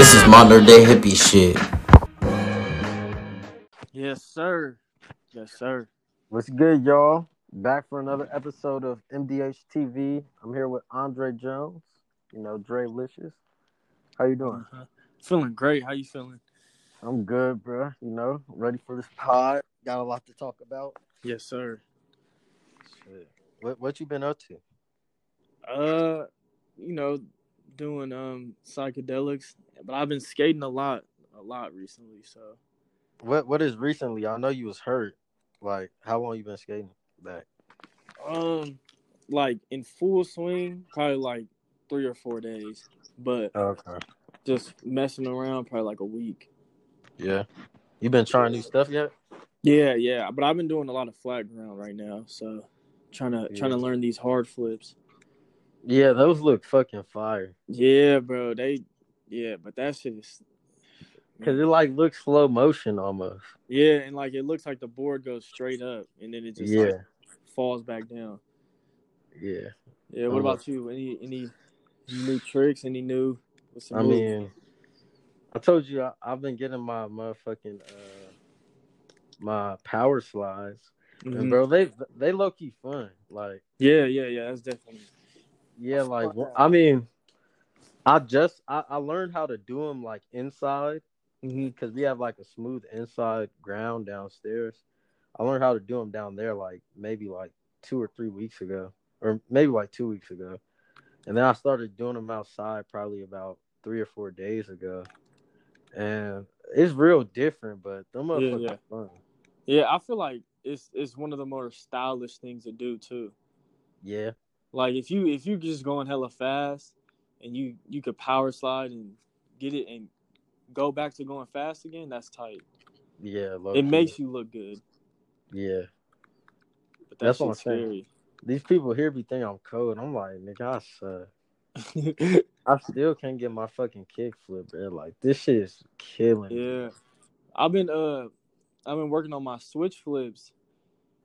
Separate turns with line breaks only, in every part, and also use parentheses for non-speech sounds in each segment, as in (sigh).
This is modern day hippie shit.
Yes, sir. Yes, sir.
What's good, y'all? Back for another episode of MDH TV. I'm here with Andre Jones. You know, Dre Licious. How you doing?
Uh-huh. Feeling great. How you feeling?
I'm good, bro. You know, ready for this pod. Got a lot to talk about.
Yes, sir.
Shit. What what you been up to?
Uh, you know, doing um psychedelics, but I've been skating a lot, a lot recently. So
What what is recently? I know you was hurt. Like, how long you been skating back?
um, like in full swing, probably like three or four days, but
Okay.
just messing around, probably like a week.
Yeah. You been trying new stuff yet?
Yeah, yeah. But I've been doing a lot of flat ground right now, so trying to trying to learn these hard flips.
Yeah, those look fucking fire.
Yeah, bro. They, yeah, but that shit is.
Cause it like looks slow motion almost.
Yeah, and like it looks like the board goes straight up, and then it just
Yeah,
like falls back down.
yeah.
Yeah. What about you? Any any new tricks? Any new? what's
I mean, I told you I, I've been getting my motherfucking uh my power slides,
Mhm.
and bro, they they low key fun. Like,
Yeah, yeah, yeah. That's definitely.
yeah, like I mean, I just I, I learned how to do them like inside
hmm
because we have like a smooth inside ground downstairs. I learned how to do them down there like maybe like two or three weeks ago, or maybe like two weeks ago, and then I started doing them outside probably about three or four days ago, and it's real different. But them
Yeah,
motherfuckers
yeah.
are fun.
Yeah, I feel like it's it's one of the more stylish things to do too.
Yeah,
Like if you if you just going hella fast, and you you could power slide and get it and go back to going fast again, that's tight.
yeah.
It
key.
makes you look good.
yeah.
But that
That's what I'm saying. These people here be thinking I'm cold. I'm like, nigga, I suck. (laughs) I still can't get my fucking kick flip, bro. Like this shit is killing. me.
yeah, I've been uh, I've been working on my switch flips.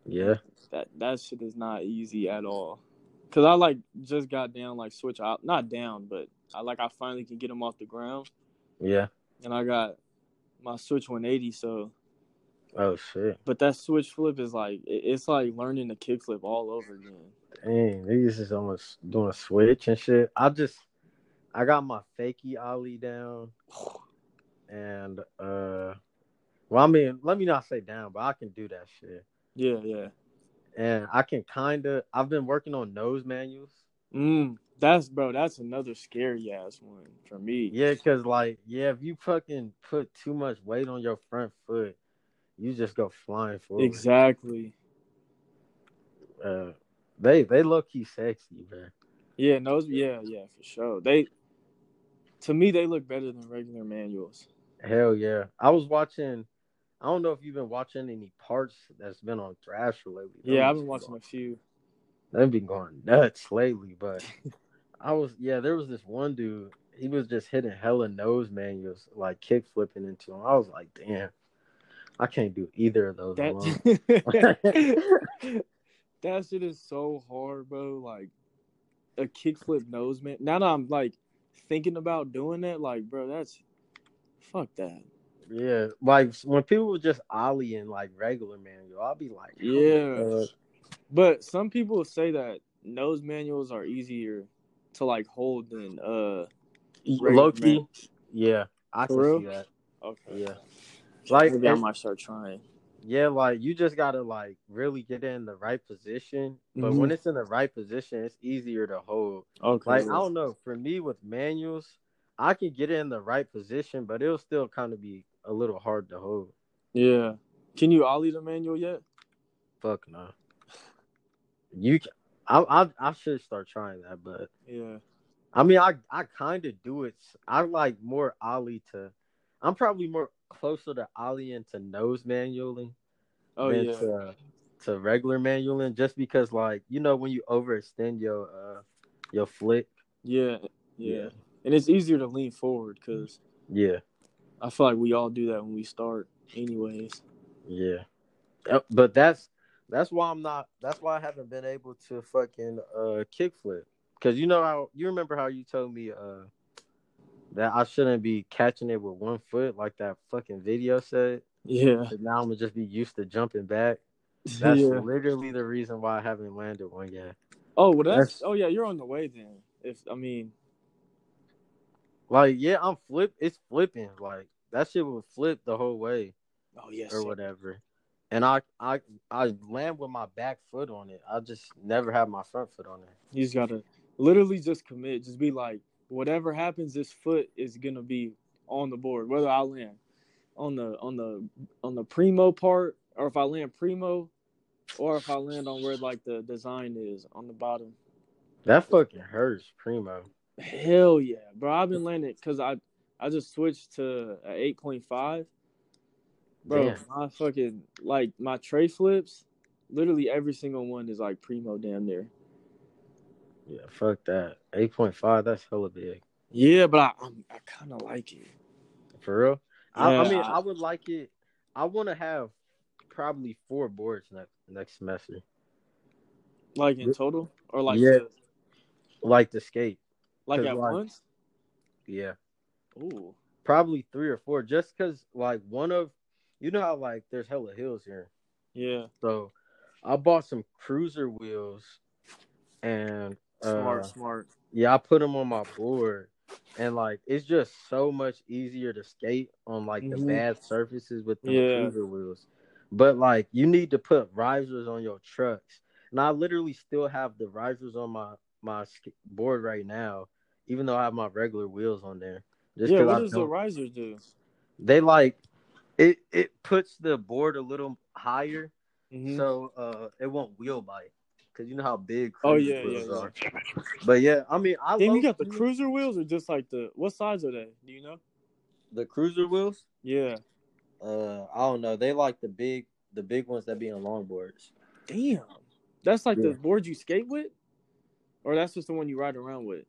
Yeah.
That that shit is not easy at all. Cause I like just got down like switch out, not down, but I like I finally can get them off the ground,
Yeah.
and I got my switch 180. So,
Oh shit.
but that switch flip is like it's like learning the kick flip all over again.
Dang, niggas is almost doing a switch and shit. I just I got my fakey ollie down (sighs) and uh well I mean let me not say down, but I can do that shit.
Yeah, yeah.
And I can kinda I've been working on nose manuals.
Mm, that's bro. That's another scary ass one for me.
Yeah, cause like yeah, if you fucking put too much weight on your front foot, you just go flying forward.
exactly.
Uh they they low key sexy, man.
Yeah, nose. Yeah, yeah, for sure. They, to me, they look better than regular manuals.
Hell yeah. I was watching I don't know if you've been watching any parts that's been on Thrasher lately.
Yeah, I've been watching
going-
a few.
They've been going nuts lately, but (laughs) I was yeah, there was this one dude, he was just hitting hella nose manuals, like kick flipping into him. I was like, damn, I can't do either of those.
That (laughs) that shit is so hard, bro. Like a kickflip nose man. Now that I'm like thinking about doing that, like, bro, that's fuck that.
Yeah, like when people were just ollieing like regular manual, I'll be like, oh
Yeah. But some people say that nose manuals are easier to like hold than uh
Loki,
man-
yeah, I can
real?
see that.
Okay.
Yeah, like
Maybe I might start trying.
Yeah, like you just gotta like really get in the right position. But when it's in the right position, it's easier to hold.
Okay.
Like I don't know, for me with manuals, I can get it in the right position, but it'll still kind of be a little hard to hold.
Yeah. Can you ollie the manual yet?
Fuck no. You, ca- I, I, I should start trying that, but
Yeah.
I mean, I, I kind of do it. I like more ollie to. I'm probably more closer to ollie and to nose manualing
Oh yeah.
to, to regular manualing, just because like you know when you overextend your uh your flick.
yeah. Yeah.
Yeah.
And it's easier to lean forward because
Yeah,
I feel like we all do that when we start, anyways.
yeah. But that's that's why I'm not. That's why I haven't been able to fucking uh kickflip. Cause you know how you remember how you told me uh that I shouldn't be catching it with one foot like that fucking video said.
Yeah.
Now I'm gonna just be used to jumping back. (laughs) That's
yeah.
literally the reason why I haven't landed one yet.
Oh well, that's,
That's-
oh yeah, you're on the way then. If I mean,
Like, yeah, I'm flip. It's flipping. Like that shit would flip the whole way
oh yes,
or whatever. And I, I, I land with my back foot on it. I just never have my front foot on it.
you just gotta literally just commit. Just be like, whatever happens, this foot is gonna be on the board. Whether I land on the on the on the primo part, or if I land primo, or if I land on where like the design is on the bottom.
That fucking hurts, primo.
Hell yeah, bro! I've been landing because I I just switched to a eight point five. Bro,
Damn.
my fucking like my tray flips, literally every single one is like primo damn near.
Yeah, fuck that. Eight point five. That's hella big.
Yeah, but I I'm, I kind of like it.
For real. I, I
Yeah.
mean, I would like it. I want to have probably four boards next next semester,
Like in total, or like
Yeah.
the-
like the skate.
Like at
like-
once.
Yeah.
Ooh,
probably three or four just because like one of you know how like there's hella hills here
yeah,
so i bought some cruiser wheels and uh,
smart, smart.
yeah i put them on my board and like it's just so much easier to skate on like the
Mhm.
bad surfaces with the
Yeah.
cruiser wheels but like you need to put risers on your trucks and i literally still have the risers on my my board right now even though i have my regular wheels on there just
Yeah,
'cause
what
I
does the risers do?
they like it it puts the board a little higher
Mhm.
so uh it won't wheel bite because you know how big
Oh,
cruiser
yeah,
wheels
yeah, yeah.
are but yeah i mean i love
you got the cruiser wheels or just like the what size are they? Do you know?
the cruiser wheels
Yeah.
uh i don't know they like the big the big ones that be on longboards
Damn, that's like
Yeah.
the board you skate with, or that's just the one you ride around with.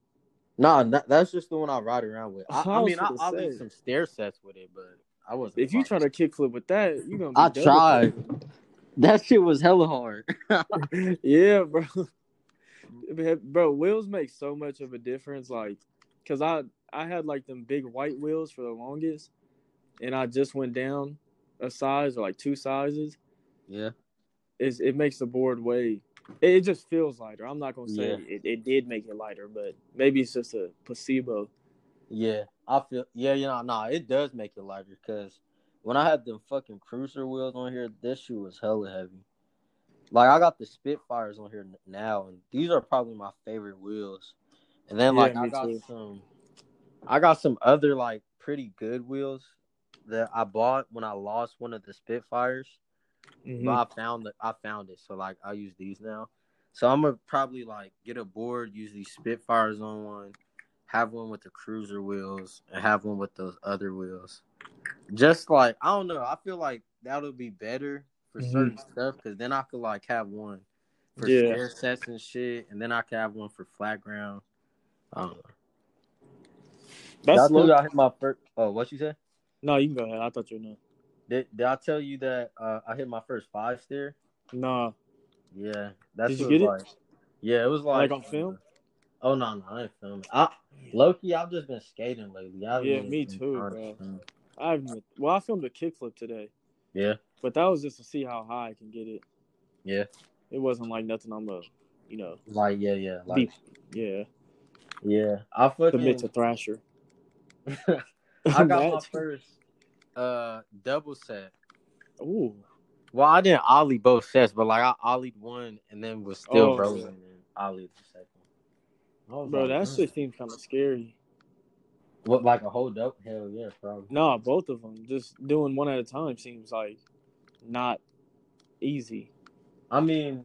Nah that, that's just the one i ride around with i,
I
I mean i, I did some stair sets with it but i wasn't
If you try to kickflip with that, you gonna. Be
I tried. (laughs) that shit was hella hard (laughs)
yeah, bro. (laughs) bro, wheels make so much of a difference. Like, cause I I had like them big white wheels for the longest, and I just went down a size or like two sizes.
yeah
Is it makes the board way. It, just feels lighter. I'm not gonna say
Yeah.
it, it did make it lighter, but maybe it's just a placebo.
Yeah, I feel yeah, you know, nah, it does make it lighter because when I had them fucking cruiser wheels on here, this shoe was hella heavy. Like I got the Spitfires on here now, and these are probably my favorite wheels. And then
Yeah,
like I got
too.
some, I got some other like pretty good wheels that I bought when I lost one of the Spitfires.
Mhm.
But I found that I found it, so like I use these now. So I'm gonna probably like get a board, use these Spitfires on one, have one with the cruiser wheels, and have one with those other wheels. Just like I don't know, I feel like that'll be better for
Mhm.
certain stuff because then I could like have one for
Yeah.
stair sets and shit, and then I could have one for flat ground. I don't know.
That's
Did I tell you
low.
I hit my first. Oh, what you say?
No, you can go ahead. I thought you knew.
Did, did I tell you that uh, I hit my first five stair?
Nah,
Yeah, that's
Did you get it?
like. Yeah, it was like,
Like on film?
Oh no, no, I ain't filming. I Loki, I've just been skating lately. I
Yeah, me too, bro. I haven't. Well, I filmed a kickflip today,
Yeah,
but that was just to see how high I can get it.
yeah,
It wasn't like nothing I'm a, you know,
like yeah, yeah, like
be, yeah,
yeah. I
commit
fucking
to Thrasher. (laughs)
I got my first uh double set.
Ooh,
Well, I didn't ollie both sets, but like I ollied one and then was still
Oh,
rolling
yeah.
and ollied the second. I was
bro,
like,
that
"Mm."
shit seems kind of scary.
What like a hold up? Hell yeah, probably.
Nah, both of them. Just doing one at a time seems like not easy.
I mean,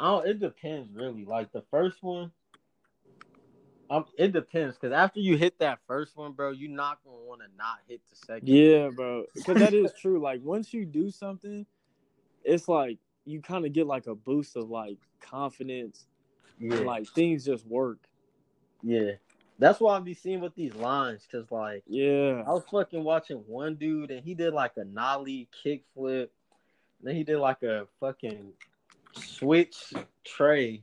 I don't, it depends really. Like the first one, um, it depends because after you hit that first one, bro, you're not gonna want to not hit the second.
Yeah, bro. (laughs) Because that is true. Like once you do something, it's like you kind of get like a boost of like confidence.
yeah,
And, like things just work.
yeah. That's why I be seeing with these lines because like
Yeah.
I was fucking watching one dude and he did like a nollie kickflip, then he did like a fucking switch tray,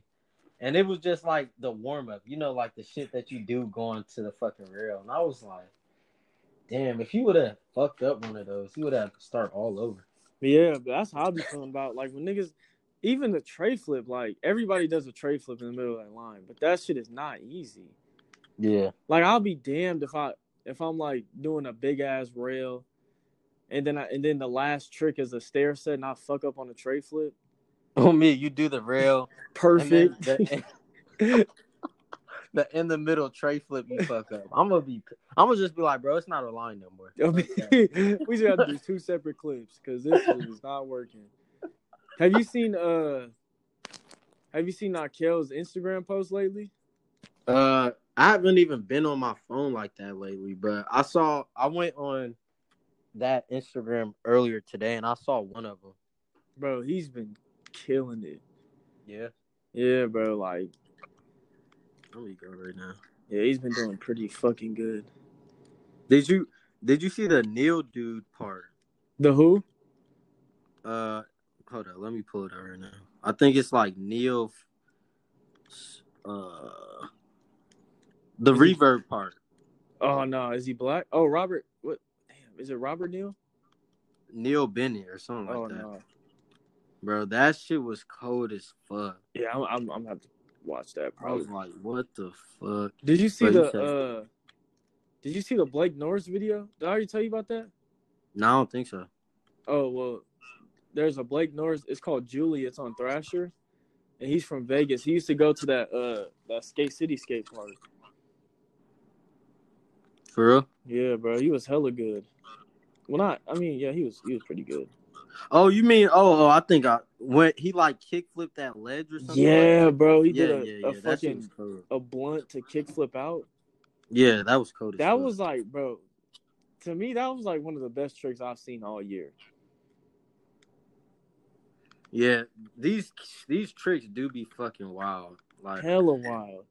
and it was just like the warm up, you know, like the shit that you do going to the fucking rail. And I was like, damn, if you would have fucked up one of those, you would have to start all over.
Yeah, but that's how I be feeling about like when niggas even the tray flip, like everybody does a tray flip in the middle of that line, but that shit is not easy.
Yeah,
Like I'll be damned if I if I'm like doing a big ass rail and then I and then the last trick is a stair set and I fuck up on a tray flip. (laughs)
on me, you do the rail,
Perfect.
The, (laughs) (laughs) the in the middle tray flip, you fuck up. I'm gonna be, I'm gonna just be like, bro, it's not a line no more.
I mean, we should have to do two separate clips because this is not working. Have you seen uh have you seen Nakel's Instagram post lately?
Uh, I haven't even been on my phone like that lately, but I saw I went on that Instagram earlier today and I saw one of them.
Bro, he's been killing it.
Yeah,
Yeah, bro, like
me go right now.
yeah, he's been doing pretty fucking good.
Did you did you see the Neil dude part?
The who?
Uh, hold on, let me pull it out right now. I think it's like Neil. Uh, the
Is he-
reverb part.
Oh no, is he black? Oh Robert what damn, is it Robert Neil?
Neil Bennett or something like
oh
that,
no.
Bro. That shit was cold as fuck.
Yeah, I'm I'm, I'm gonna have to watch that
I was like, what the fuck?
Did you see
But you
the
said-
uh did you see the Blake Norris video? Did I already tell you about that?
No, I don't think so.
Oh well, there's a Blake Norris. It's called Julie. It's on Thrasher, and he's from Vegas. He used to go to that uh that Skate City skate park.
For real?
Yeah, bro, he was hella good. Well, not. I mean, yeah, he was he was pretty good.
Oh, you mean? Oh, oh I think I when he like kick flipped that ledge or something.
Yeah,
like
bro, he
yeah,
did a,
yeah,
a
yeah. Shit
fucking a blunt to kickflip out.
Yeah, that was as
That was like, bro, to me, that was like one of the best tricks I've seen all year.
Yeah, these these tricks do be fucking wild. Like
Hella wild.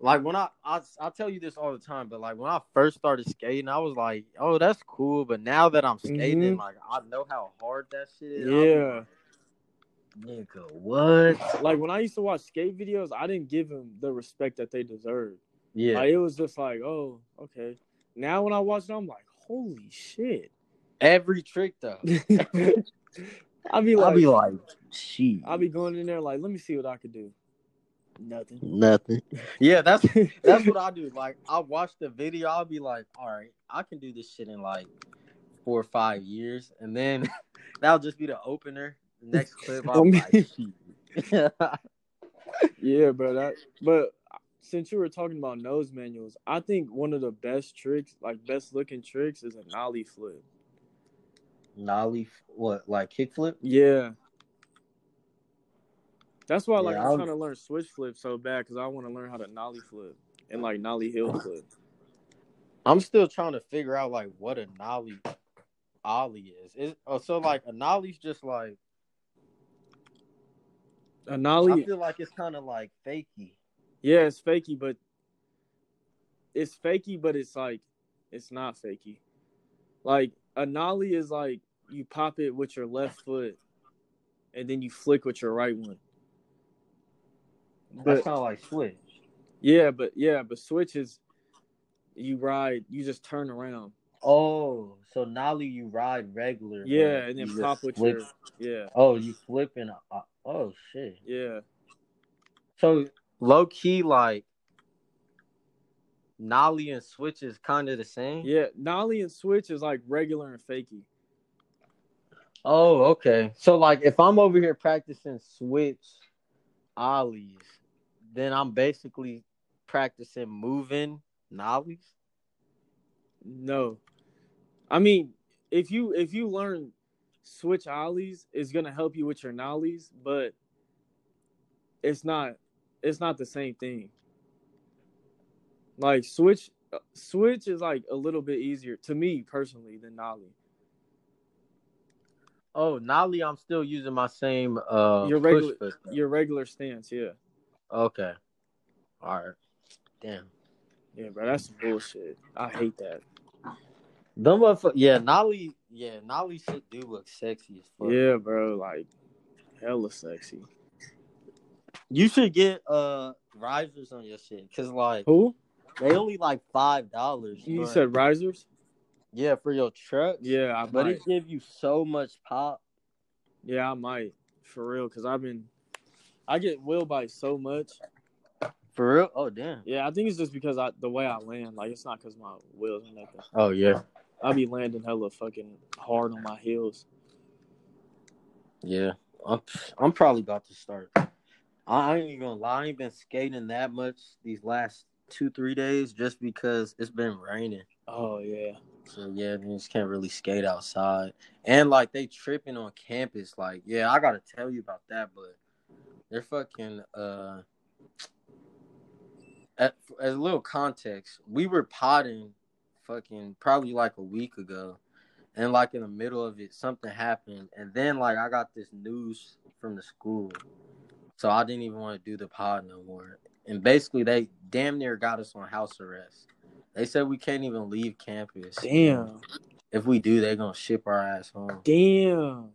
Like when I I I tell you this all the time, but like when I first started skating, I was like, oh, that's cool. But now that I'm skating,
Mhm.
like I know how hard that shit is.
Yeah.
like, Nigga, what?
Like when I used to watch skate videos, I didn't give them the respect that they deserved.
Yeah.
Like it was just like, oh, okay. Now when I watch it, I'm like, holy shit.
Every trick though. (laughs)
I'll be like,
I'll be like, shit.
I'll be going in there like, let me see what I could do. Nothing.
Nothing. Yeah, that's (laughs) that's what I do. Like I watch the video, I'll be like, all right, I can do this shit in like four or five years, and then (laughs) that'll just be the opener. The next clip, I'll be like, (laughs)
yeah, bro. That, but since you were talking about nose manuals, I think one of the best tricks, like best looking tricks, is a nollie flip.
Nollie, what like kickflip?
Yeah. That's why, like,
Yeah,
I'm
I'll-
trying to learn switch flip so bad because I want to learn how to nollie flip and like nollie heel flip.
I'm still trying to figure out like what a nollie ollie is. Is oh, so like a nollie's just like
a nollie, I
feel like it's kind of like fakey.
yeah, it's fakey, but it's fakey, but it's like it's not fakey. Like a nollie is like you pop it with your left foot, and then you flick with your right one.
That's
But
kind of like switch.
yeah, but yeah, but switch is you ride, you just turn around.
Oh, so nollie you ride regular.
Yeah, and then
you
pop with
flip-
your yeah,
Oh, you flipping? Uh, oh shit.
yeah.
So low key, like nollie and switch is kind of the same.
Yeah, nollie and switch is like regular and fakey.
Oh, okay. So like, if I'm over here practicing switch ollies, then I'm basically practicing moving nollies.
No, I mean if you if you learn switch ollies it's gonna help you with your nollies, but it's not it's not the same thing. Like switch switch is like a little bit easier to me personally than nollie.
Oh, Nollie, I'm still using my same uh
Your regular-. Your regular stance, yeah.
Okay. All right. Damn.
Yeah, bro, that's some bullshit. I hate that.
Them motherfuckers, yeah, Nollie, yeah, Nollie shit do look sexy as fuck.
Yeah, bro, like hella sexy.
You should get uh risers on your shit, cause like
Who?
they only like five dollars.
You said risers?
yeah for your truck.
Yeah, I
but
might.
it give you so much pop.
Yeah, I might. For real, because I've been I get wheel bites so much.
For real? Oh damn.
Yeah, I think it's just because I the way I land. Like it's not because my wheels or nothing.
Oh yeah.
I be landing hella fucking hard on my heels.
Yeah. I'm I'm probably about to start. I, I ain't even gonna lie, I ain't been skating that much these last two, three days just because it's been raining.
Oh yeah.
So yeah, you just can't really skate outside. And like they tripping on campus. Like, yeah, I gotta tell you about that, but they're fucking uh at, as a little context, we were potting fucking probably like a week ago. And like in the middle of it, something happened. And then like I got this news from the school. So I didn't even want to do the pod no more. And basically they damn near got us on house arrest. They said we can't even leave campus.
Damn.
If we do, they're gonna ship our ass home.
Damn.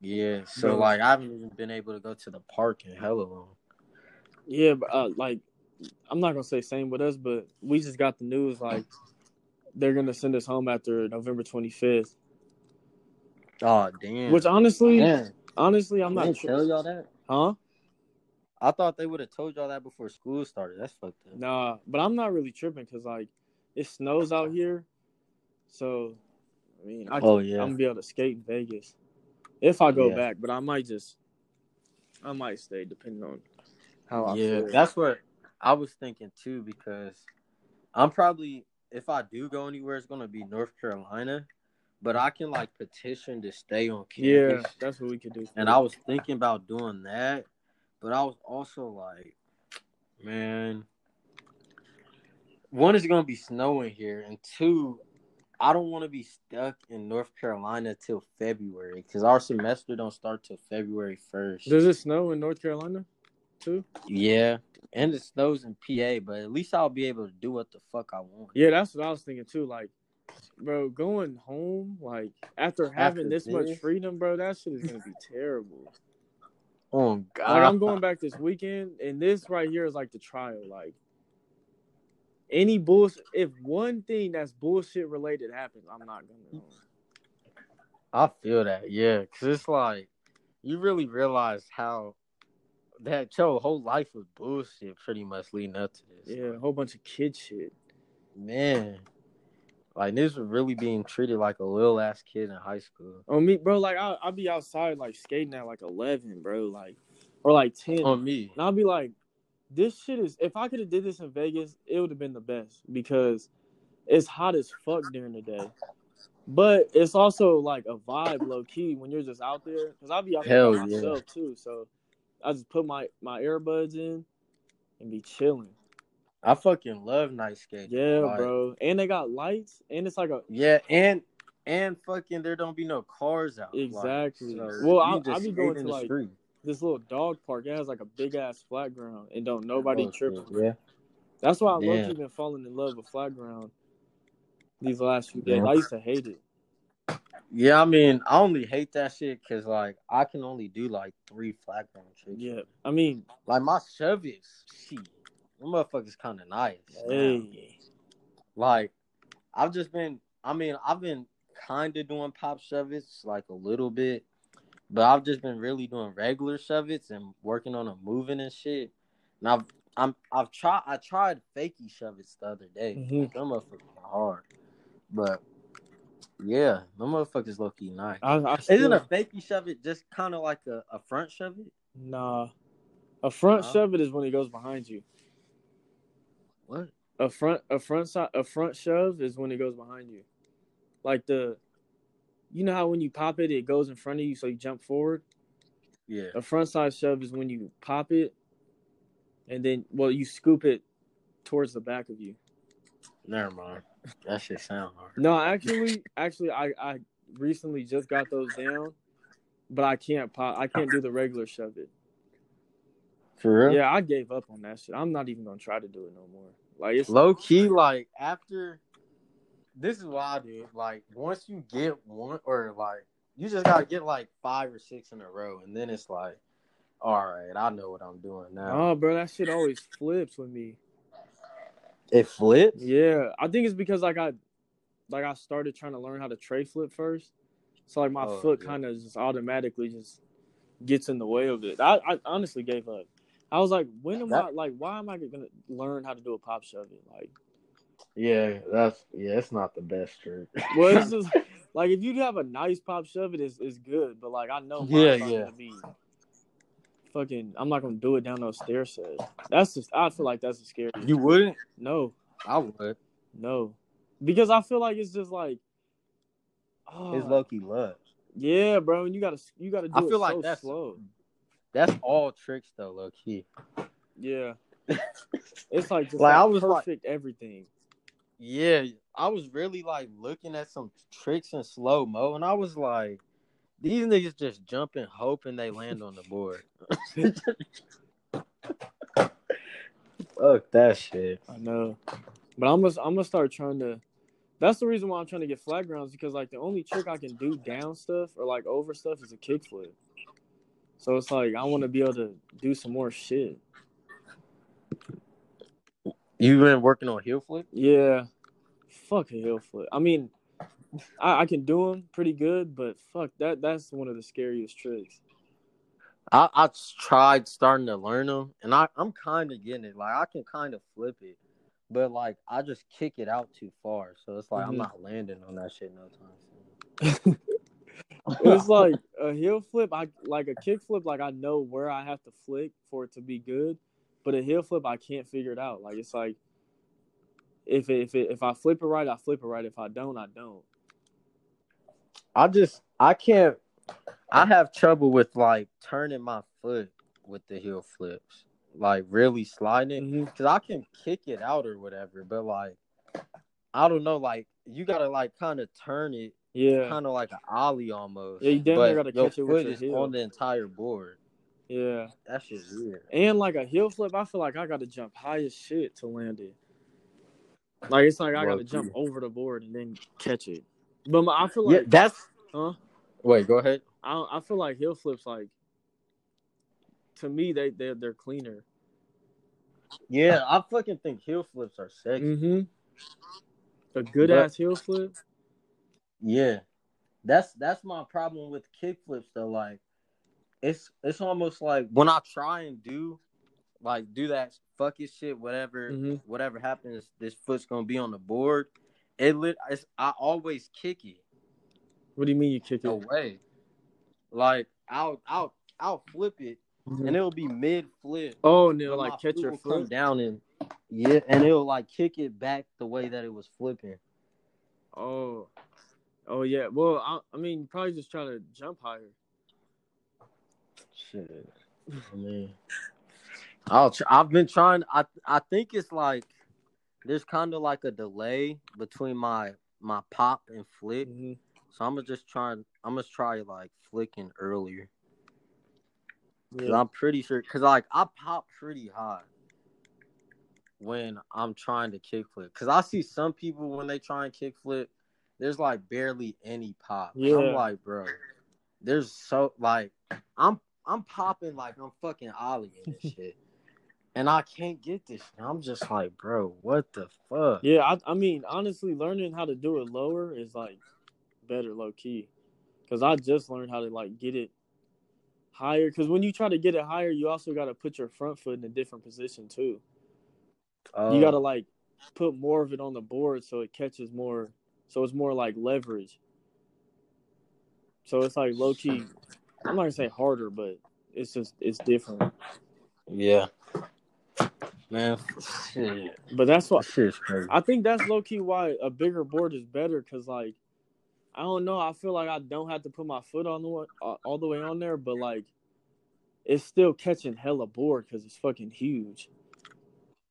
Yeah. So
Bro.
like I haven't even been able to go to the park in hella long.
Yeah, but uh, like I'm not gonna say same with us, but we just got the news like they're gonna send us home after November 25th.
Oh damn.
Which honestly,
Damn.
honestly, I'm
They
not
didn't tell y'all that?
Huh?
I thought they would have told y'all that before school started. That's fucked up.
Nah, but I'm not really tripping because like it snows out here, so I mean, I
Oh, yeah.
I'm gonna be able to skate in Vegas if I go
Yeah.
back. But I might just, I might stay depending on how I
yeah,
feel.
that's what I was thinking too. Because I'm probably if I do go anywhere, it's gonna be North Carolina. But I can like petition to stay on campus.
yeah, that's what we could do.
And I was thinking about doing that, but I was also like, man, one is gonna be snowing here, and two, I don't want to be stuck in North Carolina till February because our semester don't start till February first.
Does it snow in North Carolina too?
Yeah, and it snows in PA, but at least I'll be able to do what the fuck I want.
Yeah, that's what I was thinking too. Like, bro, going home like after having
After
this much freedom, bro, that shit is gonna be terrible. (laughs)
Oh God,
Like I'm going back this weekend, and this right here is like the trial. Like any bullshit, if one thing that's bullshit related happens, I'm not gonna.
I feel that, yeah, because it's like you really realize how that your whole life was bullshit, pretty much leading up to this.
Yeah, a whole bunch of kid shit.
man, like this was really being treated like a little ass kid in high school.
On me, bro. Like I, I'll be outside like skating at like 11, bro. Like or like 10.
On me,
And I'll be like, this shit is. If I could have did this in Vegas, it would have been the best because it's hot as fuck during the day. But it's also like a vibe, low key, when you're just out there. Because I'll be out there by
Hell yeah.
myself too. So I just put my my earbuds in and be chilling.
I fucking love night skating.
Yeah,
Like,
bro. And they got lights, and it's like a
Yeah, and and fucking there don't be no cars out. like,
Exactly.
so
Well, I'll, be going to,
the
like,
street.
This little dog park. It has like a big ass flat ground, and don't nobody
Oh, shit, Yeah.
That's why I
Yeah.
love been falling in love with flat ground these last few days.
Yeah.
I used to hate it.
Yeah, I mean, I only hate that shit because like I can only do like three flat ground tricks.
Yeah, I mean,
Like my is shit. Them motherfuckers kind of nice.
hey,
Like I've just been. I mean, I've been kind of doing pop it's like a little bit, but I've just been really doing regular shove it's and working on them moving and shit. And I've I'm I've tried I tried fakey shove it's the other day.
Mhm.
Them motherfuckers hard, but yeah, them motherfuckers low key nice.
I, I
Isn't a fakey shove it just kind of like a, a front shove it?
nah. A front
Nah.
shove it is when he goes behind you.
What?
A front a front side a front shove is when he goes behind you. Like the you know how when you pop it, it goes in front of you, so you jump forward.
Yeah.
A front side shove is when you pop it, and then well, you scoop it towards the back of you.
Never mind. That shit sound hard.
No, actually, actually, I I recently just got those down, but I can't pop. I can't do the regular shove it.
For real?
Yeah, I gave up on that shit. I'm not even gonna try to do it no more. Like it's
Low key, like after this is why I do. Like once you get one or like you just gotta get like five or six in a row, and then it's like, all right, I know what I'm doing now.
oh, bro, that shit always flips with me.
it flips.
Yeah, I think it's because like I, like I started trying to learn how to tray flip first, so like my
Oh,
foot
yeah.
kind of just automatically just gets in the way of it. I, I honestly gave up. I was like, when am
That-
I like, why am I gonna learn how to do a pop shove it? Like,
Yeah, that's yeah. It's not the best trick. (laughs)
well, it's just (laughs) like if you have a nice pop shove it, is is good, but like I know,
Yeah,
not
yeah.
gonna be fucking. I'm not gonna do it down those stair sets. That's just. I feel like that's the scariest.
you wouldn't?
no,
I would.
no, because I feel like it's just like. Oh,
It's low key love.
Yeah, bro, and you gotta you gotta do
I
it
feel like
so
that's-
slow.
That's all tricks though, low key.
Yeah, (laughs) it's like just
Like,
like,
I was like-
perfect everything.
Yeah, I was really like looking at some tricks in slow mo, and I was like, these niggas just jumping, hoping they land on the board. (laughs) Fuck that shit.
I know, but I'm gonna I'm gonna start trying to. That's the reason why I'm trying to get flat grounds because like the only trick I can do down stuff or like over stuff is a kickflip. So it's like I want to be able to do some more shit.
You been working on heel flip?
Yeah, fuck a heel flip. I mean, I, I can do them pretty good, but fuck that. That's one of the scariest tricks.
I I tried starting to learn them, and I I'm kind of getting it. Like I can kind of flip it, but like I just kick it out too far, so it's like
Mhm.
I'm not landing on that shit no time soon. (laughs)
it's like a heel flip. I like a kick flip. Like I know where I have to flick for it to be good, but a heel flip I can't figure it out. Like it's like if it, if it, if I flip it right, I flip it right. If I don't, I don't.
I just I can't. I have trouble with like turning my foot with the heel flips, like really sliding,
mm-hmm.
because I can kick it out or whatever, but like I don't know, like you gotta like kind of turn it,
Yeah,
kind of like an ollie almost.
Yeah, you damn
but
gotta
your
catch it with
foot
your
is
heel.
on the entire board.
Yeah.
That shit's weird.
And like a heel flip, I feel like I got to jump high as shit to land it. Like it's like I got to
Low-key.
jump over the board and then catch it. But my, I feel like,
yeah, that's.
huh?
Wait, go ahead.
I I feel like heel flips like to me they they they're cleaner.
Yeah, I fucking think heel flips are sexy.
Mm-hmm. A good
But-
ass heel flip.
Yeah, that's that's my problem with kick flips though. Like, it's it's almost like when I try and do, like, do that fuck it shit, whatever,
Mhm.
whatever happens, this foot's gonna be on the board. It lit. It's, I always kick it
What do you mean you kick it?
away. Like I'll I'll I'll flip it
Mhm.
and it'll be mid flip.
Oh, and it'll like catch your
come
foot.
down and yeah, and it'll like kick it back the way that it was flipping.
Oh, oh yeah. Well, I, I mean, probably just try to jump higher.
Shit. I mean, I'll tr- I've been trying. I I think it's like there's kind of like a delay between my my pop and flick.
Mhm.
So I'm gonna just try. I'm gonna try like flicking earlier.
Yeah.
I'm pretty sure. Cause like I pop pretty high when I'm trying to kick flip. Cause I see some people when they try and kick flip, there's like barely any pop.
Yeah.
I'm like, bro, there's so like I'm I'm popping like I'm fucking ollieing this shit. And I can't get this. shit. I'm just like, bro, what the fuck?
Yeah, I, I mean, honestly, learning how to do it lower is like better low key. Cause I just learned how to like get it higher. Cause when you try to get it higher, you also got to put your front foot in a different position too.
Uh,
you got to like put more of it on the board so it catches more. So it's more like leverage. So it's like low key. I'm not gonna say harder, but it's just it's different.
yeah. Man, shit.
But that's what. I think that's low key why a bigger board is better because like I don't know. I feel like I don't have to put my foot on the way, uh, all the way on there, but like it's still catching hella board because it's fucking huge.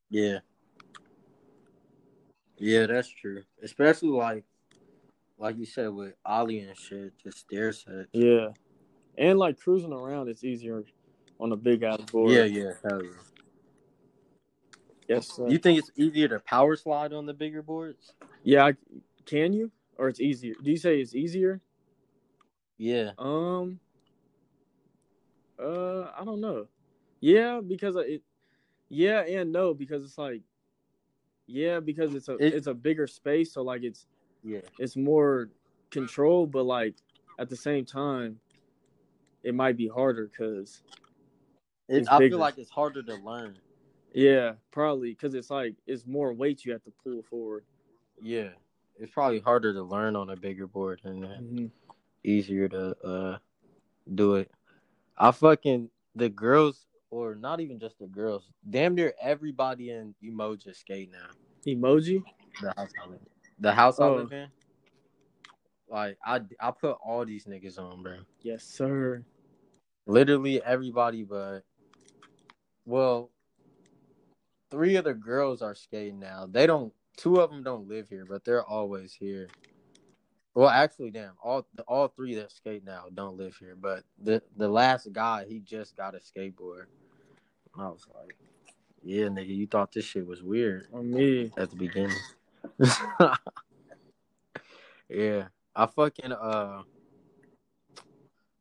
Yeah. Yeah, that's true. Especially like like you said with Ollie and shit, just stair sets.
Yeah, and like cruising around, it's easier on a big ass board.
Yeah, yeah, hell yeah.
Yes. Sir.
You think it's easier to power slide on the bigger boards?
yeah. I, can you? Or it's easier? Do you say it's easier?
Yeah.
Um. Uh, I don't know. Yeah, because it. Yeah and no because it's like. Yeah, because it's a
It-
it's a bigger space, so like it's
Yeah.
it's more control, but like at the same time, it might be harder because
I feel like it's harder to learn.
yeah, probably because it's like it's more weight you have to pull forward.
Yeah. It's probably harder to learn on a bigger board and then easier to uh do it. I fucking the girls or not even just the girls, damn near everybody in emoji skate now.
Emoji.
The house I live, the house I
Oh.
live in. Like I, I put all these niggas on, bro.
Yes, sir.
Literally everybody, but well, three of the girls are skating now. They don't. Two of them don't live here, but they're always here. Well, actually, damn, all all three that skate now don't live here. But the the last guy, he just got a skateboard. I was like, yeah, nigga, you thought this shit was weird
On me.
at the beginning. (laughs) yeah, I fucking uh,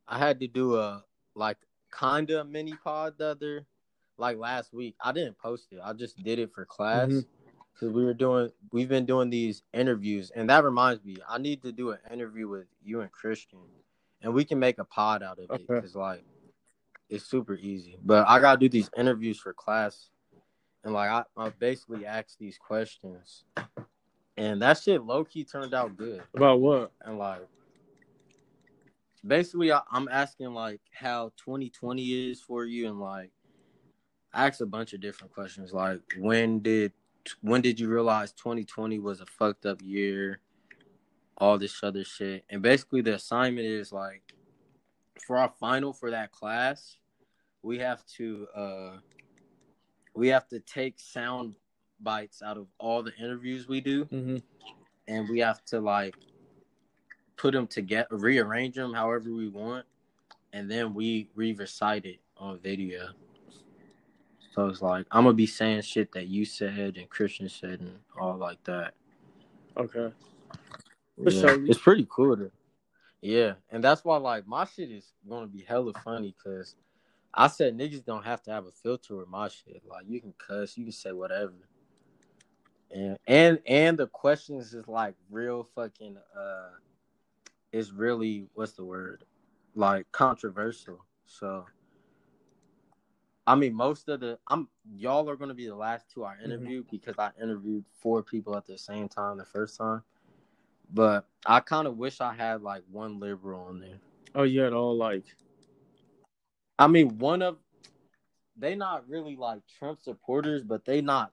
I had to do a like kinda mini pod the other like last week. I didn't post it. I just did it for class
Mhm.
because we were doing we've been doing these interviews, and that reminds me, I need to do an interview with you and Christian, and we can make a pod out of it because like it's super easy. But I gotta do these interviews for class, and like I, I basically asked these questions, and that shit low key turned out good.
About what?
And like, basically, I, I'm asking like how 2020 is for you, and like, I asked a bunch of different questions. Like, when did when did you realize 2020 was a fucked up year? All this other shit, and basically, the assignment is like, for our final for that class, we have to uh, we have to take sound bites out of all the interviews we do
Mm-hmm.
and we have to like put them together, rearrange them however we want, and then we re-recite it on video. So it's like I'm gonna be saying shit that you said and Christian said and all like that.
Okay.
Yeah.
sure.
It's pretty cool. Yeah, and that's why like my shit is gonna be hella funny because I said niggas don't have to have a filter with my shit. Like you can cuss, you can say whatever. And and and the questions is like real fucking uh is really what's the word? Like controversial. So I mean most of the I'm y'all are gonna be the last two I interviewed because I interviewed four people at the same time the first time. But I kind of wish I had like one liberal on there.
Oh, you had all like.
I mean, one of they not really like Trump supporters, but they not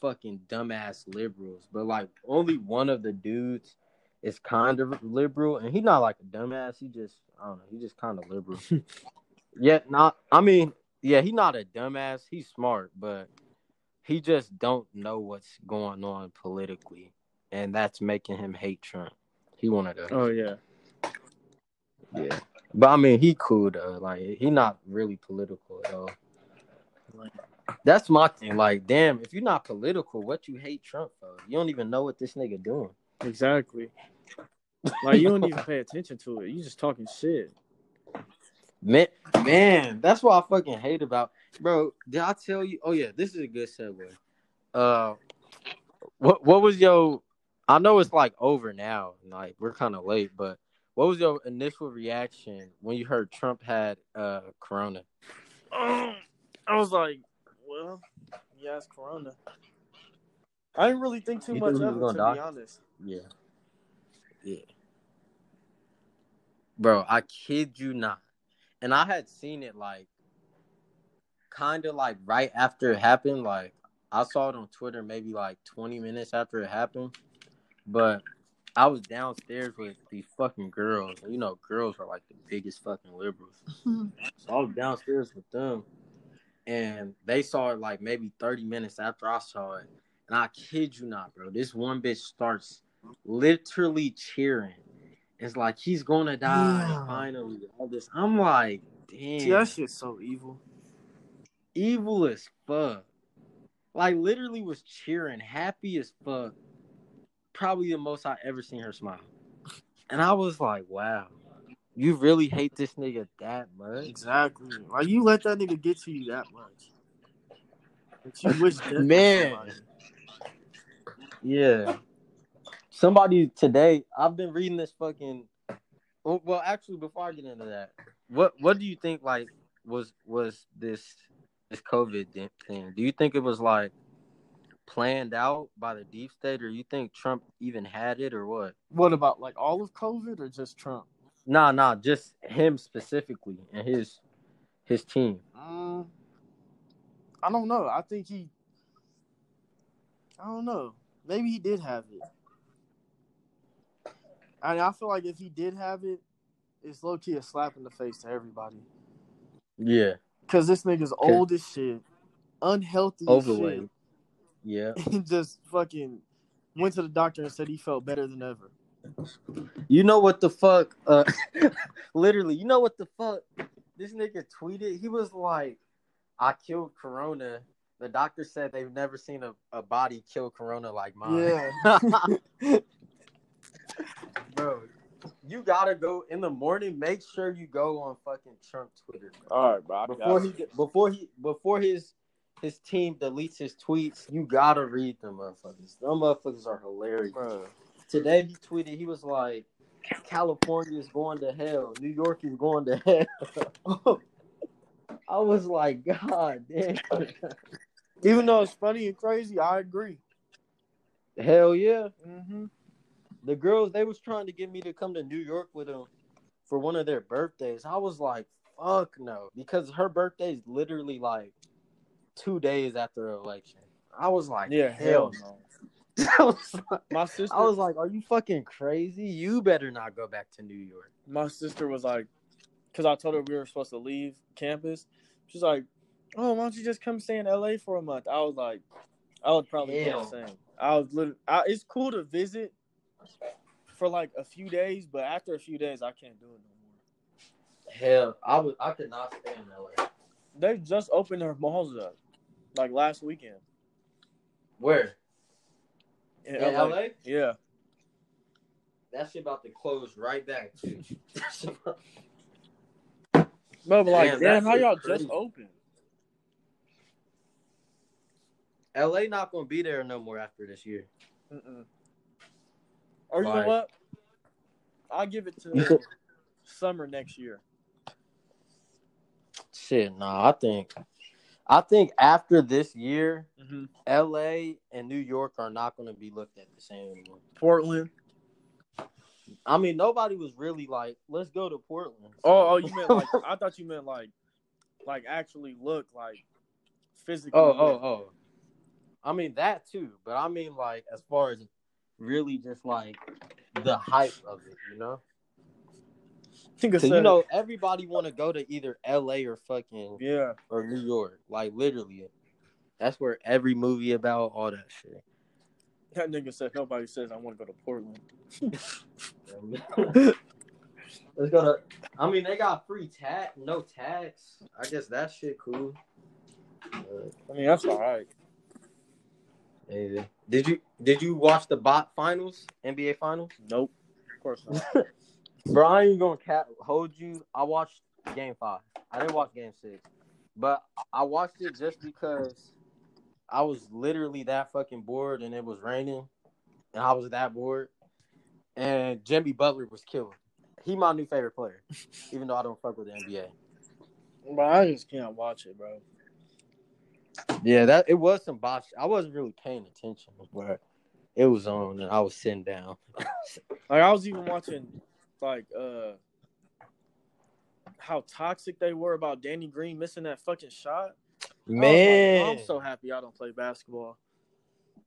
fucking dumbass liberals. But like only one of the dudes is kind of liberal, and he's not like a dumbass. He just I don't know. He just kind of liberal. (laughs) Yet not. I mean, yeah, he's not a dumbass. He's smart, but he just don't know what's going on politically, and that's making him hate Trump. He wanted to.
Oh yeah.
Yeah. But I mean, he cool though. Like he not really political at all. That's my thing. Like, damn, if you're not political, what you hate Trump for? You don't even know what this nigga doing.
Exactly. Like you don't even pay attention to it. You just talking shit.
Man, man, that's what I fucking hate about, bro. Did I tell you? Oh yeah, this is a good segue. Uh, what what was your? I know it's like over now. Like we're kind of late, but what was your initial reaction when you heard Trump had uh Corona?
Um, I was like, well, yeah, it's Corona. I didn't really think too
You
much
think he
of it, to
gonna
be
die?
honest.
Yeah. Yeah. Bro, I kid you not. And I had seen it like kind of like right after it happened. Like I saw it on Twitter maybe like 20 minutes after it happened. But I was downstairs with these fucking girls. You know, girls are like the biggest fucking liberals. (laughs) So I was downstairs with them, and they saw it like maybe 30 minutes after I saw it. And I kid you not, bro. This one bitch starts literally cheering. It's like he's gonna die
Yeah.
finally. All this. I'm like, damn,
See, that shit's so evil.
evil as fuck. Like literally was cheering, happy as fuck. Probably the most I ever seen her smile. And I was like, wow. You really hate this nigga that much?
Exactly. Like you let that nigga get to you that much. That you wish death
Man. Yeah. Somebody today, I've been reading this fucking. Well, well, actually, before I get into that, what what do you think like was was this this COVID thing? Do you think it was like planned out by the deep state, or you think Trump even had it, or what?
What about like all of COVID or just Trump?
Nah, nah, just him specifically and his his team.
Um, I don't know. I think he. I don't know. Maybe he did have it. I mean, I feel like if he did have it, it's low key a slap in the face to everybody.
Yeah,
Cause this nigga's old as shit, unhealthy as
overweight. Yeah, (laughs)
and just fucking went to the doctor and said he felt better than ever.
You know what the fuck? Uh, (laughs) literally, you know what the fuck? This nigga tweeted. He was like, "I killed Corona." The doctor said they've never seen a, a body kill Corona like mine.
Yeah. (laughs)
bro. You gotta go in the morning. Make sure you go on fucking Trump Twitter. bro.
All right, bro.
Before he before he before his his team deletes his tweets, you gotta read them motherfuckers. Them motherfuckers are hilarious.
bro.
Today he tweeted he was like, California is going to hell, New York is going to hell. (laughs) I was like, God damn.
Even though it's funny and crazy, I agree.
Hell yeah.
Mm-hmm.
The girls they was trying to get me to come to New York with them for one of their birthdays. I was like, fuck no. Because her birthday is literally like two days after the election. I was like,
Yeah, hell no. (laughs)
I was like,
My sister,
I was like, are you fucking crazy? You better not go back to New York.
my sister was like, because I told her we were supposed to leave campus. She's like, "Oh, why don't you just come stay in LA for a month?" I was like, I would probably
Hell.
the same. I was literally, I, it's cool to visit for like a few days, but after a few days, I can't do it no more.
Hell, I would I could not stay in LA.
They just opened their malls up, like last weekend
Where?
In,
In
LA.
LA?
Yeah,
That shit about to close right back too. That shit about-
but like,
Damn,
damn, how y'all
crazy.
just open?
LA not gonna be there no more after this year.
Mm-mm. Or you
Like-
know what? I'll give it to summer next year.
Shit, nah, I think I think after this year,
Mm-hmm.
LA and New York are not gonna be looked at the same anymore.
Portland.
I mean, nobody was really like, let's go to Portland.
Oh, oh, you meant like (laughs) I thought you meant like, like actually look like physically.
Oh, oh, oh. I mean that too, but I mean like as far as really just like the hype of it, you know?
Think I
Cause you know everybody want to go to either L.A. or fucking
Yeah,
or New York, like literally. That's where every movie about all that shit.
that nigga said nobody says I want to go to Portland. (laughs) (laughs)
Let's go to. I mean, they got free tax, no tax. I guess that shit cool. Uh,
I mean that's all right.
maybe. Did you did you watch the bot finals, NBA finals?
Nope, of course not. (laughs)
Bro, I ain't gonna cap, hold you. I watched game five. I didn't watch game six, but I watched it just because I was literally that fucking bored and it was raining, and I was that bored. And Jimmy Butler was killing. He my new favorite player, (laughs) even though I don't fuck with the NBA.
but I just can't watch it, bro.
Yeah, that it was some botch. I wasn't really paying attention, but it was on, and I was sitting down. (laughs)
Like I was even watching, like uh, how toxic they were about Danny Green missing that fucking shot. I was like,
Man,
I'm so happy I don't play basketball.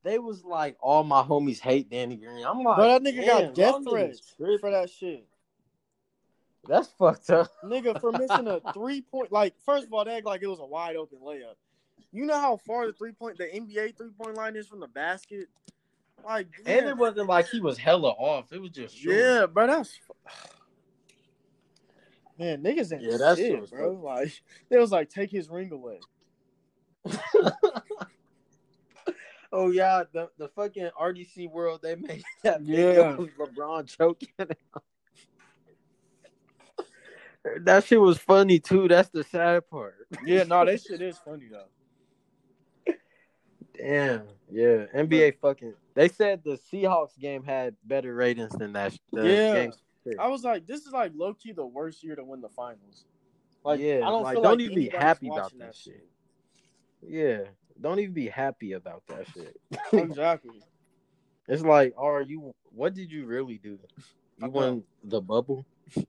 they was like all my homies hate Danny Green. I'm like,
Bro, that nigga
damn,
got death threats
tripping.
for that shit.
That's fucked up. (laughs)
Nigga, for missing a three point, like, first of all, they act like it was a wide open layup. You know how far the three point, the NBA three point line is from the basket? Like,
And it wasn't like he was hella off. It was just short.
yeah, bro, that's. (sighs) Man, niggas ain't
Yeah, that shit
shit,
was
bro. Like, (laughs) they was like, take his ring away. (laughs)
Oh yeah, the the fucking RDC world they made (laughs) that
Yeah.
video of LeBron choking. that shit was funny too. That's the sad part.
Yeah, no, that shit is funny though.
Damn. Yeah. NBA fucking. They said the Seahawks game had better ratings than that. The
Yeah.
game.
I was like, this is like low key the worst year to win the finals. Like,
yeah.
I don't
like, don't
like
even be happy about that shit. Yeah. Don't even be happy about that shit. (laughs)
exactly.
It's like, are you? What did you really do? You won the bubble. (laughs)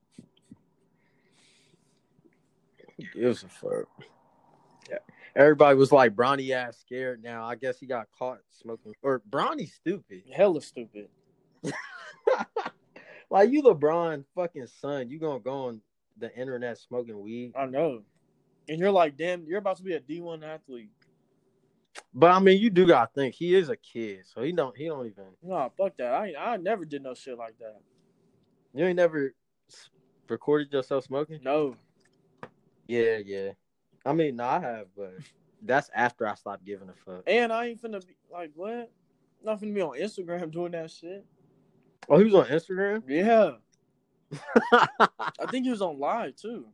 Gives a fuck. Everybody was like, Bronny ass scared now. I guess he got caught smoking. Or Bronny's stupid.
Hella stupid. (laughs)
like you LeBron fucking son. You gonna go on the internet smoking weed.
I know. And you're like, damn, you're about to be a D one athlete.
But I mean you do gotta think he is a kid, so he don't he don't even
Nah, fuck that. I I never did no shit like that.
you ain't never recorded yourself smoking?
No.
Yeah, yeah. I mean, no, I have, but that's after I stopped giving a fuck.
And I ain't finna be like what? Not finna be on Instagram (laughs) doing that shit.
Oh, he was on Instagram.
Yeah. (laughs) I think he was on live too.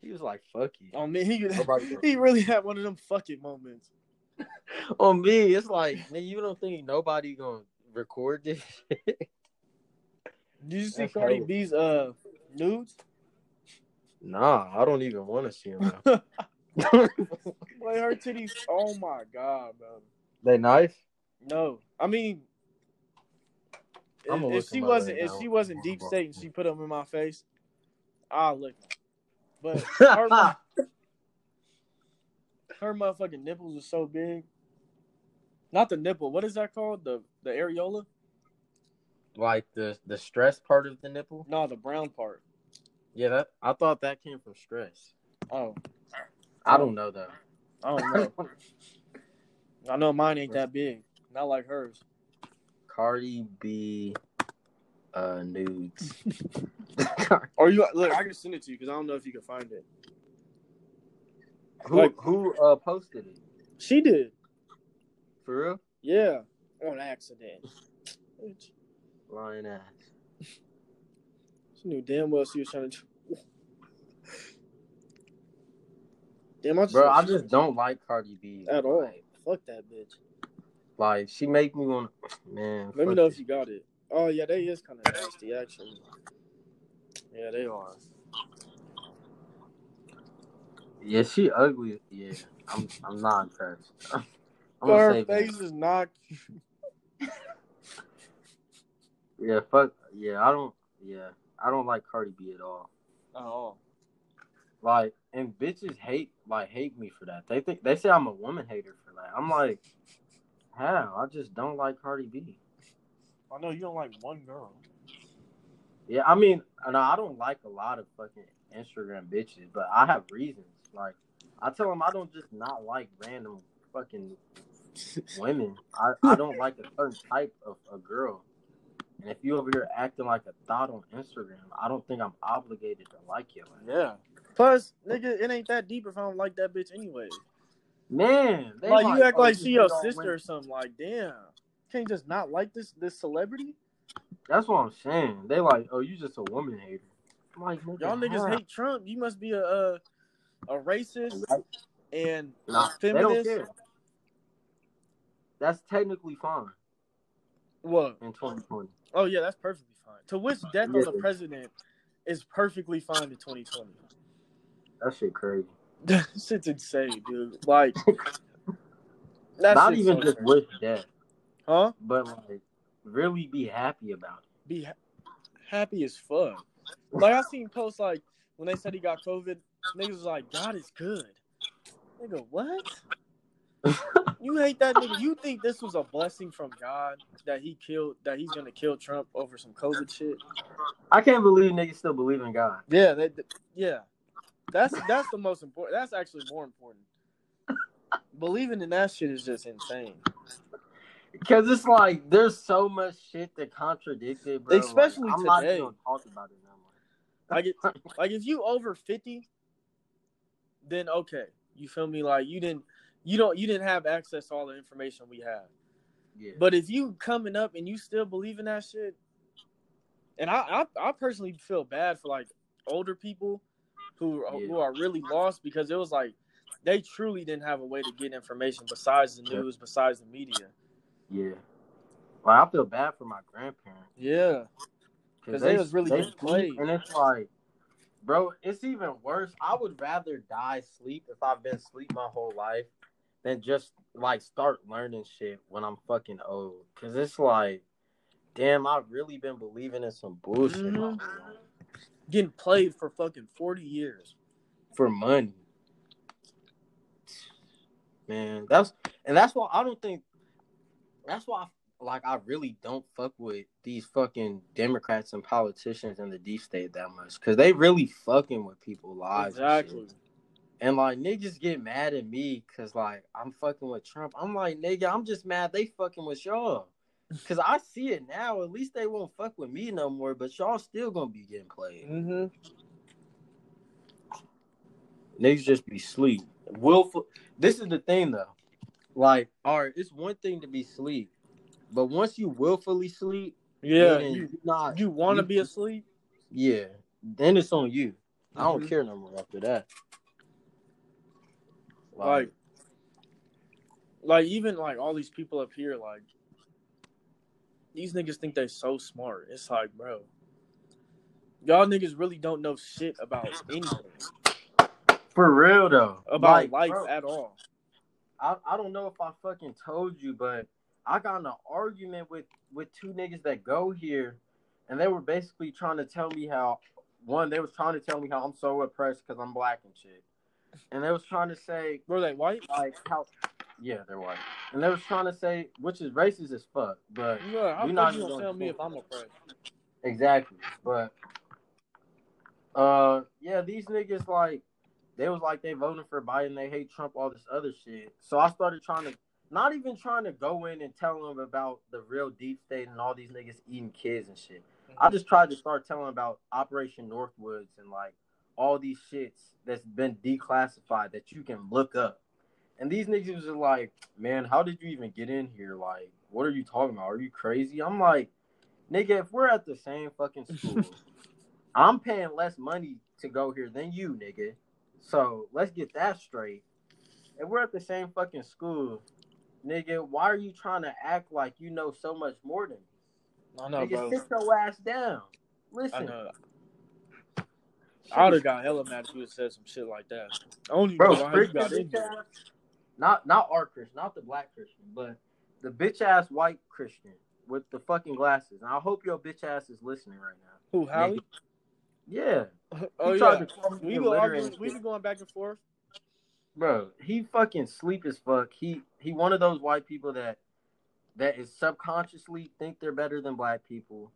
he was like, "Fuck you."
On me, he (laughs) he really had one of them fuck it moments.
On me, it's like, nigga, you don't think nobody gonna record this shit?
Did you see
That's
Cardi
hella-
B's uh nudes?
Nah, I don't even want to see him. Now. (laughs)
Like her titties. Oh my god, bro.
they nice.
No, I mean,
I'ma
if, if she wasn't if
now.
she wasn't deep state and she put them in my face, I'll lick them. But her, (laughs) her motherfucking nipples are so big. Not the nipple. What is that called? The the areola?
like the the stress part of the nipple.
No, the brown part.
Yeah, that I thought that came from stress.
Oh,
I don't know though.
I don't know. I know mine ain't that big. Not like hers.
Cardi B, uh, nudes. (laughs)
Or you look? I can send it to you because I don't know if you can find it.
who
Like-
who uh posted it?
She did.
For real?
Yeah, on accident.
Lying ass.
She knew damn well she was trying to. do- Damn, I just,
Bro, I just don't like Cardi B
at all.
Like,
Fuck that bitch.
like, she make me want. (sniffs) Man,
Let me know
this.
if you got it. Oh yeah, they is kind of nasty actually. Yeah, they are.
Yeah, she ugly. Yeah, I'm. I'm not impressed. (laughs) I'm
her face
it.
is not.
Yeah, fuck. Yeah, I don't. Yeah, I don't like Cardi B at all.
At all.
Like, and bitches hate like hate me for that. They think they say I'm a woman hater for that. I'm like, how? I just don't like Cardi B.
I know you don't like one girl.
Yeah, I mean, no, I don't like a lot of fucking Instagram bitches, but I have reasons. Like, I tell them I don't just not like random fucking women. I, I don't like a certain type of a girl. And if you over here acting like a thought on Instagram, I don't think I'm obligated to like you.
Yeah. Plus, nigga, it ain't that deep if I don't like that bitch anyway.
Man, they
Like, you act like she your sister
women.
or something. Like, damn, can't just not like this this celebrity.
That's what I'm saying. They like, oh, you just a woman hater. I'm like,
Y'all niggas hate Trump. You must be a a, a racist and
Nah, they don't
feminist.
care. That's technically fine
What?
in 2020.
Oh yeah, that's perfectly fine. To wish death on the president is perfectly fine in 2020.
That shit crazy. (laughs)
That shit's insane, dude. Like, (laughs)
Not even
so
just
crazy.
wish death,
huh?
but like really be happy about it.
Be ha- happy as fuck. Like I seen posts like when they said he got COVID, niggas was like, God is good. Nigga, what? (laughs) You hate that nigga. You think this was a blessing from God that he killed that he's gonna kill Trump over some COVID shit?
I can't believe niggas still believe in God.
Yeah, that, yeah. That's that's the most important. That's actually more important. Believing in that shit is just insane.
Because it's like there's so much shit that contradicts it, bro.
Especially
like, I'm not
today.
even talk about it no more.
Like it, (laughs) like if you over fifty, then okay, you feel me? Like you didn't, you don't, you didn't have access to all the information we have.
Yeah.
But if you coming up and you still believe in that shit, and I, I, I personally feel bad for like older people who are,
Yeah.
who are really lost because it was like they truly didn't have a way to get information besides the
Yeah.
news, besides the media.
yeah. Like I feel bad for my grandparents.
Yeah. Because they was really getting
sleep,
played.
and it's like, bro, it's even worse. I would rather die sleep if I've been asleep my whole life than just like start learning shit when I'm fucking old. Cause it's like, damn, I've really been believing in some bullshit my
Mhm.
whole life.
Getting played for fucking forty years.
for money. Man, that's and that's why I don't think that's why like I really don't fuck with these fucking Democrats and politicians in the deep state that much because they really fucking with people's lives. and.
Exactly.
And like niggas get mad at me because like I'm fucking with Trump. I'm like nigga, I'm just mad they fucking with y'all. Cause I see it now. At least they won't fuck with me no more. But y'all still gonna be getting played.
Mm-hmm.
Niggas just be sleep. Willful. This is the thing though. Like, all right, it's one thing to be sleep, but once you willfully sleep,
Yeah, you,
not.
you want to be asleep?
Yeah, then it's on you. I don't
Mhm.
care no more after that.
Like, like even like all these people up here, like these niggas think they so smart. It's like, bro, y'all niggas really don't know shit about anything
for real though,
about
Like,
life
bro,
at all.
I, I don't know if I fucking told you, but I got in an argument with with two niggas that go here, and they were basically trying to tell me how one they was trying to tell me how I'm so oppressed because I'm black and shit, and they was trying to say
Were they white?
like how yeah they're white, and they was trying to say which is racist as fuck, but
Yeah,
We
come
not
you gonna tell me if I'm oppressed?
Exactly. But uh yeah, these niggas like they was like they voting for Biden, they hate Trump, all this other shit. So I started trying to not even trying to go in and tell them about the real deep state and all these niggas eating kids and shit. I just tried to start telling about Operation Northwoods and like all these shits that's been declassified that you can look up. And these niggas are like, man, how did you even get in here? Like, what are you talking about? Are you crazy? I'm like, nigga, if we're at the same fucking (laughs) school, I'm paying less money to go here than you, nigga. So let's get that straight. If we're at the same fucking school, nigga, why are you trying to act like you know so much more than me?
I know,
nigga,
bro.
sit your ass down.
I
Listen,
know. I would have got hella mad if you had said some shit like that. I
bro,
know how you got in
not not our Christian, not the black Christian, but the bitch ass white Christian with the fucking glasses. And I hope your bitch ass is listening right now.
Who, Howie?
Yeah, (laughs)
Oh
He
yeah.
tried to call me
We were arguing. We been going back and forth.
bro, he fucking sleep as fuck. He he one of those white people that that is subconsciously think they're better than black people.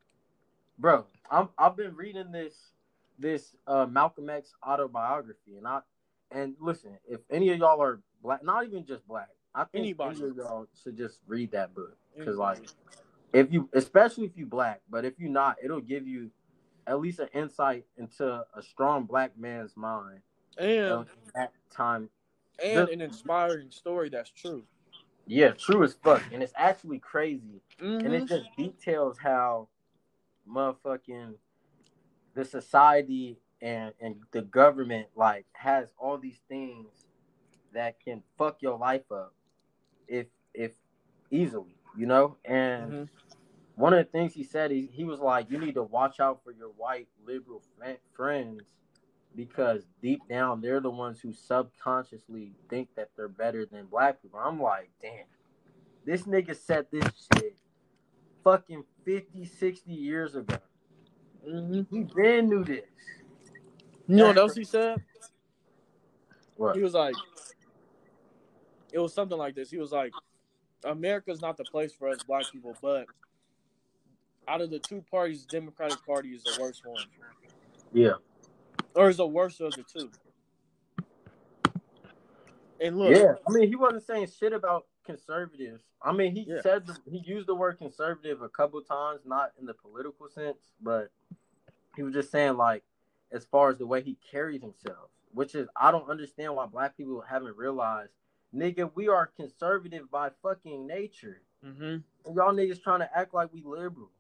Bro, I'm I've been reading this this uh Malcolm X autobiography and I and listen, if any of y'all are black, not even just black, I think
Anybody.
any of y'all should just read that book because like if you especially if you black, but if you not, it'll give you at least an insight into a strong black man's mind
And
that time
and
the-
an inspiring story that's true.
Yeah, true as fuck. And it's actually crazy. And
Mhm.
it just details how motherfucking the society and, and the government like has all these things that can fuck your life up if if easily, you know? And
Mhm.
one of the things he said he, he was like, You need to watch out for your white liberal fri- friends because deep down they're the ones who subconsciously think that they're better than black people. I'm like, damn, this nigga said this shit fucking 50, 60 years ago.
Mhm.
He been knew this.
You know what else he said?
What?
He was like, it was something like this. He was like, America's not the place for us black people, but out of the two parties, Democratic Party is the worst one.
Yeah.
Or is the worst of the two. And look,
Yeah, I mean, he wasn't saying shit about conservatives. I mean, he
Yeah.
said the, he used the word conservative a couple times, not in the political sense, but he was just saying like as far as the way he carries himself, which is I don't understand why black people haven't realized, nigga, we are conservative by fucking nature,
hmm
and y'all niggas trying to act like we liberal.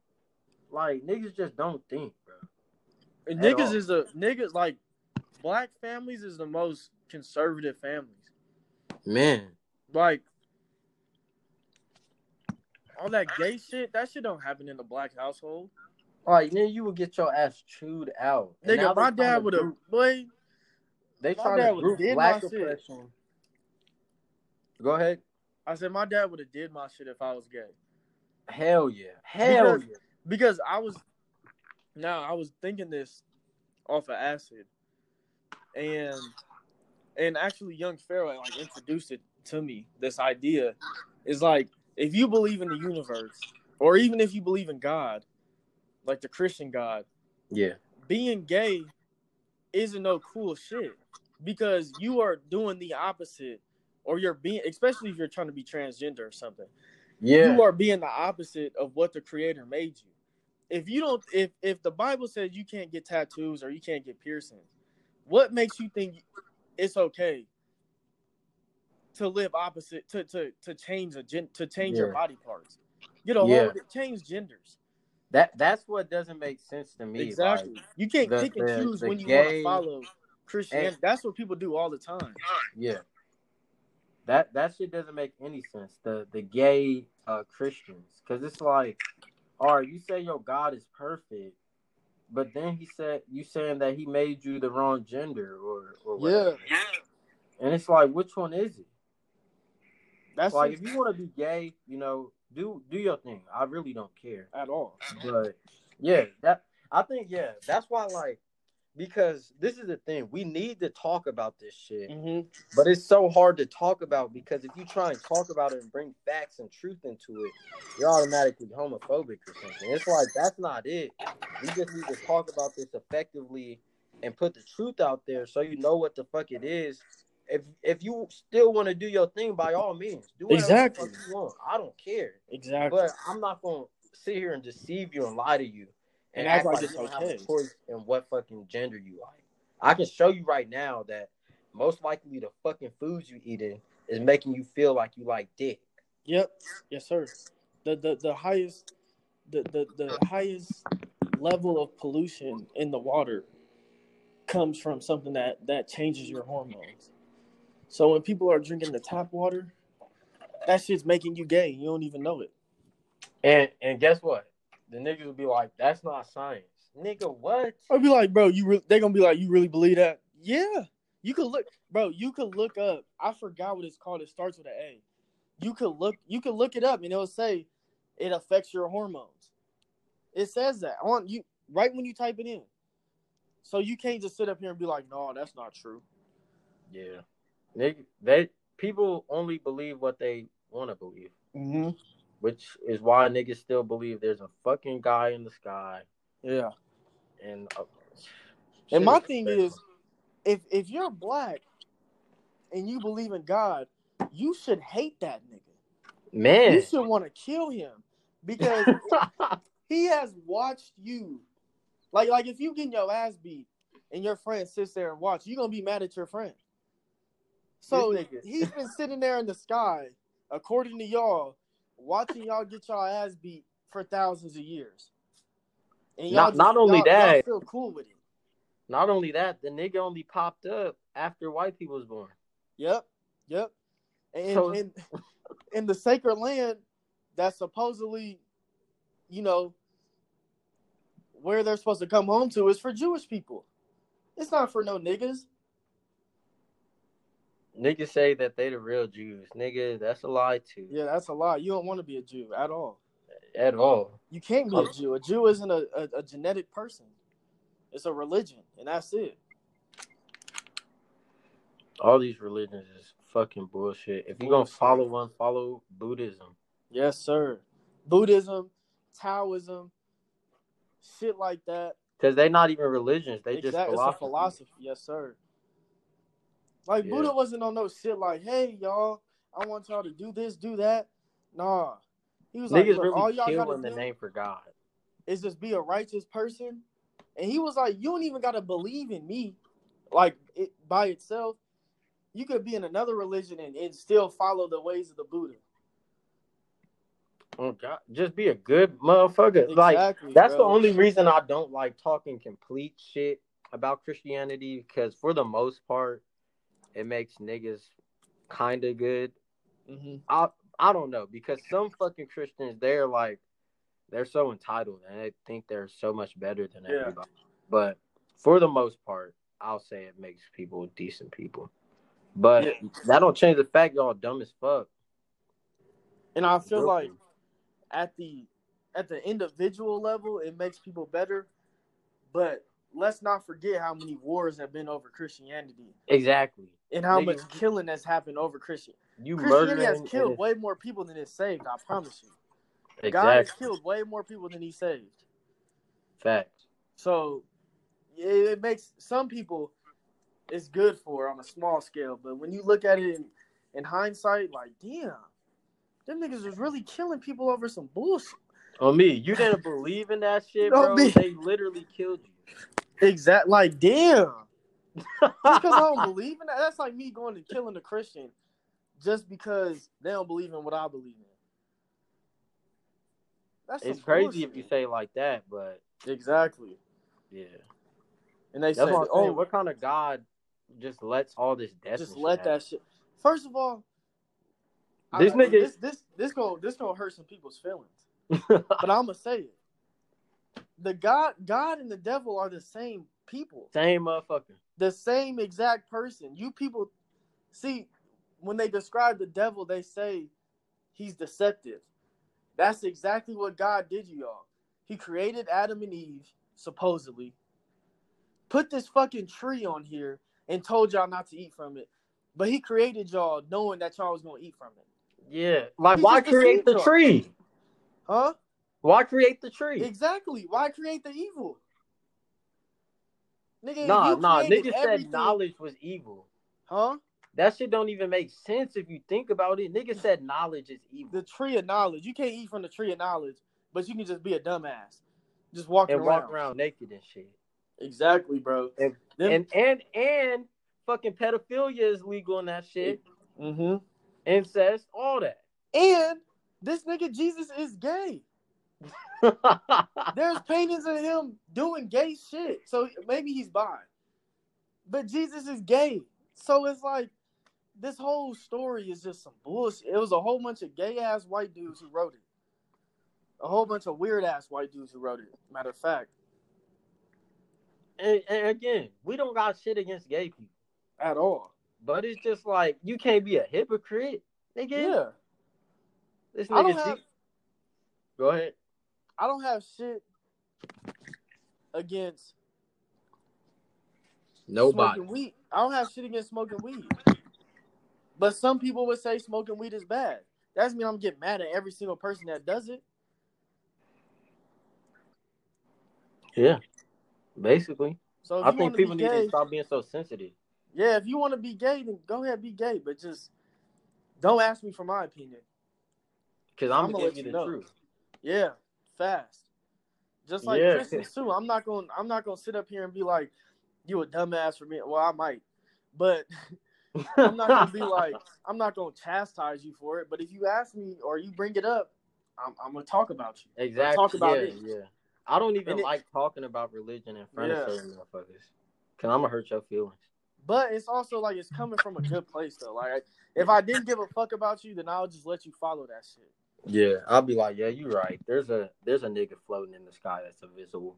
Like niggas just don't think, bro.
Niggas
all.
is the niggas like black families is the most conservative families.
Man,
Like all that gay shit, that shit don't happen in the black household.
Like then you would get your ass chewed out. And
Nigga, my dad would have boy.
They trying to group black oppression. Go ahead.
I said my dad would have did my shit if I was gay.
Hell yeah. Hell
Because-
yeah.
Because I was now I was thinking this off of acid. And and actually young Pharaoh like introduced it to me, this idea is like if you believe in the universe, or even if you believe in God, like the Christian God,
Yeah.
being gay isn't no cool shit because you are doing the opposite or you're being especially if you're trying to be transgender or something
Yeah.
you are being the opposite of what the creator made you if you don't if if the bible says you can't get tattoos or you can't get piercings what makes you think it's okay to live opposite to to to change a gen, to change your body parts You know,
Yeah.
change genders
that that's what doesn't make sense to me.
exactly
Like,
you can't
the-
pick and
the-
choose
the
when you want to follow christianity that's what people do all the time
yeah. That that shit doesn't make any sense. The the gay uh Christians. Cause it's like, all right, you say your God is perfect, but then he said you saying that he made you the wrong gender or or whatever. Yeah. And it's like, which one is it?
that's
Like if you want to be gay, you know, do do your thing. I really don't care.
at all
But yeah, that I think yeah, that's why like because this is the thing we need to talk about this shit,
mm-hmm.
but it's so hard to talk about because if you try and talk about it and bring facts and truth into it, you're automatically homophobic or something. It's like that's not it. We just need to talk about this effectively and put the truth out there so you know what the fuck it is. If if you still want to do your thing, by all means, do whatever
Exactly.
you want. I don't care.
exactly
But I'm not gonna sit here and deceive you and lie to you and,
And
act like you don't have a choice in what fucking gender you like. I can show you right now that most likely the fucking foods you eating is making you feel like you like dick.
Yep. Yes, sir. The the the highest the the, the highest level of pollution in the water comes from something that that changes your hormones. So when people are drinking the tap water, that shit's making you gay. You don't even know it.
And and guess what? The niggas will be like, "That's not science, nigga." What?
I'll be like, bro, you re- they gonna be like, you really believe that? Yeah. You could look, bro. You could look up. I forgot what it's called. It starts with an A. You could look. You could look it up, and it'll say it affects your hormones. It says that on you right when you type it in. So you can't just sit up here and be like, no, that's not true.
Yeah, nigga, they people only believe what they want to believe,
Mm-hmm.
which is why niggas still believe there's a fucking guy in the sky.
Yeah.
And uh,
And my thing
crazy.
is, if if you're black and you believe in God, you should hate that nigga.
man,
You should want to kill him because (laughs) he has watched you. Like, like if you getting your ass beat and your friend sits there and watch, you're gonna be mad at your friend. So he's been sitting there in the sky, according to y'all, watching y'all get y'all ass beat for thousands of years. And
Not- not only
y'all-
that-
y'all feel cool with it.
Not only that, the nigga only popped up after white people was born.
Yep, yep. And
So-
in, in the sacred land, that supposedly, you know, where they're supposed to come home to is for Jewish people. It's not for no niggas.
Niggas say that they the real Jews. Nigga, that's a lie too.
Yeah, that's a lie. You don't want to be a Jew at all.
At all.
You can't be a Jew. A Jew isn't a, a, a genetic person. It's a religion, and that's it.
All these religions is fucking bullshit. If you're gonna follow one, follow Buddhism.
Yes, sir. Buddhism, Taoism, shit like that.
Because they're not even religions. They just philosophy.
It's a philosophy. Yes, sir. Like
Yeah.
Buddha wasn't on no shit like, hey y'all, I want y'all to do this, do that. Nah. He was like,
Niggas
"Look, all y'all gotta
in the
do
name for God.
is just be a righteous person. And he was like, you don't even gotta believe in me, like it by itself. You could be in another religion and, and still follow the ways of the Buddha.
Oh God, just be a good motherfucker. Like
Exactly,
that's the only reason I don't like talking complete shit about Christianity because for the most part, it makes niggas kind of good.
Mhm.
I I don't know because some fucking Christians they're like they're so entitled and they think they're so much better than
Yeah.
everybody. But for the most part, I'll say it makes people decent people. But
Yeah.
that don't change the fact y'all dumb as fuck.
And I feel
Real
like at the at the individual level, it makes people better. But let's not forget how many wars have been over Christianity
exactly.
and how
Niggas-
much killing has happened over Christian.
You
Christianity has killed
and-
way more people than it saved. I promise you. Exactly. God has killed way more people than He saved.
Fact.
So it, it makes some people it's good for on a small scale, but when you look at it in, in hindsight, like damn, them niggas was really killing people over some bullshit.
On me, you didn't believe in that shit, (laughs) bro.
me.
They literally killed you.
Exact, like damn. Just because I don't (laughs) believe in that, that's like me going and killing a Christian just because they don't believe in what I believe in. That's
it's crazy
bullshit.
if you say like that, but
exactly.
yeah.
And they
That's
say,
what
"Oh.
What kind of God just lets all this death?
just let
shit
that shit." First of all,
This
I-
nigga-
this this this gonna this gonna hurt some people's feelings, (laughs) but I'm gonna say it. The God, God and the devil are the same people.
Same motherfucker.
the same exact person. You people see when they describe the devil, they say he's deceptive. That's exactly what God did, you y'all. He created Adam and Eve, supposedly, put this fucking tree on here and told y'all not to eat from it. But he created y'all knowing that y'all was gonna eat from it.
Yeah. Like,
He
why create the
y'all.
tree?
Huh?
Why create the tree?
Exactly. Why create the evil? Nigga,
Nah, nah.
created
Niggas said
everything-
knowledge was evil.
Huh?
That shit don't even make sense if you think about it. Niggas said knowledge is evil.
the tree of knowledge. You can't eat from the tree of knowledge, but you can just be a dumbass, just walking
and
around.
walk around naked and shit.
Exactly, bro.
And
Them-
and and and fucking pedophilia is legal in that shit.
Mm-hmm.
Incest, all that.
And this nigga Jesus is gay. (laughs) There's paintings of him doing gay shit, so maybe he's bi. But Jesus is gay, so it's like this whole story is just some bullshit. It was a whole bunch of gay ass white dudes who wrote it. A whole bunch of weird ass white dudes who wrote it. Matter of fact,
and, and again, we don't got shit against gay people.
at all.
But it's just like you can't be a hypocrite, nigga.
Yeah.
This nigga.
have-
Go ahead.
I don't have shit against nobody. weed. I don't have shit against smoking weed. But some people would say smoking weed is bad. That doesn't mean I'm getting mad at every single person that does it.
Yeah. Basically,
So
I think people
be
need to stop being so sensitive.
yeah, if you want to be gay, then go ahead be gay. But just don't ask me for my opinion.
Because I'm,
I'ma let
give
you
you the
know.
truth.
Yeah, fast. Just like
Yeah.
Christians too. I'm not gonna I'm not to sit up here and be like, "You a dumbass for me." Well, I might, but (laughs) I'm not gonna be like I'm not gonna chastise you for it, but if you ask me or you bring it up, I'm, I'm gonna talk about you.
exactly.
talk about
yeah,
it.
yeah. I don't even
And it-
like talking about religion in front
Yeah.
of certain motherfuckers. Cause I'm gonna hurt your feelings.
But it's also like it's coming from a good place though. Like if I didn't give a fuck about you, then I'll just let you follow that shit.
Yeah, I'll be like, yeah, you're right. There's a there's a nigga floating in the sky that's invisible.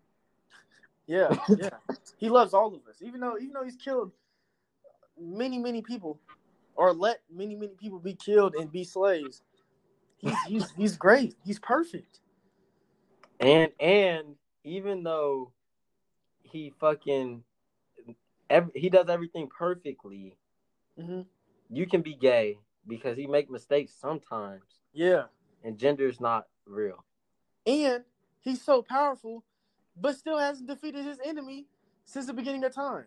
Yeah, (laughs) yeah. he loves all of us, even though even though he's killed many many people, or let many many people be killed and be slaves. He's he's he's great. He's perfect.
And and even though he fucking ev- he does everything perfectly,
hmm
You can be gay because he make mistakes sometimes,
Yeah,
and gender is not real.
and he's so powerful, but still hasn't defeated his enemy since the beginning of time.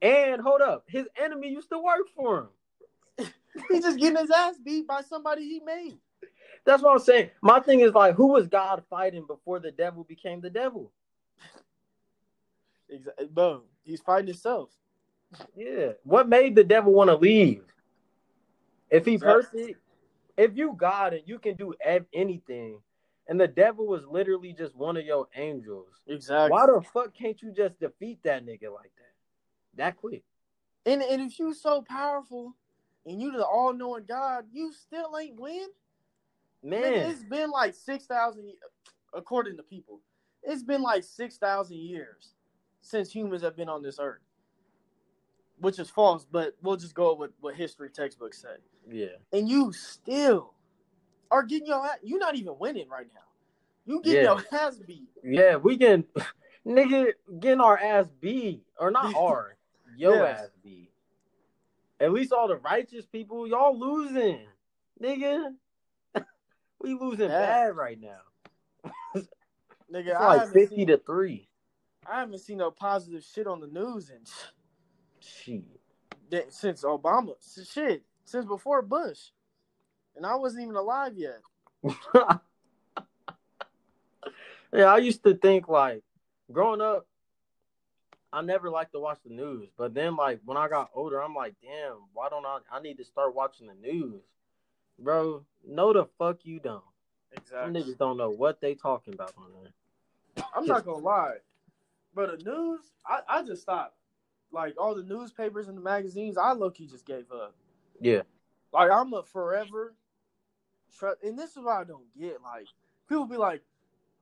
And hold up, his enemy used to work for him. (laughs)
He's just getting his ass beat by somebody he made.
That's what I'm saying. My thing is like, who was God fighting before the devil became the devil? (laughs)
Exactly, bro. He's fighting himself.
Yeah. What made the devil want to leave? If he
Exactly.
perfect, if you God and you can do ev- anything, and the devil was literally just one of your angels,
Exactly.
why the fuck can't you just defeat that nigga like that? That quick.
And and if you so powerful and you the all knowing God, you still ain't win.
Man,
Nigga, it's been like six thousand, according to people, it's been like six thousand years since humans have been on this earth, which is false. But we'll just go with what history textbooks say.
yeah.
And you still are getting your ass. You're not even winning right now. You getting
Yeah.
your ass beat.
Yeah, we can (laughs) nigga getting our ass beat. Or not (laughs) our, your
Yes.
ass beat. At least all the righteous people, y'all losing. Nigga. (laughs) we losing
Yeah.
bad right now.
Nigga,
It's
I
like fifty
seen,
to three.
I haven't seen no positive shit on the news and
Shit.
that- since Obama. Shit, since before Bush, and I wasn't even alive yet. (laughs)
yeah, I used to think like growing up, I never liked to watch the news. But then like when I got older, I'm like, damn, why don't I I need to start watching the news? Bro, no the fuck you don't. Them
Exactly.
niggas don't know what they talking about on there.
I'm not gonna lie, but the news, I, I just stopped. Like all the newspapers and the magazines, I low key just gave up.
Yeah.
Like I'm a forever trust, and this is what I don't get. Like people be like,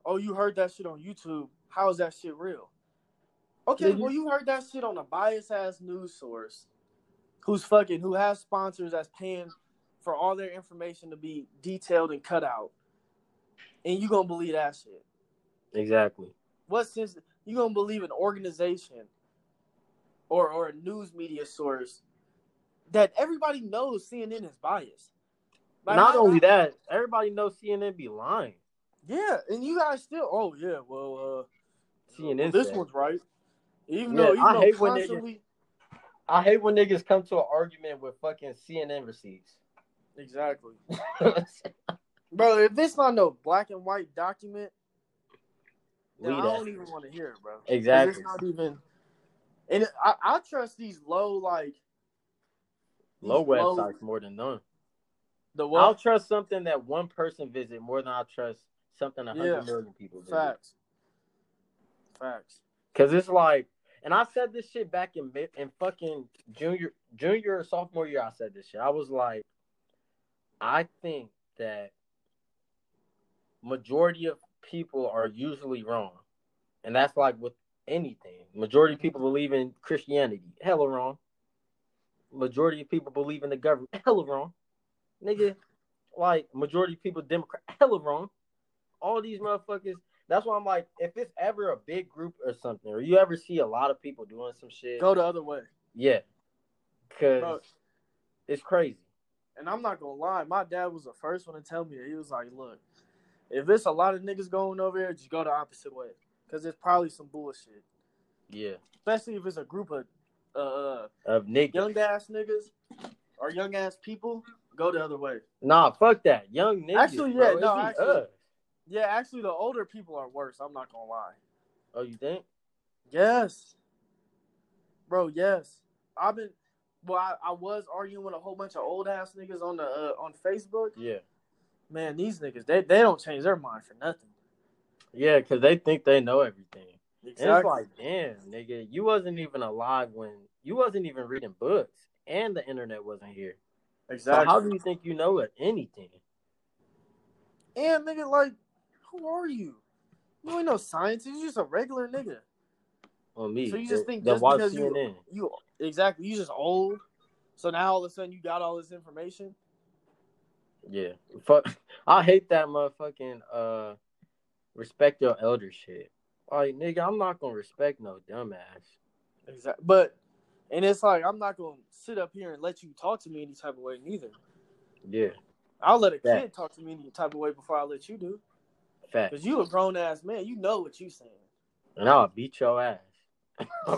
"Oh, you heard that shit on YouTube? How is that shit real?" Okay,
Yeah, you-
well you heard that shit on a biased ass news source, who's fucking who has sponsors that's paying for all their information to be detailed and cut out, and you gonna believe that shit?
Exactly.
what sense you gonna believe an organization or or a news media source that everybody knows CNN is biased? Like,
Not
I-
only that, everybody knows CNN be lying.
yeah, and you guys still, oh yeah, well, uh,
CNN
well, this one's right. Even
Yeah,
though, even
I
though
hate when they-
constantly,
I hate when niggas come to an argument with fucking CNN receipts.
exactly, (laughs) bro. If it's not no black and white document, then I don't even want to hear it, bro.
Exactly.
It's not even, and I, I trust these low like these
Low websites more than none.
The
I'll trust something that one person visit more than I trust something a hundred
Yeah.
million people visit.
Facts. Facts.
Cause it's like, and I said this shit back in in fucking junior, junior or sophomore year. I said this shit. I was like, I think that majority of people are usually wrong, and that's like with anything. Majority of people believe in Christianity, hella wrong. Majority of people believe in the government, (laughs) hella wrong. Nigga, like majority of people Democrat, (laughs) hella wrong. All these motherfuckers. That's why I'm like, if it's ever a big group or something, or you ever see a lot of people doing some shit,
Go the other way.
yeah, cause it's crazy.
and I'm not gonna lie, my dad was the first one to tell me that. He was like, look, if it's a lot of niggas going over here, just go the opposite way. Cause it's probably some bullshit.
Yeah,
Especially if it's a group of uh
of niggas.
young ass niggas or young ass people, go the other way.
Nah, fuck that. Young niggas.
Actually, yeah,
it
no, actually-
us.
Yeah, actually the older people are worse, I'm not gonna lie.
Oh, you think?
Yes. Bro, yes. I've been well, I, I was arguing with a whole bunch of old ass niggas on the uh, on Facebook.
Yeah,
Man, these niggas, they, they don't change their mind for nothing.
Yeah, cause they think they know everything. And it's like, damn, nigga, you wasn't even alive when you wasn't even reading books, and the internet wasn't here. So
exactly.
how do you think you know anything?
and nigga, like, who are you? You ain't no scientist. You just a regular nigga.
On me,
So you just think just because you-
CNN?
You exactly. You just old. So now all of a sudden you got all this information.
Yeah, fuck. (laughs) I hate that motherfucking uh, respect your elder shit. Like, nigga, I'm not gonna respect no dumbass.
Exactly. But And it's like I'm not gonna sit up here and let you talk to me any type of way neither.
Yeah,
I'll let a
Yeah.
kid talk to me any type of way before I let you do.
fact.
Cause you a grown ass man, you know what you saying.
And I'll beat your ass. (laughs)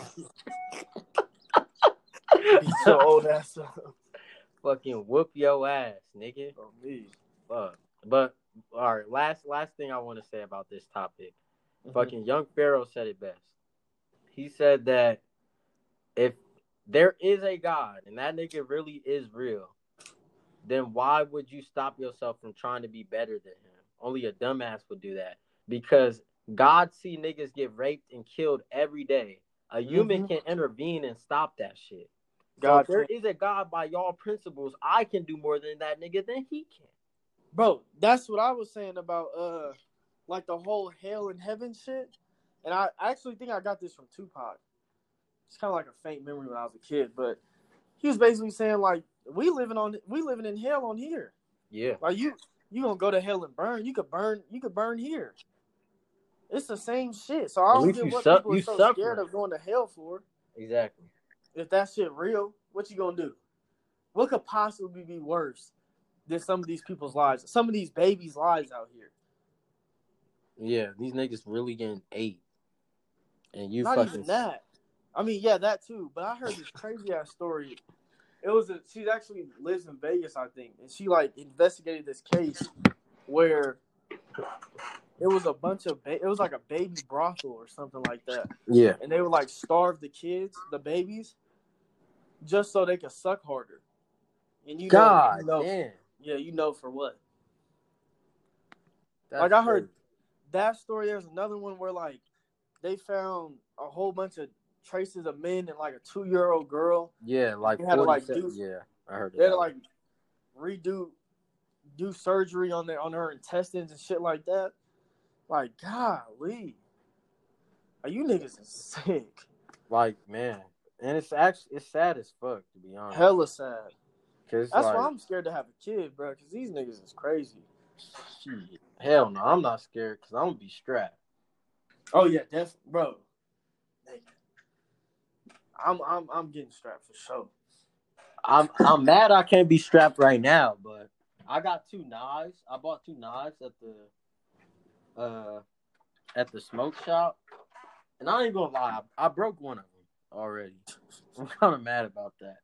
Beat your old ass up.
Fucking whoop your ass, nigga.
Oh, me.
Fuck. But all right, last last thing I want to say about this topic.
Mhm.
Fucking Young Pharaoh said it best. He said that if there is a God and that nigga really is real, then why would you stop yourself from trying to be better than him? Only a dumbass would do that. Because God see niggas get raped and killed every day. A human
Mhm.
can intervene and stop that shit. So
God
if there is a God by y'all principles, I can do more than that nigga than he can.
Bro, that's what I was saying about uh like the whole hell and heaven shit. And I actually think I got this from Tupac. It's kind of like a faint memory when I was a kid, but he was basically saying like we living on we living in hell on here.
Yeah.
Like you you gonna go to hell and burn. You could burn you could burn here. It's the same shit. So I don't get what
su-
people are so
suffering.
scared of going to hell for.
Exactly.
If that shit real, what you gonna do? What could possibly be worse than some of these people's lives? Some of these babies' lives out here.
Yeah, these niggas really getting ate. And you
Not
fucking
even that. I mean, yeah, that too. But I heard this crazy ass story. It was a she actually lives in Vegas, I think, and she like investigated this case where it was a bunch of ba- it was like a baby brothel or something like that,
Yeah.
and they would like starve the kids, the babies, just so they could suck harder. And you know,
God
you know. Yeah, you know for what.
That's
Like, I heard-
crazy.
that story there's another one where like they found a whole bunch of traces of men and like a two year old girl.
Yeah, like
They had to, like, do-
Yeah, I heard
They had to like redo do surgery on their on her intestines and shit like that. Like, golly. Are you niggas sick.
like man. And it's actually it's sad as fuck to be honest.
Hella sad. That's
like,
why I'm scared to have a kid, bro, because these niggas is crazy.
shit. Hell no, I'm not scared because I'm gonna be strapped.
Oh yeah, definitely bro. I'm I'm I'm getting strapped for sure.
I'm I'm mad I can't be strapped right now, but I got two knives. I bought two knives at the uh at the smoke shop, and I ain't gonna lie, I, I broke one of them already. (laughs) I'm kind of mad about that.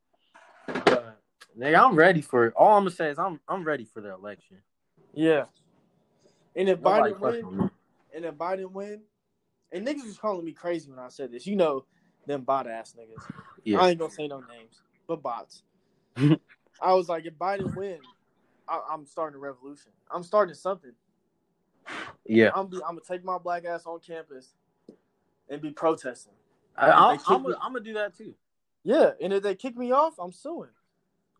But nigga, I'm ready for it. All I'm gonna say is I'm I'm ready for the election.
Yeah. And if
Nobody
Biden win, and if Biden win, and niggas was calling me crazy when I said this. You know, them bot ass niggas. (sighs)
Yeah.
I ain't gonna say no names, but bots. (laughs) I was like, if Biden win, I, I'm starting a revolution. I'm starting something.
yeah.
I'm be, I'm gonna take my black ass on campus and be protesting.
I, I,
They kick
I'm gonna I'm gonna do that too.
Yeah, and if they kick me off, I'm suing.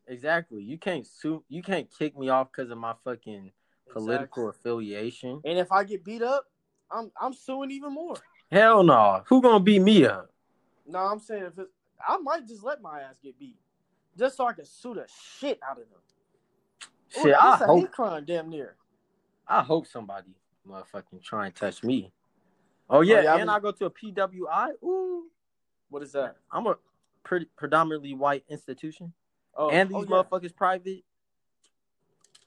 Exactly. You can't sue. You can't kick me off because of my fucking political affiliation.
And if I get beat up, I'm I'm suing even more.
Hell no. Who gonna beat me up?
No, I'm saying if it, I might just let my ass get beat, just so I can sue the shit out of them. Ooh,
Shit, I
it's a
hope
hate crime, damn near.
I hope somebody motherfucking try and touch me. Oh yeah, oh,
yeah, I
and
mean-
I go to a PWI. Ooh,
What is that?
I'm a pretty predominantly white institution,
Oh,
and these
oh, yeah.
motherfuckers private.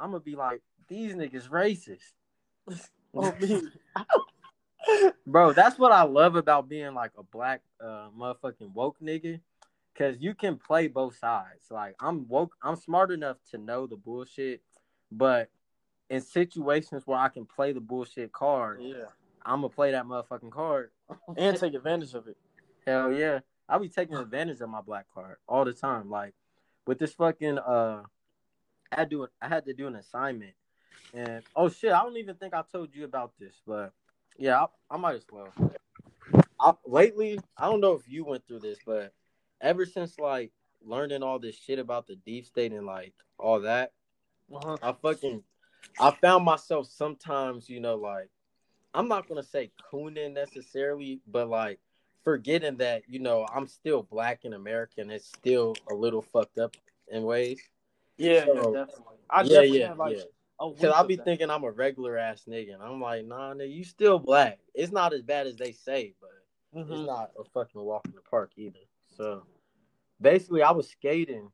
I'm gonna be like these niggas racist, (laughs)
Oh, me.
bro. That's what I love about being like a black uh motherfucking woke nigga, cause you can play both sides. Like I'm woke, I'm smart enough to know the bullshit, but in situations where I can play the bullshit card,
yeah,
I'm gonna play that motherfucking card.
and take advantage of it.
Hell yeah. I be taking advantage of my black card all the time. Like with this fucking uh I had to do I had to do an assignment. And oh shit, I don't even think I told you about this, but yeah, I, I might as well. I, lately, I don't know if you went through this, but ever since like learning all this shit about the deep state and like all that,
Uh-huh.
I fucking I found myself sometimes, you know, like I'm not gonna say cooning necessarily, but like forgetting that, you know, I'm still black in America and it's still a little fucked up in ways.
Yeah,
So-
yeah, definitely. I
yeah,
definitely
yeah,
like
yeah. Cause I'll be
that.
thinking I'm a regular ass nigga, and I'm like, nah, nigga, you still black. It's not as bad as they say, but
Mhm.
it's not a fucking walk in the park either. So, basically I was skating,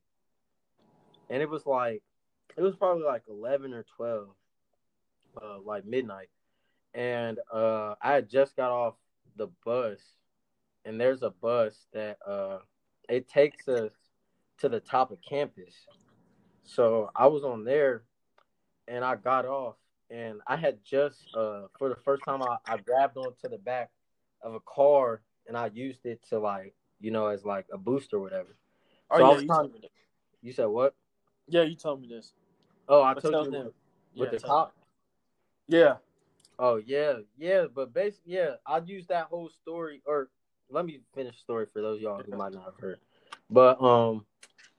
and it was like it was probably like eleven or twelve, uh, like midnight, and uh, I had just got off the bus, and there's a bus that uh, it takes us to the top of campus. So I was on there, and I got off, and I had just uh, for the first time I, I grabbed onto the back of a car, and I used it to like you know as like a boost or whatever.
Oh
So I
yeah, you
trying-. You said what?
Yeah, you told me this.
Oh, I told you
them.
with
Yeah,
the top.
Yeah.
Oh yeah, yeah, but basically, yeah, I used that whole story. Or let me finish the story for those of y'all who might not have heard. But um,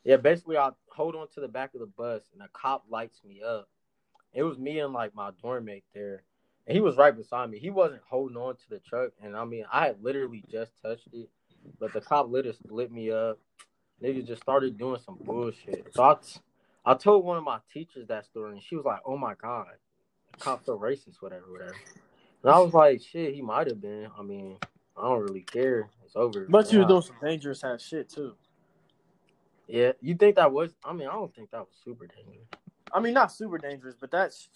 yeah, basically, I hold on to the back of the bus, and a cop lights me up. It was me and like my dorm mate there, and he was right beside me. He wasn't holding on to the truck, and I mean, I had literally just touched it, but the cop lit us, lit me up. Niggas just started doing some bullshit. So I, I told one of my teachers that story, and she was like, "Oh my god." cops are racist, whatever, whatever. And I was like, shit, he might have been. I mean, I don't really care. It's over.
But you were doing some dangerous ass shit too.
Yeah, you think that was? I mean, I don't think that was super dangerous.
I mean, not super dangerous, but that's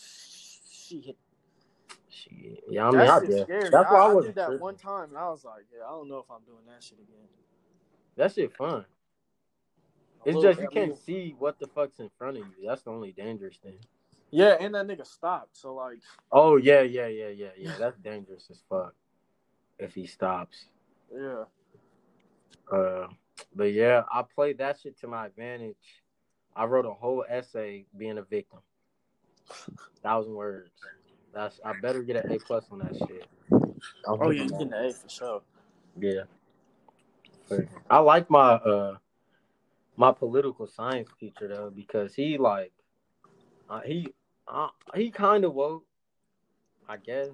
shit.
Shit. Yeah, I mean,
that
I guess.
scary.
That's why I,
I,
wasn't
did that
tripping.
one time, and I was like, yeah, I don't know if I'm doing that shit again.
That shit fun. It's
little-
just you can't see what the fuck's in front of you. That's the only dangerous thing.
Yeah, and that nigga stopped. So like,
Oh yeah, yeah, yeah, yeah, yeah. That's dangerous as fuck. If he stops.
yeah.
Uh, but yeah, I played that shit to my advantage. I wrote a whole essay being a victim. (laughs) Thousand words. That's I better get an A plus on that shit.
Oh yeah, you getting an A for sure.
Yeah. I like my uh my political science teacher though because he like uh, he uh, he kind of woke, I guess.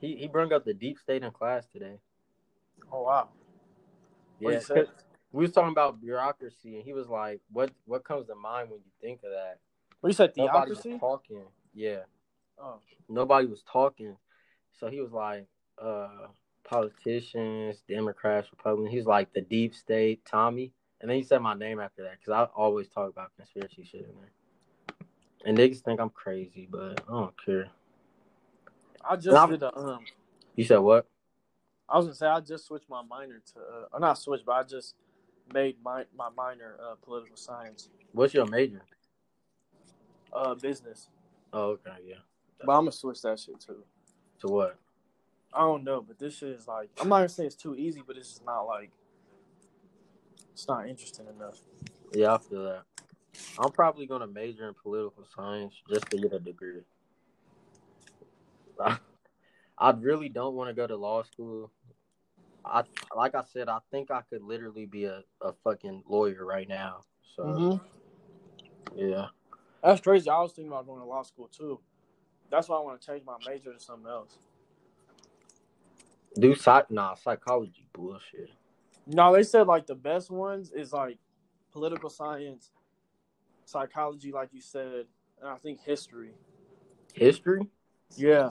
He he brought up the deep state in class today.
Oh wow.
Yeah,
he said?
'cause we was talking about bureaucracy, and he was like, "What what comes to mind when you think of that?"
What you said?
Nobody was
Theocracy?
talking. Yeah,
Oh.
nobody was talking. So he was like, uh, politicians, Democrats, Republicans. He's like the deep state, Tommy. And then he said my name after that because I always talk about conspiracy shit in there. And niggas think I'm crazy, but I don't care.
I just did a um.
You said what?
I was gonna say I just switched my minor to, uh, or not switched, but I just made my my minor uh, political science,
What's your major?
uh, business.
Oh, okay, yeah.
But I'm gonna switch that shit too.
To what?
I don't know, but this shit is like I'm not gonna say it's too easy, but it's just not like it's not interesting enough.
Yeah, I feel that. I'm probably gonna major in political science just to get a degree. I, (laughs) I really don't want to go to law school. I like I said, I think I could literally be a, a fucking lawyer right now. So
Mm-hmm.
yeah.
That's crazy. I was thinking about going to law school too. That's why I want to change my major to something else.
Do psych nah psychology bullshit.
No, they said like the best ones is like political science, psychology, like you said, and I think history.
History?
Yeah,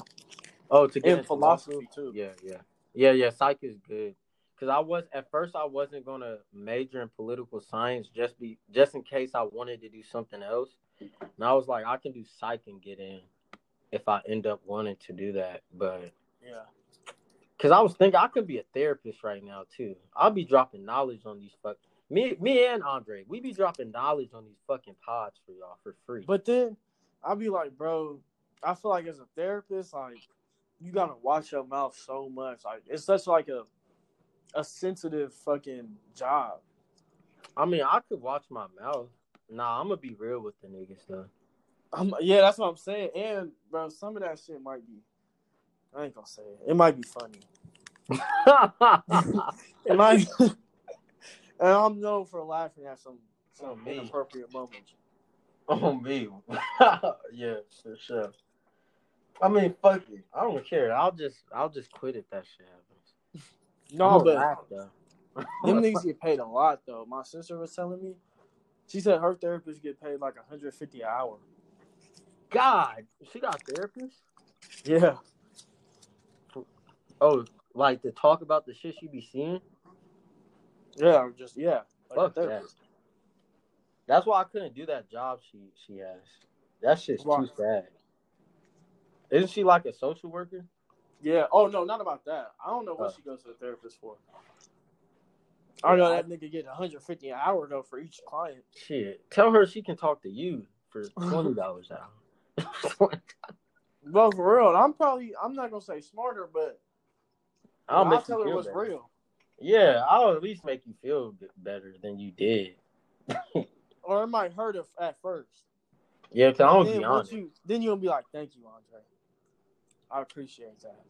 Oh, to get into law
philosophy too.
Yeah, yeah, yeah, yeah. Psych is good because I was at first I wasn't gonna major in political science just be just in case I wanted to do something else, and I was like I can do psych and get in if I end up wanting to do that, but
Yeah.
because I was thinking I could be a therapist right now too. I'll be dropping knowledge on these fuck me, me and Andre. We be dropping knowledge on these fucking pods for y'all for free.
But then I'll be like, bro, I feel like as a therapist, like you gotta watch your mouth so much. Like it's such like a a sensitive fucking job.
I mean, I could watch my mouth. Nah, I'm gonna be real with the niggas though.
Um, yeah, that's what I'm saying. And bro, some of that shit might be. I ain't gonna say it. It might be funny. (laughs) It might. (laughs) and I'm known for laughing at some
Oh,
some
me.
inappropriate moments.
Oh me, (laughs) yeah, for sure. I mean, fuck it. I don't care. I'll just, I'll just quit if that shit happens. (laughs)
No, but
laugh,
them (laughs) niggas get paid a lot though. My sister was telling me. She said her therapist get paid like 150 an hour.
God, she got therapists.
Yeah.
Oh, like to talk about the shit she be seeing.
Yeah, just yeah. Like
Fuck
therapist.
That's why I couldn't do that job she she has. That shit's
Why?
too sad. Isn't she like a social worker?
Yeah. Oh no, not about that. I don't know what
Oh.
she goes to the therapist for. I know that nigga get 150 an hour though for each client.
Shit. Tell her she can talk to you for (laughs) twenty dollars an hour. (laughs)
Well, for real, I'm probably I'm not gonna say smarter, but
I'll
I'll,
make
tell her
feel
what's
better.
real.
Yeah, I'll at least make you feel better than you did. (laughs)
Or it might hurt if, at first.
Yeah, cause I'm gonna
then
be honest.
you then you'll be like, Thank you, Andre. I appreciate that.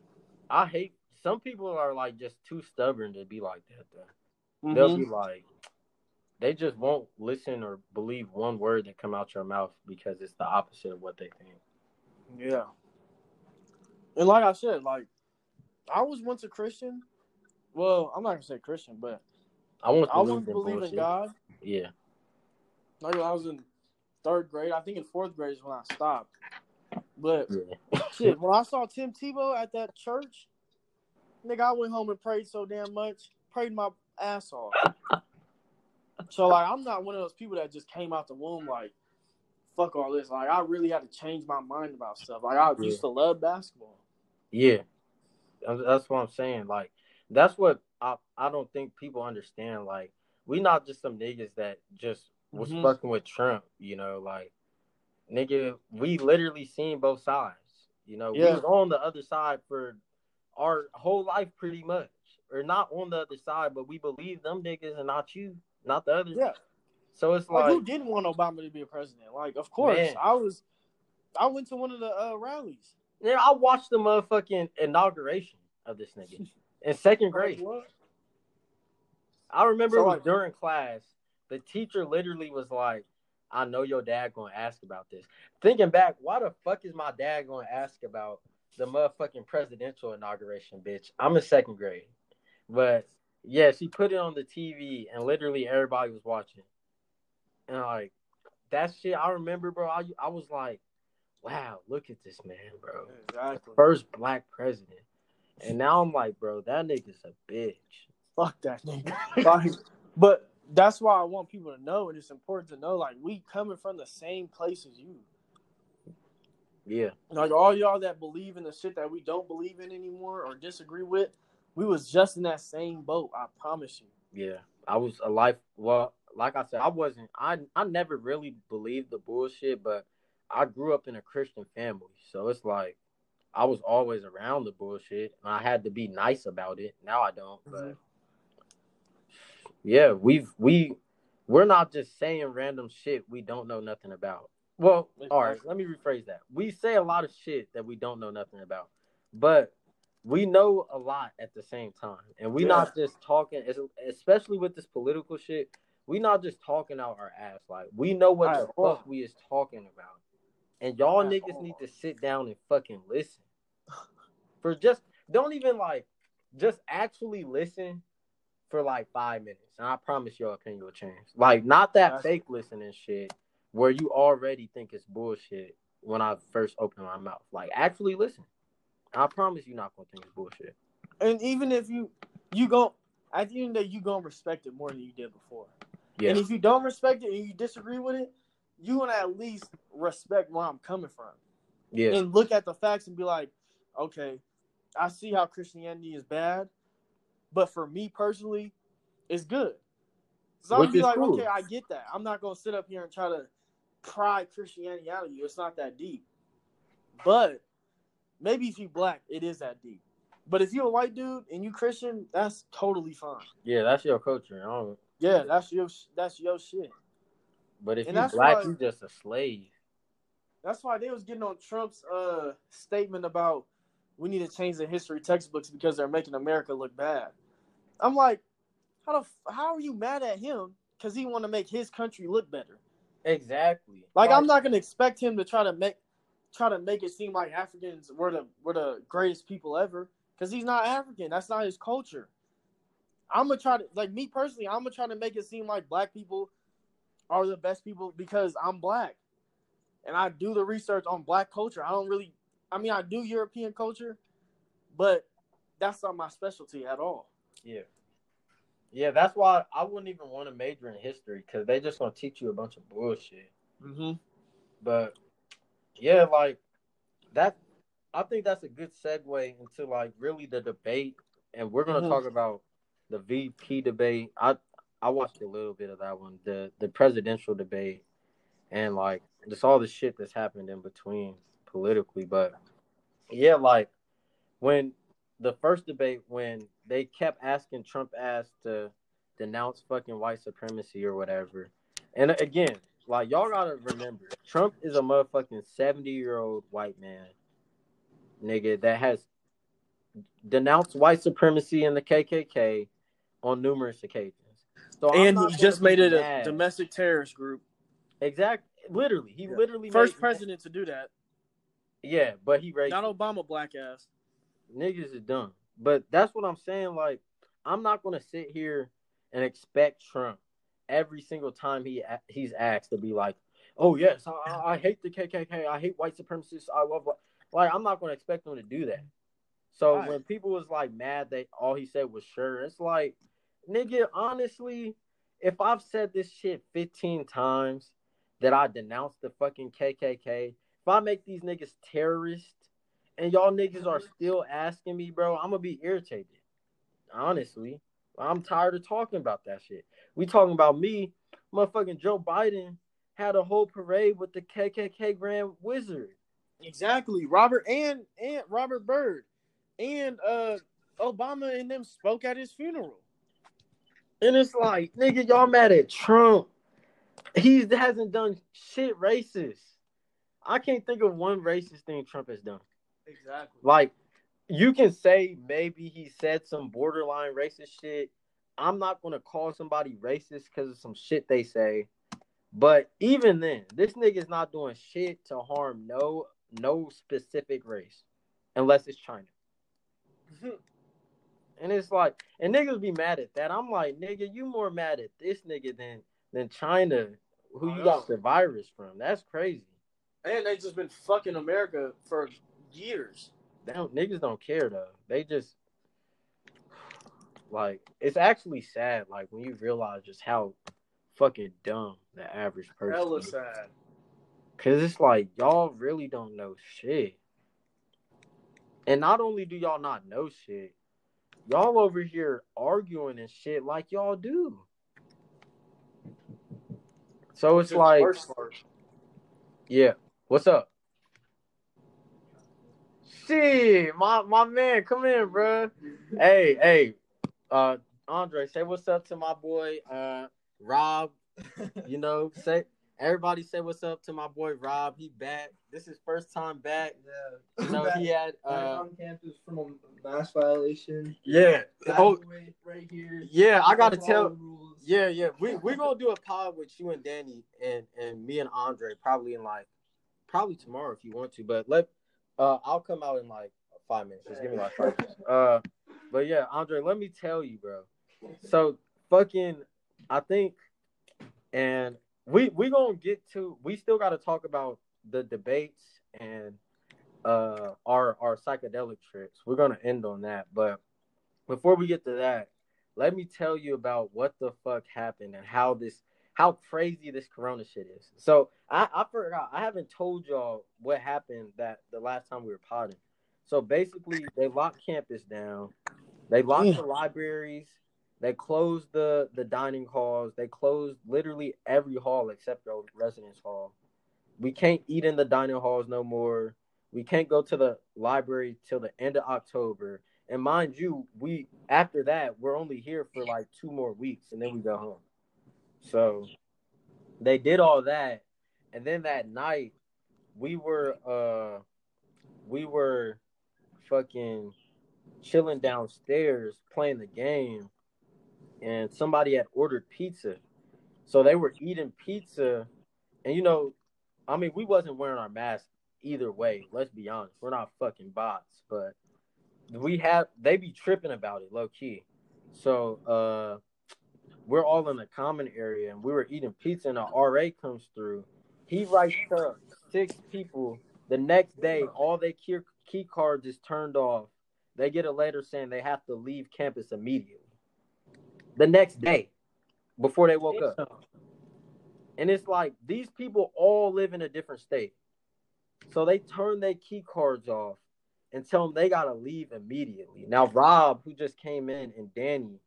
I hate some people are like just too stubborn to be like that though. They'll
Mhm.
be like they just won't listen or believe one word that come out your mouth because it's the opposite of what they think.
Yeah. And like I said, like I was once a Christian. Well, I'm not gonna say Christian, but
I want to
I
believe
once believe in. God.
Yeah.
Like when I was in third grade. I think in fourth grade is when I stopped. But
Yeah. (laughs)
shit, (laughs) when I saw Tim Tebow at that church, nigga, I went home and prayed so damn much, prayed my ass off. (laughs) so like, I'm not one of those people that just came out the womb like, fuck all this. Like, I really had to change my mind about stuff. Like, I
Yeah.
used to love basketball.
Yeah, That's- what I'm saying. Like, that's what I I don't think people understand. Like, we not just some niggas that just was
Mhm.
fucking with Trump. You know, like, nigga, we literally seen both sides. You know, we was on the other side for our whole life, pretty much, or not on the other side, but we believe them niggas and not you, not the others.
Yeah.
So it's
Like,
like,
who didn't want Obama to be a president? Like, of course,
Man.
I was. I went to one of the uh, rallies.
yeah, I watched the motherfucking inauguration of this nigga (laughs) in second grade. I remember
So, like-
during class. The teacher literally was like, "I know your dad gonna ask about this." Thinking back, why the fuck is my dad gonna ask about the motherfucking presidential inauguration, bitch? I'm in second grade, but yeah, she put it on the TV and literally everybody was watching, and like that shit. I remember, bro. I I was like, "Wow, look at this man, bro."
Exactly.
First black president, and now I'm like, bro, that nigga's a bitch.
Fuck that nigga. (laughs) but that's why I want people to know, and it's important to know, like, we coming from the same place as you.
Yeah.
Like all y'all that believe in the shit that we don't believe in anymore or disagree with, we was just in that same boat. I promise you.
Yeah, I was a life. Well, like I said, I wasn't. I I never really believed the bullshit, but I grew up in a Christian family, so it's like I was always around the bullshit, and I had to be nice about it. Now I don't. But
Mhm.
Yeah, we've we we're not just saying random shit we don't know nothing about. Well, all right, let me rephrase that. We say a lot of shit that we don't know nothing about, but we know a lot at the same time, and we
Yeah.
not just talking. Especially with this political shit, we not just talking out our ass. Like we know what
At
the fuck we is talking about, and y'all niggas need to sit down and fucking listen. (laughs) For just don't even like just actually listen for like five minutes, and I promise your opinion will change. Like not that
That's-
fake listening shit where you already think it's bullshit when I first open my mouth. Like actually listen. I promise you're not gonna think it's bullshit.
And even if you you go at the end of the day, you gonna respect it more than you did before.
Yeah,
And if you don't respect it and you disagree with it, you wanna at least respect where I'm coming from.
yeah,
and look at the facts and be like, okay, I see how Christianity is bad, but for me personally, it's good. So I'll be like, okay, I get that. I'm not gonna sit up here and try to pry Christianity out of you. It's not that deep. But maybe if you black, it is that deep. But if you're a white dude and you Christian, that's totally fine.
yeah. That's your culture.
Yeah, that's your that's your shit.
but if
And
you black, you just a slave.
That's why they was getting on Trump's uh statement about we need to change the history textbooks because they're making America look bad. I'm like, how the how are you mad at him because he want to make his country look better?
Exactly.
Like I'm not gonna expect him to try to make try to make it seem like Africans were the were the greatest people ever because he's not African. That's not his culture. I'm gonna try to like me personally. I'm gonna try to make it seem like black people are the best people because I'm black, and I do the research on black culture. I don't really. I mean, I do European culture, but that's not my specialty at all.
Yeah. Yeah, that's why I wouldn't even want to major in history because they just gonna teach you a bunch of bullshit.
Mm-hmm.
But yeah, like that. I think that's a good segue into like really the debate, and we're gonna
Mhm.
talk about the VP debate. I I watched a little bit of that one, the the presidential debate, and like just all the shit that's happened in between politically. But yeah, like when the first debate, when they kept asking Trump asked to denounce fucking white supremacy or whatever, and again, like y'all gotta remember, Trump is a motherfucking seventy year old white man, nigga that has denounced white supremacy and the KKK on numerous occasions. So
And he just made it a domestic terrorist group.
Exactly. literally, he
Yeah.
literally
First president to do that.
Yeah, but he racist.
Not Obama, black ass.
niggas is dumb. But that's what I'm saying. Like, I'm not gonna sit here and expect Trump every single time he he's asked to be like, "Oh yes, I, I hate the KKK. I hate white supremacists. I love white." Like, I'm not gonna expect him to do that. So
Right.
when people was like mad that all he said was sure, it's like, nigga, honestly, if I've said this shit 15 times that I denounced the fucking KKK, if I make these niggas terrorists and y'all niggas are still asking me, bro, I'm gonna be irritated. Honestly, I'm tired of talking about that shit. We talking about me, motherfucking Joe Biden had a whole parade with the KKK Grand Wizard.
Exactly. Robert and and Robert Byrd and uh Obama and them spoke at his funeral.
And it's like, nigga, y'all mad at Trump. He hasn't done shit racist. I can't think of one racist thing Trump has done.
Exactly.
Like, you can say maybe he said some borderline racist shit. I'm not gonna call somebody racist because of some shit they say. But even then, this nigga's not doing shit to harm no no specific race, unless it's China. (laughs) And it's like, and niggas be mad at that. I'm like, nigga, you more mad at this nigga than than China, who
oh,
you got the virus from. That's crazy.
And they just been fucking America for years.
They don't niggas don't care though. They just like it's actually sad, like when you realize just how fucking dumb the average person
Hella
is.
sad.
Cause it's like y'all really don't know shit. And not only do y'all not know shit, y'all over here arguing and shit like y'all do. So it's
Just
like,
worse
yeah, what's up? Shit, my my man, come in, bro. Hey, hey, uh, Andre, say what's up to my boy, uh, Rob. You know, say everybody say what's up to my boy Rob. He back. This is first time back.
Yeah.
You know, he had
Back
uh,
on campus from a mass violation.
yeah. Oh,
right here.
yeah. I gotta tell. Yeah, yeah. We we gonna do a pod with you and Danny and and me and Andre probably in like probably tomorrow if you want to. But let uh I'll come out in like five minutes. Just give me like five minutes. (laughs) Uh, but yeah, Andre, let me tell you, bro. So fucking, I think, and we we gonna get to. We still got to talk about the debates and uh our our psychedelic trips. We're gonna end on that, but before we get to that, let me tell you about what the fuck happened and how this how crazy this corona shit is. So I, I forgot I haven't told y'all what happened that the last time we were potting. So basically they locked campus down, they locked the libraries, they closed the the dining halls, they closed literally every hall except the residence hall. We can't eat in the dining halls no more. We can't go to the library till the end of October. And mind you, we after that we're only here for like two more weeks, and then we go home. So they did all that, and then that night we were uh we were fucking chilling downstairs playing the game, and somebody had ordered pizza, so they were eating pizza, and you know, I mean, we wasn't wearing our masks either way. Let's be honest, we're not fucking bots, but we have they be tripping about it low key. So uh we're all in the common area and we were eating pizza and a RA comes through. He writes up six people. The next day, all their key, key cards is turned off. They get a letter saying they have to leave campus immediately. the next day before they woke up. And it's like these people all live in a different state. So they turn their key cards off and tell them they gotta leave immediately. Now Rob, who just came in, and Danny,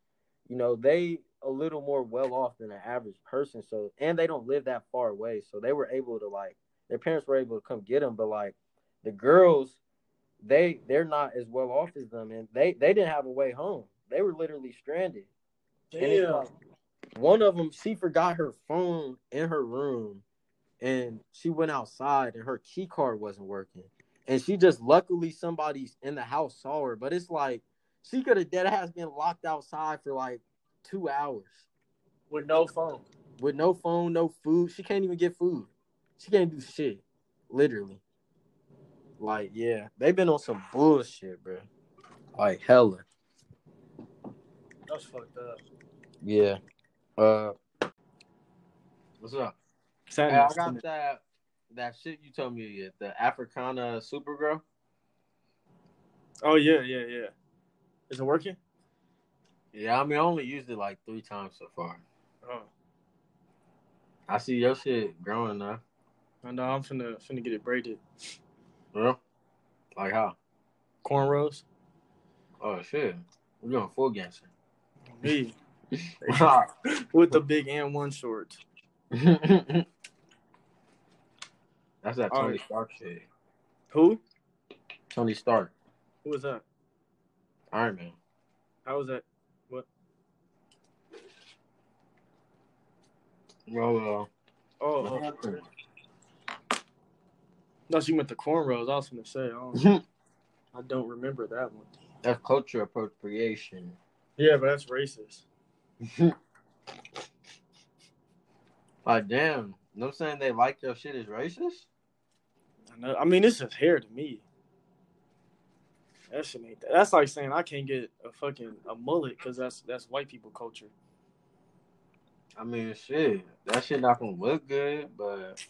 you know, they a little more well off than an average person. So and they don't live that far away. So they were able to like their parents were able to come get them, but like the girls, they they're not as well off as them and they they didn't have a way home. They were literally stranded. And
Damn.
like, one of them, she forgot her phone in her room, and she went outside, and her key card wasn't working. And she just luckily somebody's in the house saw her, but it's like she could have dead ass been locked outside for like two hours
With no phone.
with no phone, no food. She can't even get food. She can't do shit, literally. Like, yeah, they've been on some bullshit, bro. Like hella.
That's fucked up.
Yeah. Uh, what's up? Hey, I got that that shit you told me yet. The Africana Supergirl.
Oh yeah, yeah, yeah. Is it working?
Yeah, I mean, I only used it like three times so far.
Oh,
I see your shit growing now.
I know. I'm finna finna get it braided.
Bro, like how?
Cornrows.
Oh shit, we're doing full gangster.
Me (laughs) (laughs) with the big AND1 shorts. (laughs)
That's that Tony
Alright.
Stark shit.
Who?
Tony Stark,
Who was that?
Iron Man.
How was that?
Well,
Oh,
uh,
oh. no, she went to cornrows. I was gonna say. I don't, (laughs) I don't remember that one.
that's culture appropriation.
Yeah, but that's racist. (laughs)
Like, damn, you know what I'm saying? They like your shit is racist?
I know. I mean, it's just hair to me. That shit ain't that. That's like saying I can't get a fucking a mullet because that's that's white people culture.
I mean, shit, that shit not gonna look good, but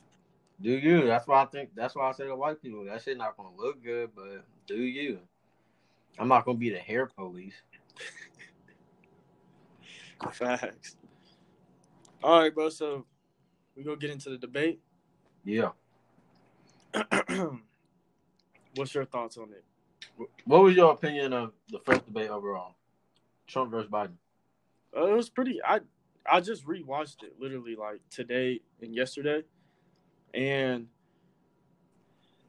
do you? That's why I think. That's why I say to white people, that shit not gonna look good, but do you? I'm not gonna be the hair police. (laughs)
Facts. All right, bro. So we gonna get into the debate.
Yeah. (clears throat)
What's your thoughts on it?
What was your opinion of the first debate overall? Trump versus Biden.
Uh, it was pretty. I I just rewatched it literally like today and yesterday, and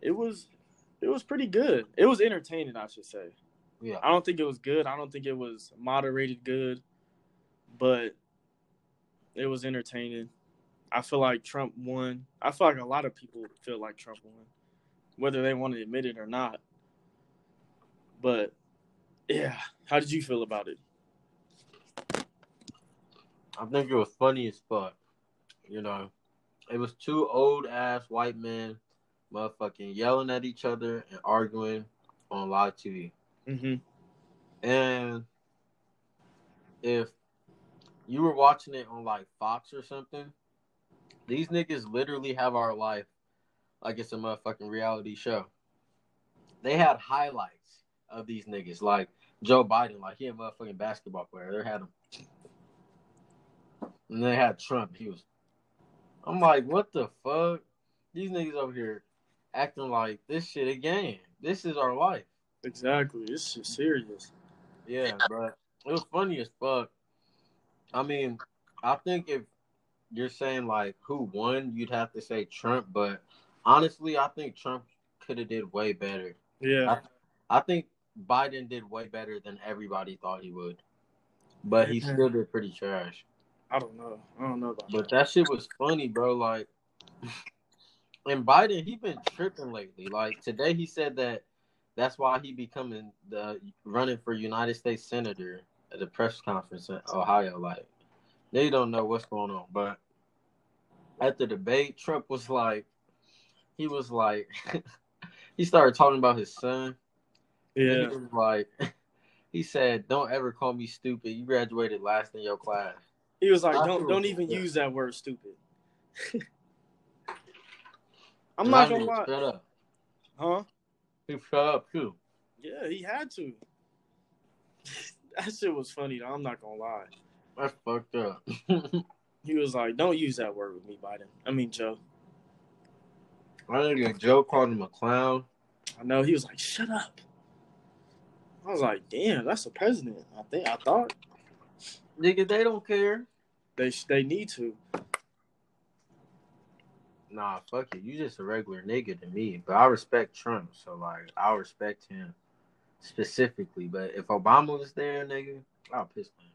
it was it was pretty good. It was entertaining, I should say.
Yeah.
I don't think it was good. I don't think it was moderated good, but it was entertaining. I feel like Trump won. I feel like a lot of people feel like Trump won, whether they want to admit it or not. But yeah, how did you feel about it?
I think it was funny as fuck. You know, it was two old ass white men, motherfucking yelling at each other and arguing on live TV.
Mm-hmm.
And if you were watching it on like Fox or something, these niggas literally have our life like it's a motherfucking reality show. They had highlights of these niggas, like Joe Biden, like he a motherfucking basketball player. They had him. And they had Trump. He was I'm like, what the fuck? These niggas over here acting like this shit a game. This is our life.
Exactly. It's just serious.
Yeah, but it was funny as fuck. I mean, I think if you're saying like who won, you'd have to say Trump. But honestly, I think Trump could have did way better.
Yeah.
I think Biden did way better than everybody thought he would. But he still did pretty trash.
I don't know. I don't know about
But that shit was funny, bro. Like, (laughs) and Biden, he been tripping lately. Like today, he said that that's why he becoming the running for United States senator at the press conference in Ohio. Like, they don't know what's going on. But at the debate, Trump was like, he was like, (laughs) he started talking about his son.
Yeah.
he was like, (laughs) he said, "Don't ever call me stupid. You graduated last in your class."
He was like, don't don't even
yeah.
use that word stupid. (laughs) I'm not gonna lie.
Shut up.
Huh?
He shut up too.
Yeah, he had to. (laughs) that shit was funny though, I'm not gonna lie.
That's fucked up. (laughs)
He was like, "Don't use that word with me, Biden." I mean, Joe.
I think Joe called him a clown.
I know he was like, "Shut up." I was like, "Damn, that's the president." I think I thought
Nigga, they don't care.
They they need to.
Nah, fuck it. You just a regular nigga to me. But I respect Trump, so like I respect him specifically. But if Obama was there, nigga, I'll piss him.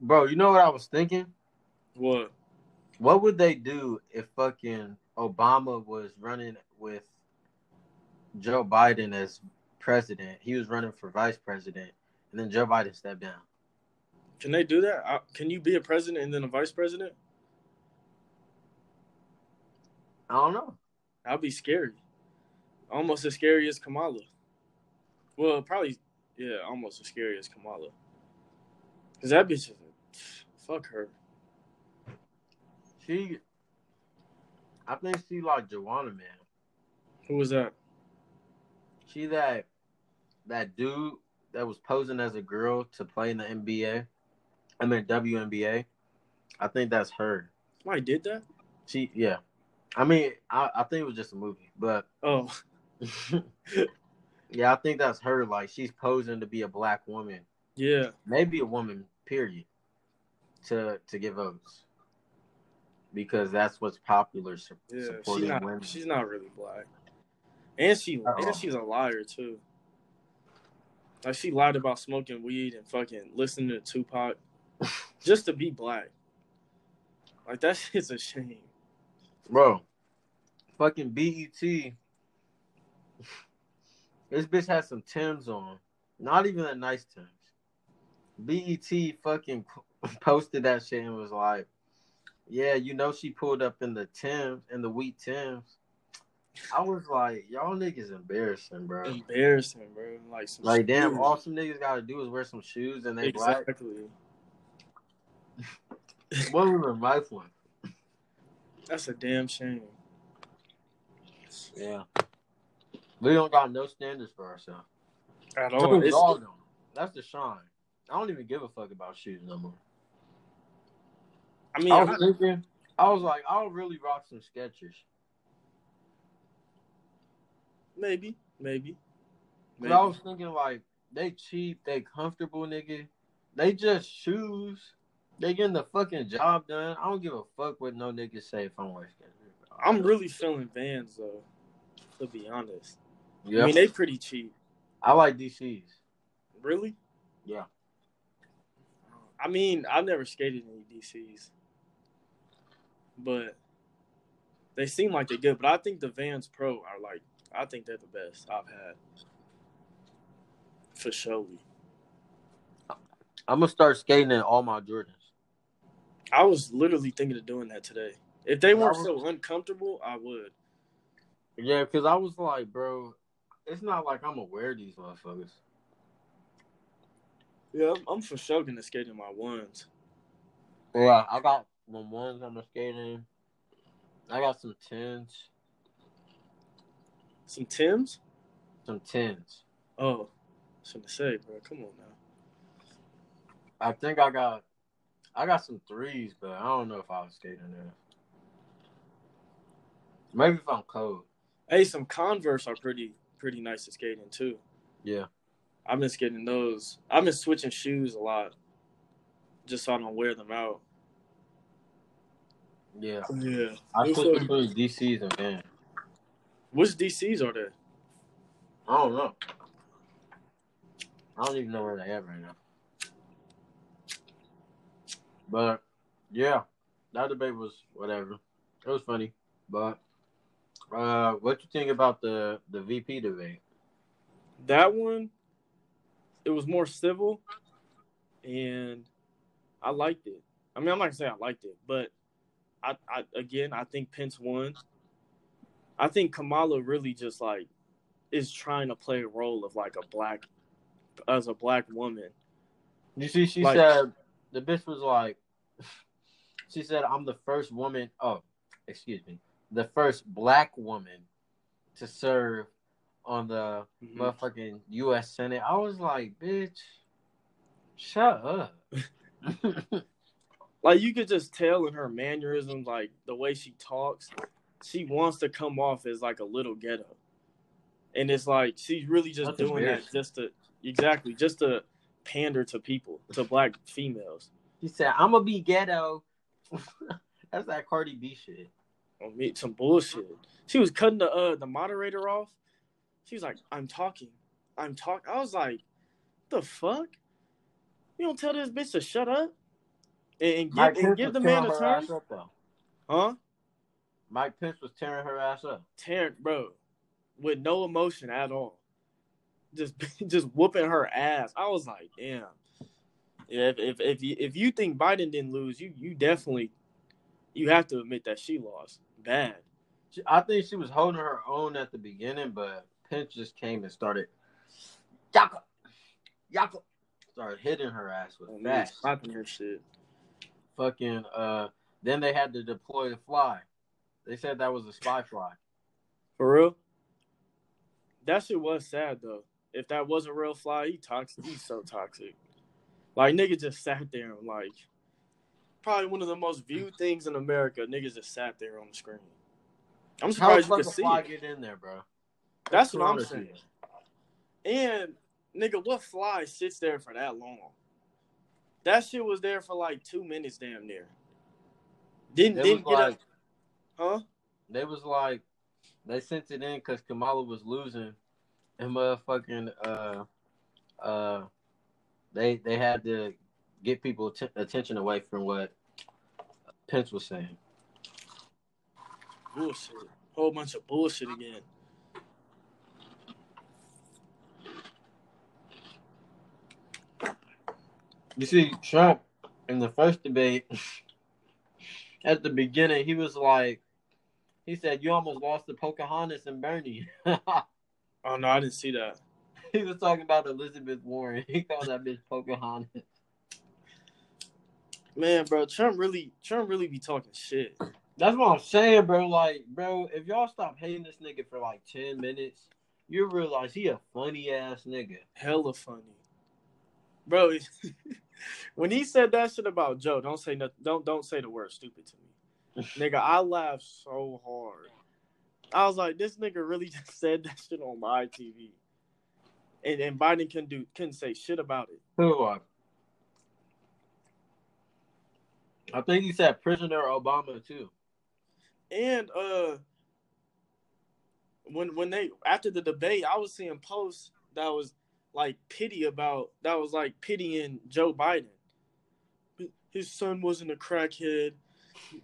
Bro, you know what I was thinking?
What?
What would they do if fucking Obama was running with Joe Biden as president? He was running for vice president, and then Joe Biden stepped down.
Can they do that? I, can you be a president and then a vice president?
I don't know.
That'd be scary. Almost as scary as Kamala. Well, probably, yeah, almost as scary as Kamala. Cause that bitch is fuck her.
She, I think she like Juwanna Mann.
Who was that?
She that that dude that was posing as a girl to play in the NBA. I mean WNBA. I think that's her.
Somebody did that?
She yeah. I mean, I, I think it was just a movie, but
Oh, (laughs)
yeah, I think that's her. Like she's posing to be a black woman,
yeah.
maybe a woman, period, to to get votes because that's what's popular. Su-
Yeah, she's
supporting
not.
women.
She's not really black, and she
Uh-oh.
and she's a liar too. Like she lied about smoking weed and fucking listening to Tupac, (laughs) just to be black. Like that (laughs) shit's a shame.
Bro, fucking BET. This bitch has some Tims on. Not even a nice Tims. BET fucking (laughs) posted that shit and was like, yeah, you know she pulled up in the Tims, in the wheat Tims. I was like, y'all niggas embarrassing, bro.
Embarrassing, bro. Like some
Like, damn, all some niggas gotta do is wear some shoes and they black.
exactly.
What was a nice one?
That's a damn shame.
Yeah. We don't got no standards for ourselves.
At all. It's-
dog them. That's the shine. I don't even give a fuck about shoes no more.
I mean,
I was
not-
thinking, I was like, I'll really rock some Skechers.
maybe, maybe,
Cause
maybe.
I was thinking like, they cheap, they comfortable, nigga. They just shoes. They getting the fucking job done. I don't give a fuck what no niggas say if I'm wearing Skechers.
I'm really feeling Vans though. To be honest,
Yeah.
I mean they pretty cheap.
I like DCs.
Really?
Yeah.
I mean, I've never skated any DCs, but they seem like they're good. But I think the Vans Pro are like, I think they're the best I've had for surely.
I'm gonna start skating in all my Jordans.
I was literally thinking of doing that today. If they weren't
was-
so uncomfortable, I would.
Yeah, because I was like, bro, it's not like I'm gonna wear these motherfuckers.
Yeah, I'm, I'm for sure gonna skate in my ones.
Yeah, I got my ones I'm skating. I got some tens,
Some Tims.
some tens.
Oh, I was gonna say, bro, come on now.
I think I got, I got some threes, but I don't know if I was skating there. Maybe if I'm cold.
Hey, some Converse are pretty pretty nice to skate in too.
Yeah.
I've been skating those. I've been switching shoes a lot, just so I don't wear them out.
Yeah.
Yeah.
I switch between DCs and Vans.
Which DCs are there?
I don't know. I don't even know where they at right now. But yeah, that debate was whatever. It was funny. But uh what you think about the the VP debate?
That one, it was more civil, and I liked it. I mean, I'm not gonna say I liked it, but I, I again, I think Pence won. I think Kamala really just like is trying to play a role of like a black, as a black woman.
You see, she
Like-
said the bitch was like, she said, "I'm the first woman." Oh, excuse me, the first black woman to serve on the
Mhm.
motherfucking U.S. Senate. I was like, "Bitch, shut up." (laughs)
Like you could just tell in her mannerisms, like the way she talks, she wants to come off as like a little ghetto, and it's like she's really just
That's
doing that just to exactly just to pander to people, to black females.
She said, "I'm gonna be ghetto." (laughs) That's that Cardi B shit.
on meet some bullshit. She was cutting the uh the moderator off. She was like, "I'm talking, I'm talking." I was like, "The fuck? You don't tell this bitch to shut up and, and give and give the man a
up,
huh?"
Mike Pence was tearing her ass up.
Tearing, bro, with no emotion at all, just (laughs) just whooping her ass. I was like, "Damn." If if if you, if you think Biden didn't lose, you you definitely you have to admit that she lost bad.
I think she was holding her own at the beginning, but Pence just came and started. Yaka, yaka, started hitting her ass with
Oh,
that.
slapping her shit.
Fucking. Uh, then they had to deploy the fly. They said that was a spy (laughs) fly.
For real? That shit was sad though. If that was a real fly, he toxic. He's so toxic. Like nigga just sat there like probably one of the most viewed things in America. Niggas just sat there on the screen. I'm
How
surprised you
fuck
could see
fly
it.
get in there, bro?
That's what I'm saying. And nigga, what fly sits there for that long? That shit was there for like two minutes, damn near. Didn't
They
didn't get
like,
up, huh?
they was like, they sent it in because Kamala was losing, and motherfucking uh, uh, they they had to get people att- attention away from what Pence was saying.
Bullshit. Whole bunch of bullshit again.
You see, Trump in the first debate, (laughs) at the beginning, he was like, he said, "You almost lost to Pocahontas and Bernie." (laughs)
Oh no, I didn't see that. (laughs)
he was talking about Elizabeth Warren. (laughs) He called that bitch Pocahontas.
Man, bro, Trump really Trump really be talking shit.
That's what I'm saying, bro. Like, bro, if y'all stop hating this nigga for like ten minutes, you realize he a funny ass nigga.
Hella funny. Bro, (laughs) when he said that shit about Joe, don't say nothing don't don't say the word stupid to me. nigga, I laughed so hard. I was like, this nigga really just said that shit on my TV. And and Biden couldn't do couldn't say shit about it.
Who? Uh, I think he said prisoner Obama too.
And uh when when they after the debate, I was seeing posts that was like pity about that was like pitying Joe Biden. His son wasn't a crackhead.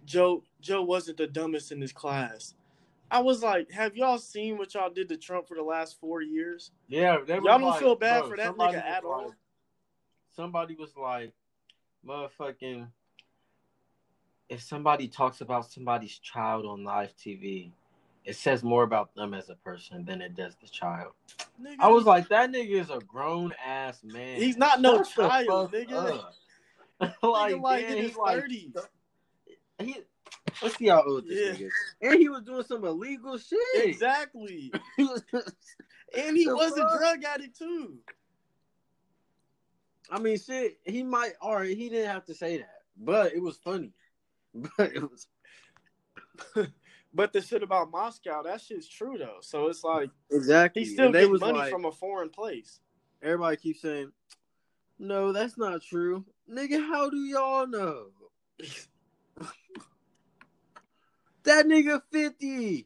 Joe Joe wasn't the dumbest in his class. I was like, have y'all seen what y'all did to Trump for the last four years?
Yeah,
Y'all don't
like-
feel bad
bro,
for that nigga at all?
like- Somebody was like, motherfucking. If somebody talks about somebody's child on live TV, it says more about them as a person than it does the child.
Nigga,
I was like, that nigga is a grown ass man.
He's not no
Shut
child, (laughs) nigga. like,
like,
like
man,
in
he's
his
like,
thirties.
he, let's see how old this
Yeah.
nigga is. And he was doing some illegal shit.
Exactly. (laughs) And he
The
was a drug addict too.
I mean, shit. He might, or he didn't have to say that, but it was funny. (laughs) But it was (laughs)
But the shit about Moscow, that shit's true though. So it's like
exactly.
he still gets money
like-
from a foreign place.
Everybody keeps saying, "No, that's not true, nigga." How do y'all know? That nigga fifty.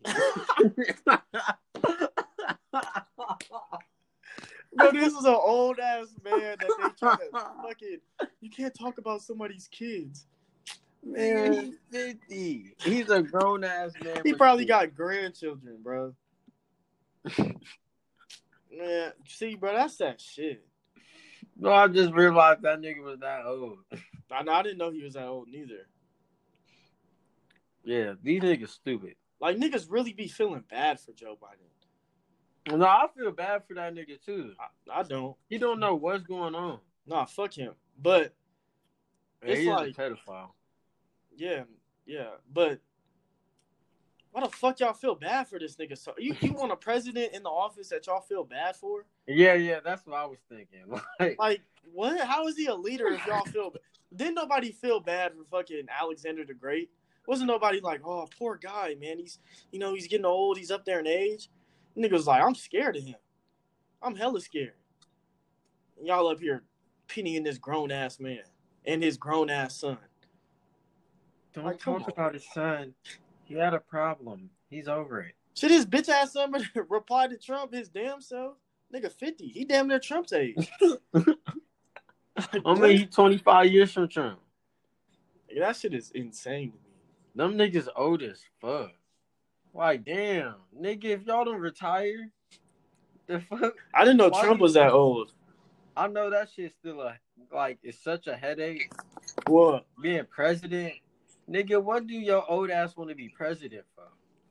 Bro, this is an old ass man that they try to fucking. You can't talk about somebody's kids.
Man, he's fifty. He's a grown ass man.
He probably
he-
got grandchildren, bro. Man, see, bro, that's that shit.
No, I just realized that nigga was that old.
I, I didn't know he was that old neither.
Yeah, these niggas stupid.
Like niggas really be feeling bad for Joe Biden.
No, I feel bad for that nigga too.
I, I don't.
He don't know what's going on.
Nah, fuck him. But
Yeah,
It's like-
a pedophile.
yeah, yeah. But why Why the fuck y'all feel bad for this nigga? So you, you want a president in the office that y'all feel bad for?
Yeah, yeah, that's what I was thinking. (laughs) Like,
Like what? How is he a leader if y'all feel? Didn't nobody feel bad for fucking Alexander the Great? Wasn't nobody like, oh, poor guy, man. He's, you know, he's getting old. He's up there in age. Nigga was like, I'm scared of him. I'm hella scared. Y'all up here pitying this grown ass man and his grown ass son.
Don't
Like, come
talk
on.
about his son. He had a problem. He's over it.
Should his bitch ass son (laughs) reply to Trump his damn self? Nigga, 50. He damn near Trump's age. (laughs) (laughs)
I mean, he 25 years from Trump.
Nigga, that shit is insane to me.
Them niggas old as fuck. Like, damn, nigga, if y'all don't retire, the fuck.
I didn't know Trump was that old.
I know that shit's still a like. It's such a headache
What?
being president. Nigga, what do your old ass want to be president for?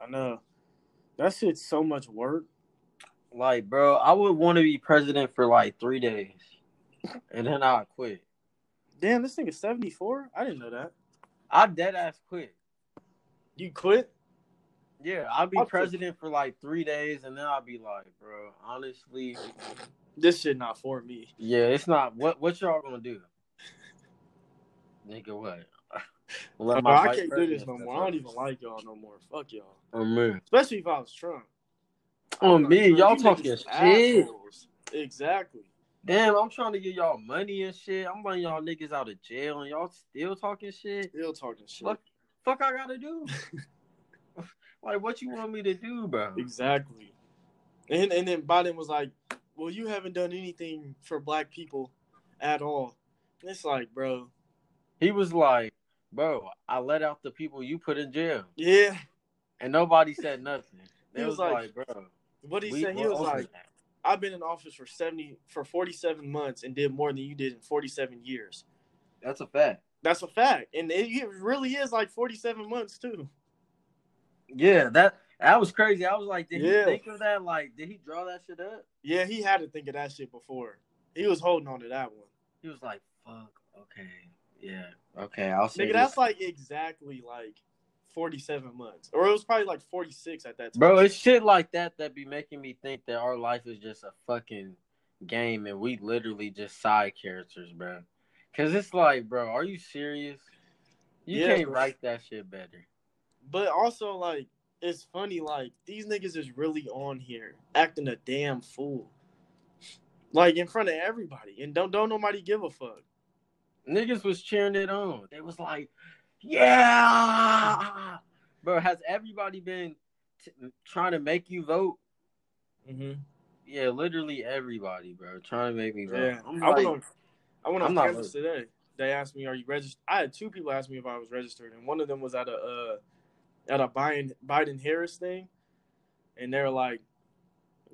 I know. That shit's so much work.
Like, bro, I would want to be president for like three days, and then I'd quit.
Damn, this nigga 74? I didn't know that.
I dead ass quit.
You quit?
Yeah, I'll be
I'll quit.
president for like three days, and then I'll be like, bro, honestly,
This shit not for me.
yeah, it's not. What what y'all gonna do, nigga? What? (laughs)
I can't do this no more. I don't even like y'all no more. Fuck y'all.
On me,
Especially if I was Trump.
on me,
Bro,
y'all talking shit.
Exactly.
Damn, I'm trying to get y'all money and shit. I'm letting y'all niggas out of jail, and y'all still talking shit.
Still talking shit.
Fuck, fuck, I gotta do. (laughs) like, what you want me to do, bro?
Exactly. And and then Biden was like, "Well, you haven't done anything for black people at all." And it's like, bro,
He was like, bro, I let out the people you put in jail,
yeah.
and nobody said nothing. (laughs) They
He
was,
was
like,
like-
bro,
What he said, he was like,
that.
"I've been in office for seventy for forty seven months and did more than you did in forty seven years."
that's a fact.
That's a fact, and it, it really is like forty seven months too.
Yeah, that that was crazy. I was like, did
Yeah.
he think of that? Like, did he draw that shit up?
Yeah, he had to think of that shit before. He was holding on to that one.
He was like, fuck, okay, yeah, okay, I'll see."
Nigga,
this.
that's like exactly like forty seven months, or it was probably like forty six at that time.
Bro, it's shit like that that be making me think that our life is just a fucking game and we literally just side characters, bro. Cause it's like, bro, are you serious? You
Yeah,
can't write that shit better.
But also, like, it's funny, like, these niggas is really on here acting a damn fool. Like in front of everybody. And don't don't nobody give a fuck.
Niggas was cheering it on. They was like, yeah, bro. Has everybody been t- trying to make you vote?
Mm-hmm.
Yeah, literally everybody, bro, trying to make me vote.
Yeah.
I'm
I
like,
I went on campus today. They asked me, Are you registered? I had two people ask me if I was registered, and one of them was at a uh at a Biden Biden Harris thing. And they're like,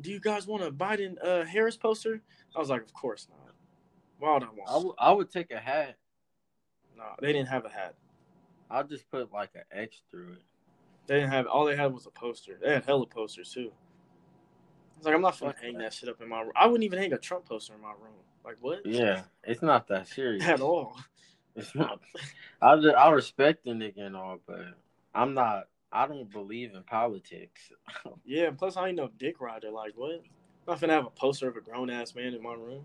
Do you guys want a Biden uh Harris poster? I was like, Of course not. Why would I want
I would- take a hat.
No, they didn't have a hat.
I'll just put like an X through it.
They didn't have all they had was a poster. They had hella posters too. I was like, I'm not gonna hang that shit up in my room. I wouldn't even hang a Trump poster in my room. Like what?
Yeah, it's not that serious
At all.
It's not. I just, I respect the nigga and all, but I'm not. I don't believe in politics. (laughs)
Yeah, plus I ain't no dick rider. Like what? I'm not gonna have a poster of a grown ass man in my room.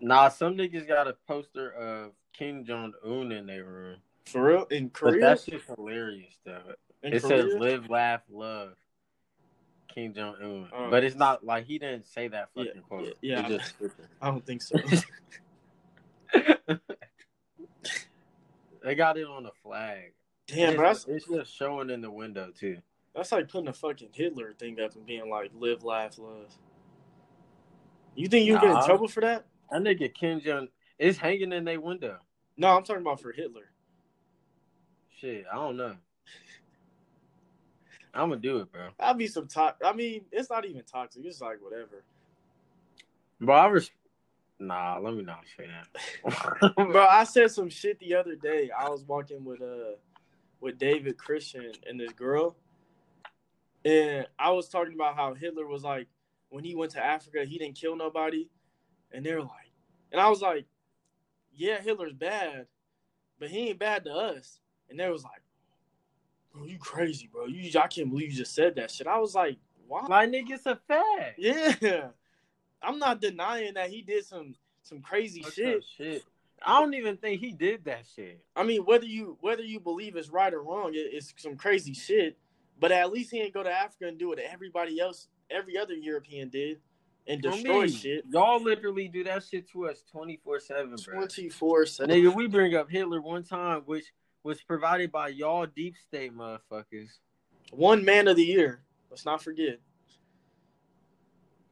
Nah, some niggas got a poster of Kim Jong Un in their room,
For real? In
but
Korea?
that's just hilarious though.
in
It
Korea?
says "Live, laugh, love." Kim Jong Un,
Oh.
but it's not like he didn't say that
Yeah,
fucking quote.
yeah, yeah.
just (laughs)
I don't think so. (laughs)
they got it on the flag.
Damn,
it's,
bro, that's
it's just showing in the window too.
that's like putting a fucking Hitler thing up and being like, live, laugh, love. You think you get in trouble for that?
That nigga Kim Jong is hanging in their window.
No, I'm talking about for Hitler.
Shit, I don't know. I'm gonna do it, bro.
That'd be some talk. I mean, it's not even toxic. It's like whatever.
Bro, I res- Nah, let me not say that. (laughs)
Bro, I said some shit the other day. I was walking with uh with David Christian and this girl, and I was talking about how Hitler was like when he went to Africa, he didn't kill nobody, and they were like, and I was like, yeah, Hitler's bad, but he ain't bad to us, and they was like, bro, you you crazy, bro. You, I can't believe you just said that shit. I was like, why?
My nigga's a fact.
Yeah, (laughs) I'm not denying that he did some some crazy shit.
shit. I don't even think he did that shit.
I mean, whether you whether you believe it's right or wrong, it, it's some crazy shit. But at least he didn't go to Africa and do what everybody else, every other European did, and destroy shit.
Y'all literally do that shit to us 24 7, bro.
Twenty four seven.
Nigga, we bring up Hitler one time, which was provided by y'all deep state motherfuckers.
One man of the year. Let's not forget.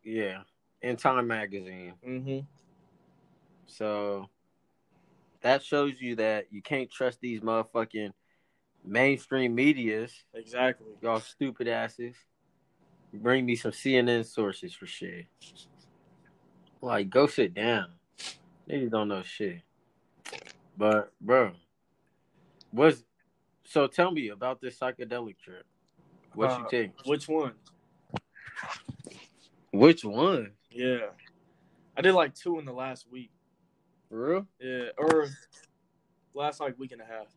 Yeah. In Time Magazine.
Mm-hmm.
So that shows you that you can't trust these motherfucking mainstream medias.
Exactly.
Y'all stupid asses. Bring me some CNN sources for shit. Like, go sit down. Niggas don't know shit. But, bro, what's so? Tell me about this psychedelic trip. What you
Uh,
take?
Which one?
Which one?
Yeah, I did like two in the last week.
For real?
Yeah, or last like week and a half.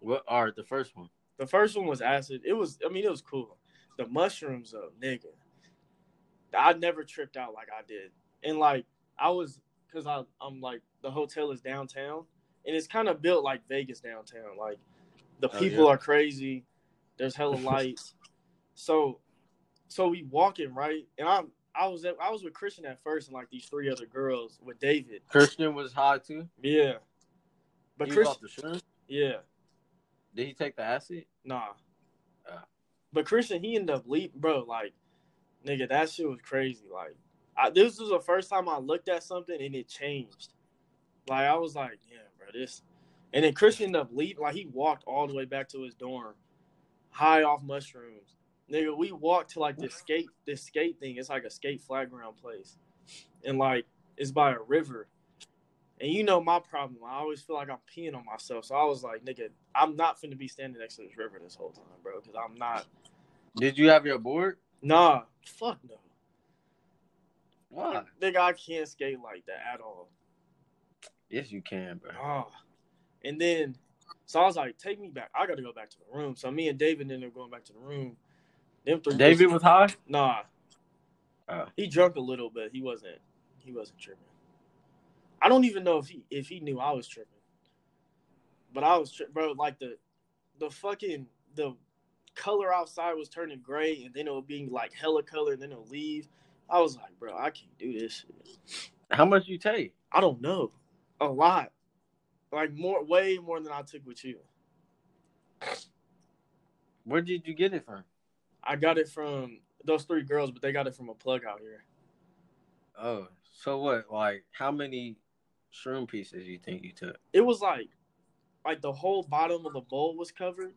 What? All right, the first one.
The first one was acid. It was, I mean, it was cool. The mushrooms, though, nigga. I never tripped out like I did, and like I was, cause I, I'm like the hotel is downtown, and it's kind of built like Vegas downtown. Like the
Oh,
people
yeah.
are crazy. There's hella (laughs) lights. so, so we walking right, and I'm, I was, at, I was with Christian at first, and like these three other girls with David.
Christian was high too.
Yeah, but
he
Christian,
the
yeah.
Did he take the acid?
Nah.
Uh.
but Christian, he ended up leaving, bro. Like, nigga, that shit was crazy. Like, I, this was the first time I looked at something and it changed. Like, I was like, yeah, this. And then Christian ended up leaving. Like, he walked all the way back to his dorm, high off mushrooms. Nigga, we walked to like this skate, this skate thing. It's like a skate flat ground place, and like it's by a river. And you know my problem. I always feel like I'm peeing on myself. So I was like, nigga, I'm not finna be standing next to this river this whole time, bro. Because I'm not.
Did you have your board?
Nah, fuck no.
Why?
Nigga, I can't skate like that at all.
Yes, you can, bro.
Ah. And then, so I was like, take me back. I got to go back to the room. So me and David ended up going back to the room. Them three
David was high.
Nah.
Oh.
He drunk a little but He wasn't. He wasn't tripping. I don't even know if he if he knew I was tripping. But I was tri- bro. Like the the fucking the color outside was turning gray, and then it would be like hella color, and then it'll leave. I was like, bro, I can't do this. Shit.
How much you take?
I don't know. A lot. Like more, way more than I took with you.
Where did you get it from?
I got it from those three girls, but they got it from a plug out here.
Oh, so what? Like, how many shroom pieces you think you took?
It was like, like the whole bottom of the bowl was covered.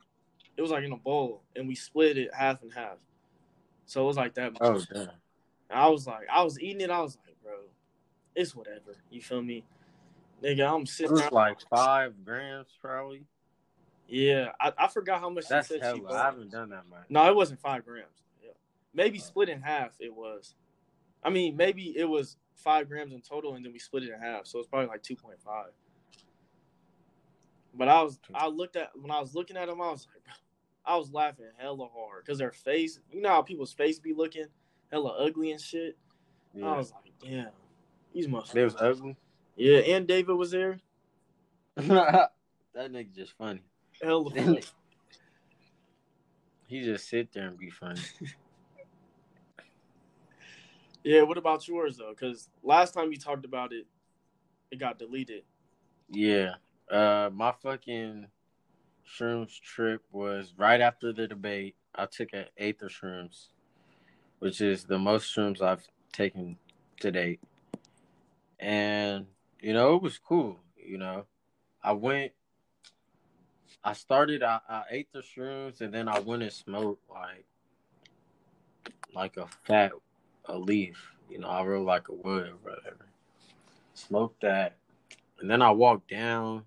It was like in a bowl, and we split it half and half. So it was like that. much.
Oh, damn.
I was like, I was eating it. I was like, bro, it's whatever. You feel me, nigga? I'm
It
sitting.
was like five grams, probably.
yeah, I, I forgot how much. she
That's
said she
hella. I haven't done that much.
No, it wasn't five grams. Yeah. Maybe split in half. It was. I mean, maybe it was five grams in total, and then we split it in half, so it's probably like two point five. But I was, I looked at when I was looking at them, I was like, I was laughing hella hard because their face, you know how people's face be looking hella ugly and shit.
Yeah.
I was like, damn, these motherfuckers.
They was ugly.
Yeah, and David was there. (laughs)
that nigga just funny.
Hella funny. (laughs)
He just sit there and be funny.
yeah. What about yours though? Because last time you talked about it, it got deleted.
Yeah. Uh, my fucking shrooms trip was right after the debate. I took an eighth of shrooms, which is the most shrooms I've taken to date. And, you know, it was cool. You know, I went, I started, I, I ate the shrooms and then I went and smoked like, like a fat, a leaf. You know, I rolled like a wood or whatever. Smoked that. And then I walked down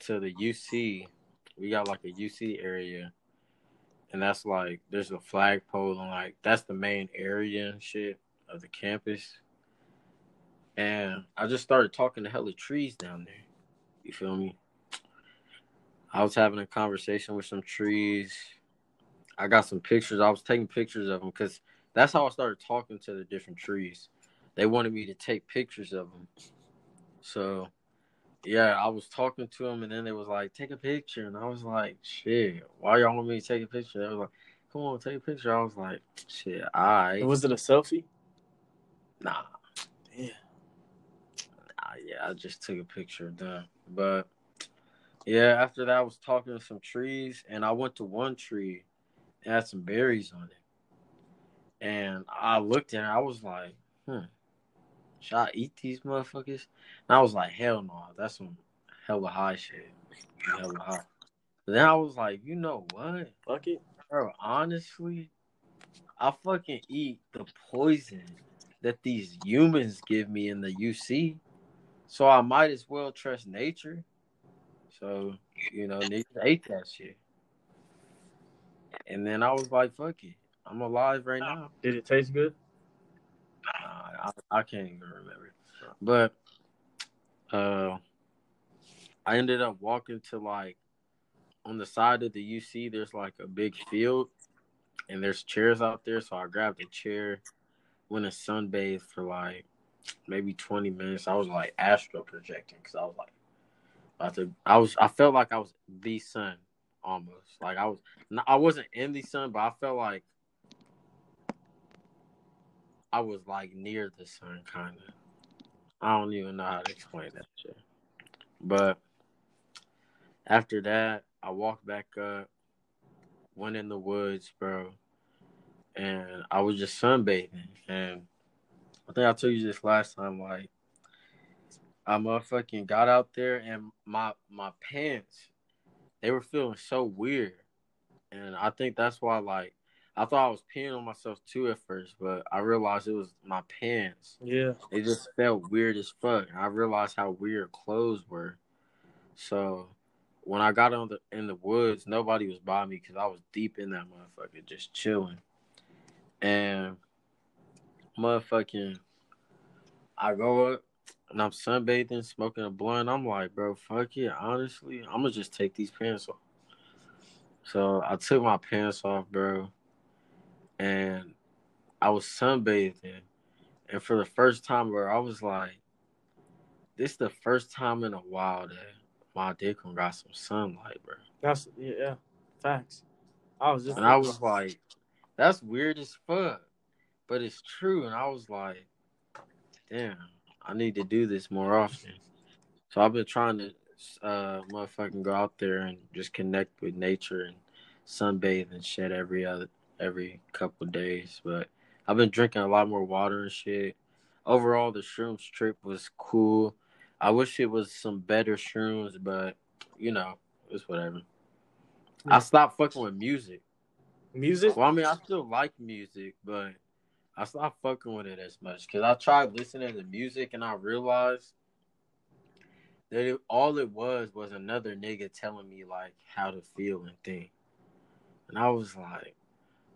to the UC. We got like a UC area. And that's like there's a flagpole and like that's the main area and shit of the campus. And I just started talking to hella trees down there. You feel me? I was having a conversation with some trees. I got some pictures. I was taking pictures of them because that's how I started talking to the different trees. They wanted me to take pictures of them. So, yeah, I was talking to them, and then they was like, "Take a picture," and I was like, "Shit, why y'all want me to take a picture?" They was like, "Come on, take a picture." I was like, "Shit, I
Was it a selfie?
nah."
Damn.
Yeah, I just took a picture of them. But yeah, after that, I was talking to some trees, and I went to one tree, it had some berries on it, and I looked at it, I was like, hmm, should I eat these motherfuckers? And I was like, hell no, that's some hella high shit, hella high. But then I was like, you know what,
Fuck it.
bro? Honestly, I fucking eat the poison that these humans give me in the UC. So I might as well trust nature. So, you know, nature ate that shit. And then I was like, fuck it. I'm alive right now.
Did it taste good?
Uh, I, I can't even remember. But uh I ended up walking to like on the side of the UC there's like a big field and there's chairs out there. So I grabbed a chair, went and sunbathed for like maybe 20 minutes. I was like astral projecting because I was like about to I was I felt like I was the sun almost. Like I was I wasn't in the sun, but I felt like I was like near the sun kind of. I don't even know how to explain that shit. But after that, I walked back up, went in the woods, bro, and I was just sunbathing. And I think I told you this last time, like I motherfucking got out there and my my pants, they were feeling so weird. And I think that's why like I thought I was peeing on myself too at first, but I realized it was my pants.
Yeah.
It just felt weird as fuck. I realized how weird clothes were. So when I got on the in the woods, nobody was by me because I was deep in that motherfucker, just chilling. And motherfucking, I go up and I'm sunbathing, smoking a blunt. I'm like, bro, fuck it. Honestly, I'm gonna just take these pants off. So I took my pants off, bro, and I was sunbathing. And for the first time, bro, I was like, this is the first time in a while that my dick got some sunlight, bro.
That's yeah, yeah. Facts. I was just
And I was like, that's weird as fuck. But it's true. And I was like, damn, I need to do this more often. So I've been trying to uh motherfucking go out there and just connect with nature and sunbathe and shit every other every couple days. But I've been drinking a lot more water and shit. Overall the shrooms trip was cool. I wish it was some better shrooms, but you know, it's whatever. I stopped fucking with music.
music.
Well, I mean, I still like music, but I stopped fucking with it as much because I tried listening to music and I realized that it, all it was was another nigga telling me like how to feel and think, and I was like,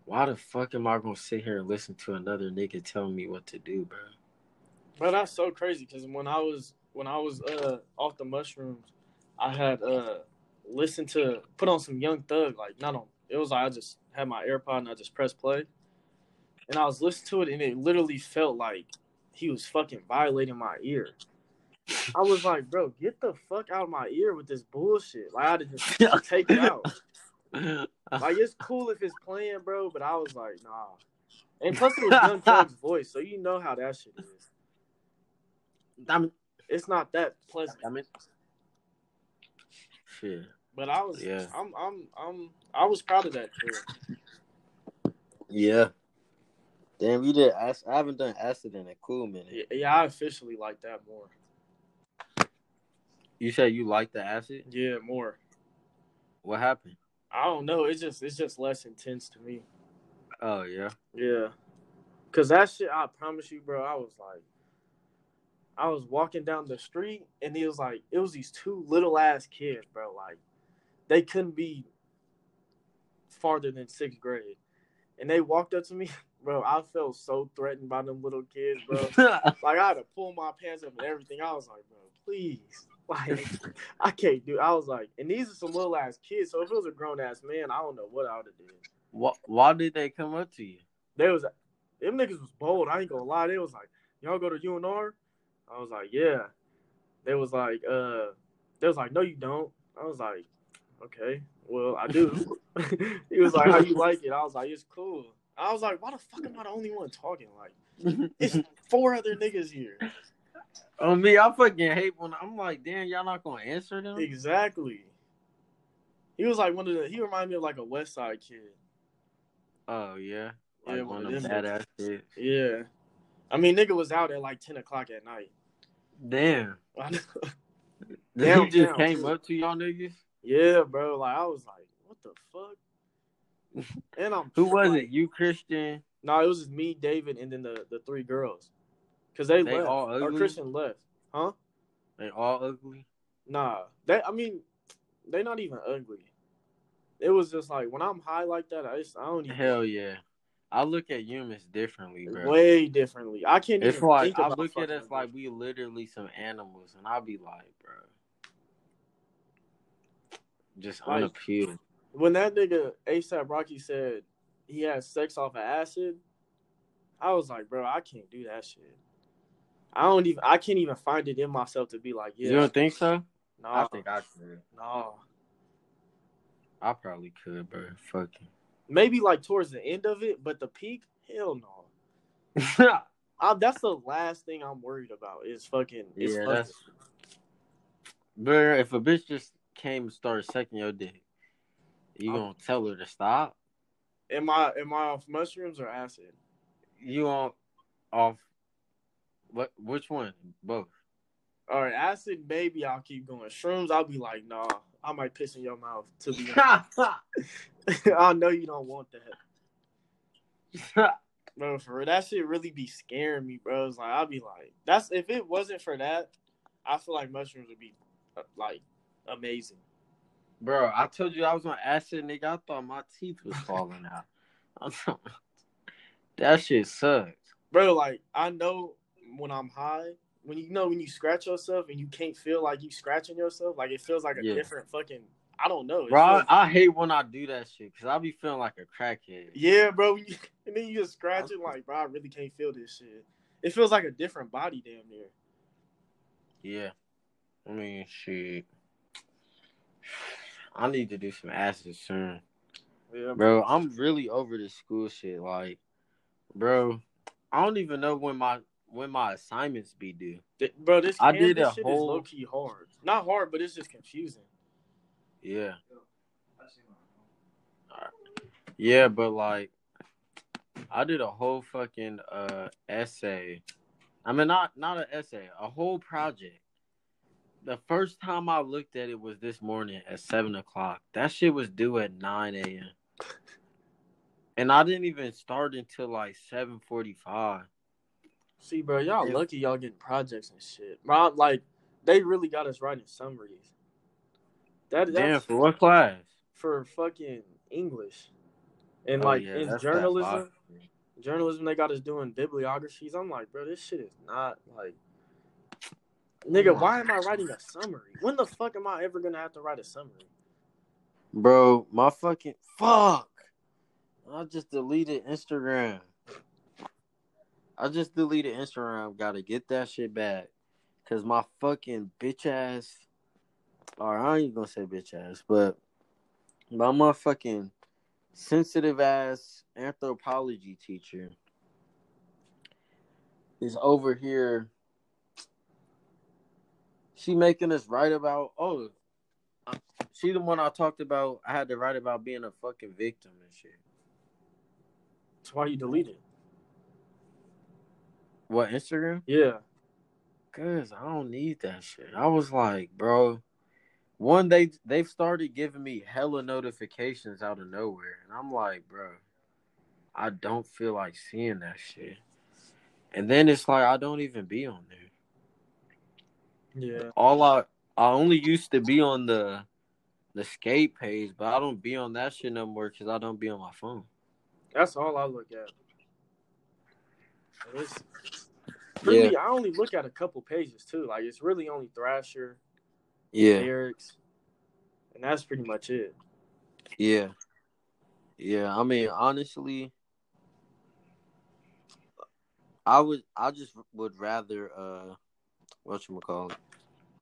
why the fuck am I gonna sit here and listen to another nigga telling me what to do, bro?
But that's so crazy because when I was when I was uh off the mushrooms, I had uh listened to put on some Young Thug like not on. It was like I just had my AirPod and I just pressed play, and I was listening to it and it literally felt like he was fucking violating my ear. I was like, bro, get the fuck out of my ear with this bullshit. Like I had to just (laughs) take it out. Like it's cool if it's playing, bro, but I was like, nah. And plus it was (laughs) Young Thug's voice, so you know how that shit is.
I mean,
It's not that pleasant.
I mean, shit.
But I was,
Yeah.
I'm, I'm, I'm, I was proud of that trip.
Yeah. Damn, you did. Acid. I haven't done acid in a cool minute.
Yeah, yeah, I officially like that more.
You said you like the acid.
Yeah, more.
What happened?
I don't know. It's just, it's just less intense to me.
Oh yeah.
Yeah, cause that shit, I promise you, bro. I was like, I was walking down the street, and it was like, it was these two little ass kids, bro. Like, they couldn't be farther than sixth grade, and they walked up to me, (laughs) bro. I felt so threatened by them little kids, bro. (laughs) like I had to pull my pants up and everything. I was like, bro, please, (laughs) Like I can't do. I was like, and these are some little ass kids. So if it was a grown ass man, I don't know what I would have did.
Why, why did they come up to you?
They was them niggas was bold. I ain't gonna lie. They was like, y'all go to UNR. I was like, yeah. They was like, uh, they was like, no, you don't. I was like, okay, well, I do. (laughs) he was like, how you like it? I was like, it's cool. I was like, why the fuck am I the only one talking? Like, (laughs) it's four other niggas here.
On me, I fucking hate when I'm like, damn, y'all not gonna answer them.
Exactly. He was like one of the. He reminded me of like a West Side kid.
Oh yeah, like
Yeah,
one
one
of them badass kids.
Yeah. I mean, nigga was out at like ten o'clock at night.
Damn, (laughs)
yeah, (laughs)
he just
down,
came up to y'all niggas.
Yeah, bro. Like I was like, what the fuck? And I'm
Who was
like-
it? You Christian?
No, it was just me, David, and then the the three girls. Cause they,
They
left.
all
Or? Christian left. Huh?
They all ugly.
Nah. They. I mean, they're not even ugly. It was just like when I'm high like that, I just I don't even
Hell yeah. I look at humans differently, bro.
way differently. I can't.
It's
even
like I look at us like we literally some animals, and I'll be like, bro, just
Like-
unappealing.
When that nigga ASAP Rocky said he had sex off of acid, I was like, bro, I can't do that shit. I don't even. I can't even find it in myself to be like, yeah,
You don't think so?
no,
I think I could.
no.
I probably could, bro. Fucking.
Maybe like towards the end of it, but the peak, hell no. (laughs) I, that's the last thing I'm worried about is fucking. Is
yeah,
fucking.
that's. Bro, if a bitch just came and started sucking your dick, you gonna tell her to stop?
Am I am I off mushrooms or acid?
You on off? What? Which one? Both.
All right, acid. Maybe I'll keep going. Shrooms, I'll be like, nah. I might piss in your mouth. To be, (laughs) (laughs) I know you don't want that. Bro, for real, that shit really be scaring me, bro. It's like I'll be like, that's if it wasn't for that, I feel like mushrooms would be uh, like amazing.
Bro, I told you I was on acid, nigga. I thought my teeth was falling out. (laughs) That shit sucks.
Bro, like I know when I'm high, when you know when you scratch yourself and you can't feel like you scratching yourself, like it feels like a
Yeah.
different fucking. I don't know. It
Bro, I, I hate when I do that shit because I be feeling like a crackhead.
yeah, bro. when you- (laughs) and then you just scratch it, like, bro, I really can't feel this shit. It feels like a different body, damn near.
Yeah. I mean, shit. I need to do some acid soon.
Yeah,
Bro, I'm really over this school shit. Like, bro, I don't even know when my when my assignments be due.
Th- bro. This
I
Canvas
did a
shit
whole-
is low key hard. Not hard, but it's just confusing.
Yeah. Yeah, but like I did a whole fucking uh essay. I mean not not an essay, a whole project. The first time I looked at it was this morning at seven o'clock. That shit was due at nine AM. And I didn't even start until like seven forty five.
See, bro, y'all
Yeah.
lucky y'all getting projects and shit. Bro, like they really got us writing summaries. That
Damn, for what class?
for fucking English. And
Oh,
like
yeah,
in journalism, journalism they got us doing bibliographies. I'm like, bro, this shit is not like Nigga, why am I writing a summary? When the fuck am I ever gonna have to write a summary?
Bro, my fucking fuck. I just deleted Instagram. I just deleted Instagram. Gotta get that shit back. Cause my fucking bitch ass or I ain't even gonna say bitch ass, but my motherfucking sensitive ass anthropology teacher is over here. She making us write about oh she the one I talked about. I had to write about being a fucking victim and shit.
That's why you delete it.
What Instagram?
Yeah.
Cause I don't need that shit. I was like, bro. One they they've started giving me hella notifications out of nowhere, and I'm like, bro, I don't feel like seeing that shit. And then it's like I don't even be on there.
Yeah.
All I I only used to be on the the skate page, but I don't be on that shit no more because I don't be on my phone.
That's all I look at. It's, really, I only look at a couple pages too. Like it's really only Thrasher,
Yeah,
Eric's, and that's pretty much it.
yeah, yeah. I mean, honestly, I would. I just would rather uh, what you call it,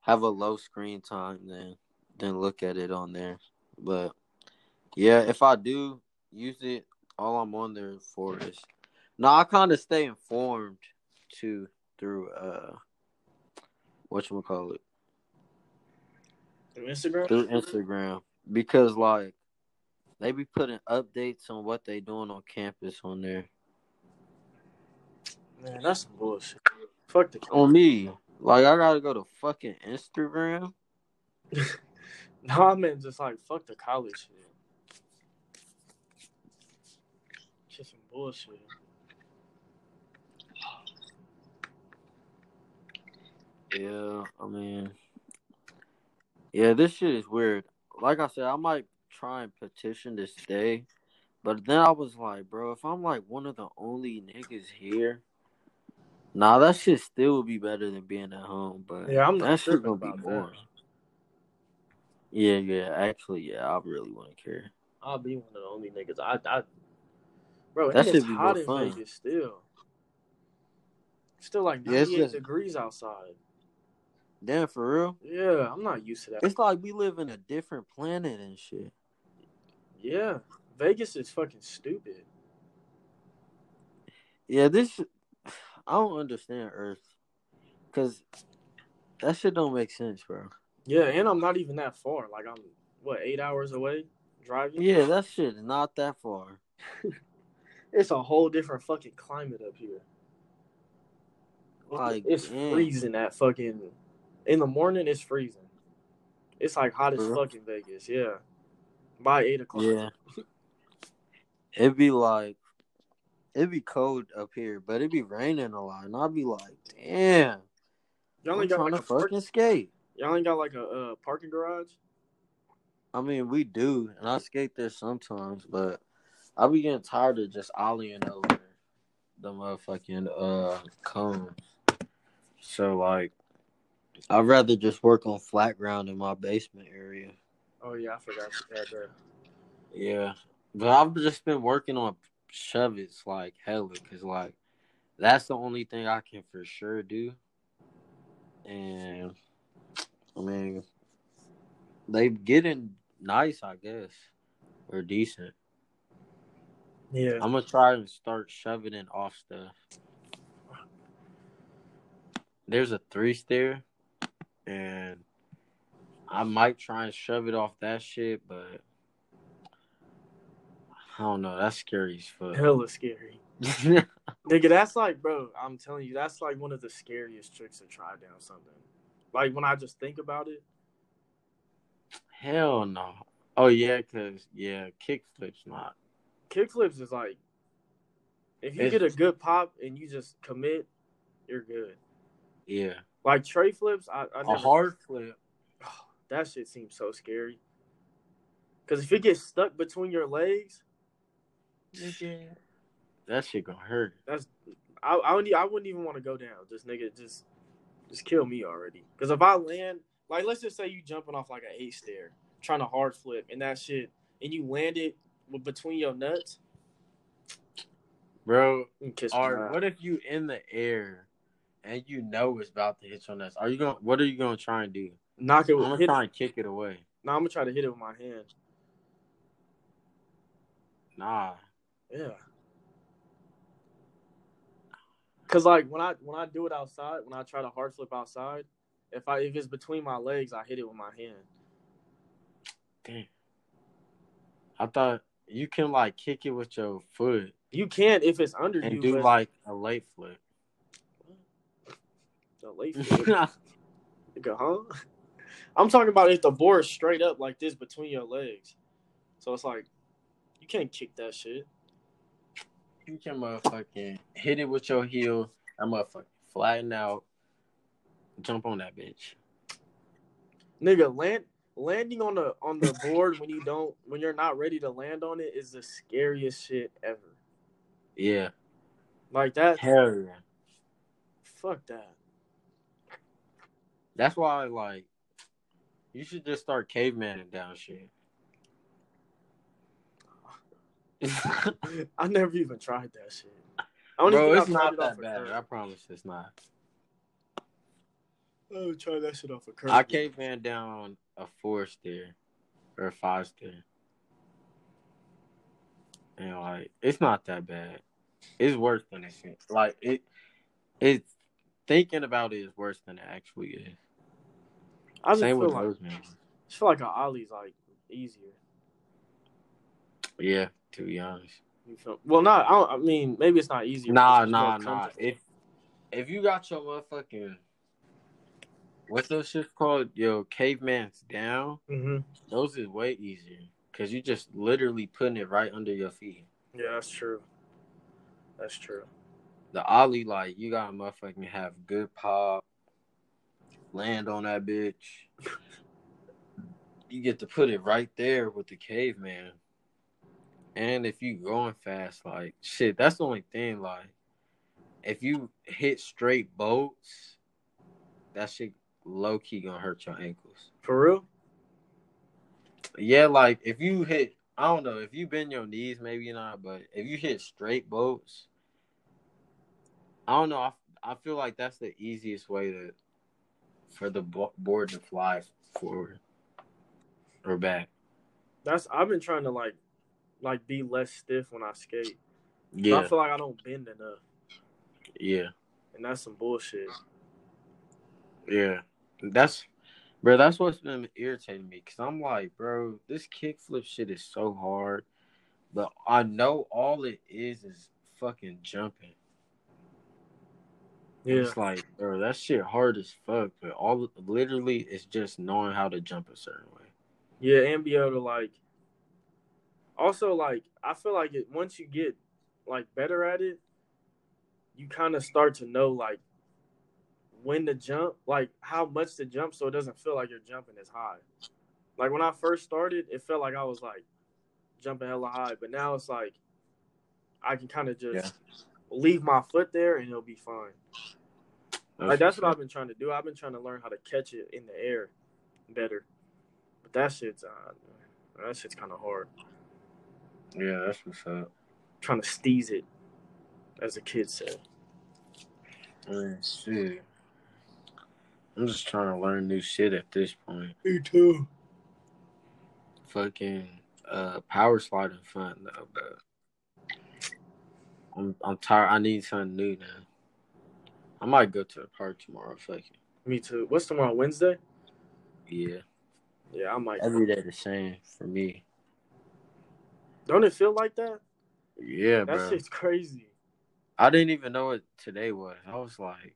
have a low screen time then then look at it on there. But yeah, if I do use it, all I'm on there for is. No, I kind of stay informed too through uh, what you call it
Through Instagram.
through Instagram because like they be putting updates on what they doing on campus on there.
Man, that's some bullshit. Fuck the
On me, like I gotta go to fucking Instagram.
No, I meant just like fuck the college shit. Just some bullshit.
Yeah, I mean, yeah, this shit is weird. Like I said, I might try and petition to stay, but then I was like, bro, if I'm like one of the only niggas here, nah, that shit still would be better than being at home. But
Yeah, I'm not
that shit gonna be
about that.
boring. Yeah, yeah, actually, yeah, I really wouldn't care.
I'll be one of the only niggas. I, I bro,
That
and it's
should be
hot
more
in
fun.
Vegas still. Still like
Yeah, it's
98
just-
degrees outside.
Damn, for real.
Yeah, I'm not used to that.
It's like we live in a different planet and shit.
Yeah, Vegas is fucking stupid.
Yeah, this I don't understand Earth, cause that shit don't make sense, bro.
Yeah, and I'm not even that far. Like I'm what eight hours away driving.
Yeah, that shit is not that far. (laughs)
it's a whole different fucking climate up here.
Like,
it's
damn.
freezing at fucking in the morning. It's freezing. It's like hot as
For
fuck in Vegas. Yeah, by eight o'clock.
Yeah, (laughs) it'd be like it'd be cold up here, but it'd be raining a lot, and I'd be like, damn,
Y'all ain't got
trying
like
to
a park-
fucking skate.
y'all ain't got like a uh, parking garage.
I mean, we do, and I skate there sometimes, but I be getting tired of just ollieing over the motherfucking uh cones. So like, I'd rather just work on flat ground in my basement area.
Oh yeah, I forgot you had that.
Yeah, but I've just been working on shove it's like hella, cause like that's the only thing I can for sure do. And I mean, they getting nice, I guess, or decent.
Yeah,
I'm gonna try and start shoving it off stuff. There's a three stair, and I might try and shove it off that shit, but I don't know. That's scary as fuck.
hella scary. (laughs) Nigga, that's like, bro, I'm telling you, that's like one of the scariest tricks to try down something. Like when I just think about it,
Hell no. Oh yeah, cause yeah, kickflips not.
kickflips is like, if you
It's-
get a good pop and you just commit, you're good.
Yeah,
Like tre flips, I, I
a
never,
hard flip. (sighs)
that shit seems so scary. Cause if it gets stuck between your legs,
That shit gonna hurt.
that's I I wouldn't, I wouldn't even want to go down. Just nigga, just just kill me already. Because if I land, like let's just say you jumping off like an eight stair, trying to hard flip, and that shit, and you land it with- between your nuts,
Bro,
you can me.
Or what if you in the air and you know it's about to hit your nuts? Are you going? to What are you gonna try and do?
Knock it
I'm gonna
hit.
try and kick it away.
No, I'm gonna try to hit it with my hand.
Nah.
Yeah. Cause like when I when I do it outside, when I try to hard flip outside, if I if it's between my legs, I hit it with my hand.
Damn. I thought you can like kick it with your foot
You can if it's under
and
you,
do
but
like a late flip.
the late (laughs) flip. Nigga, huh? I'm talking about if the board's straight up like this between your legs. So it's like you can't kick that shit.
You can motherfucking hit it with your heel. I'm motherfucking flatten out. Jump on that bitch.
Nigga, land landing on the on the (laughs) board when you don't when you're not ready to land on it is the scariest shit ever.
Yeah.
Like that
Hell yeah.
fuck that.
That's why like You should just start cavemaning down shit. (laughs)
I never even tried that shit. I don't
Bro,
even
it's
think I tried
not that bad.
curb.
I promise it's not.
Oh, try that shit off a curb.
I can't caveman down a four stair or a five stair. And like it's not that bad. It's worse than it seems. Like it it's thinking about it is worse than it actually is.
I just
Same
feel
with
like. I feel like an ollie's like easier.
Yeah, to be honest.
You feel well? Not. I, I mean, maybe it's not easy. but
Nah,
it's just more
nah, nah. If if you got your motherfucking what's those shit called? Yo, caveman's down.
Mhm.
Those is way easier because you just literally putting it right under your feet.
Yeah, that's true. That's true.
The ollie, like you gotta motherfucking have good pop, land on that bitch. (laughs) You get to put it right there with the caveman. And if you going fast, like shit, that's the only thing. Like, if you hit straight bolts, that shit low key gonna hurt your ankles.
For real?
Yeah, like if you hit, I don't know, if you bend your knees, maybe not, but if you hit straight bolts, I don't know. I, I feel like that's the easiest way to for the board to fly forward or back.
That's. I've been trying to like, like be less stiff when I skate.
Yeah,
I feel like I don't bend enough,
yeah,
and that's some bullshit.
yeah. That's, bro. That's what's been irritating me because I'm like, bro, this kickflip shit is so hard, but I know all it is is fucking jumping.
Yeah.
It's like, bro, that shit hard as fuck, but all literally it's just knowing how to jump a certain way.
Yeah, and be able to like. Also, like I feel like it once you get like better at it, you kind of start to know like when to jump, like how much to jump, so it doesn't feel like you're jumping as high. Like when I first started, it felt like I was like jumping hella high, but now it's like I can kind of just leave my foot there and it'll be fine. Like that's what I've been trying to do. I've been trying to learn how to catch it in the air better. But that shit's uh, that shit's kind of hard.
Yeah, that's what's up.
Trying to steeze it, as the kid said.
Man, shit. I'm just trying to learn new shit at this point.
Me too.
Fucking uh power sliding fun though, but I'm I'm tired. I need something new now. I might go to the park tomorrow. Fucking
Me too. What's tomorrow? Wednesday?
yeah.
Yeah, I might.
Every day the same for me.
Don't it feel like that?
Yeah,
That
bro.
shit's crazy.
I didn't even know what today was. I was like,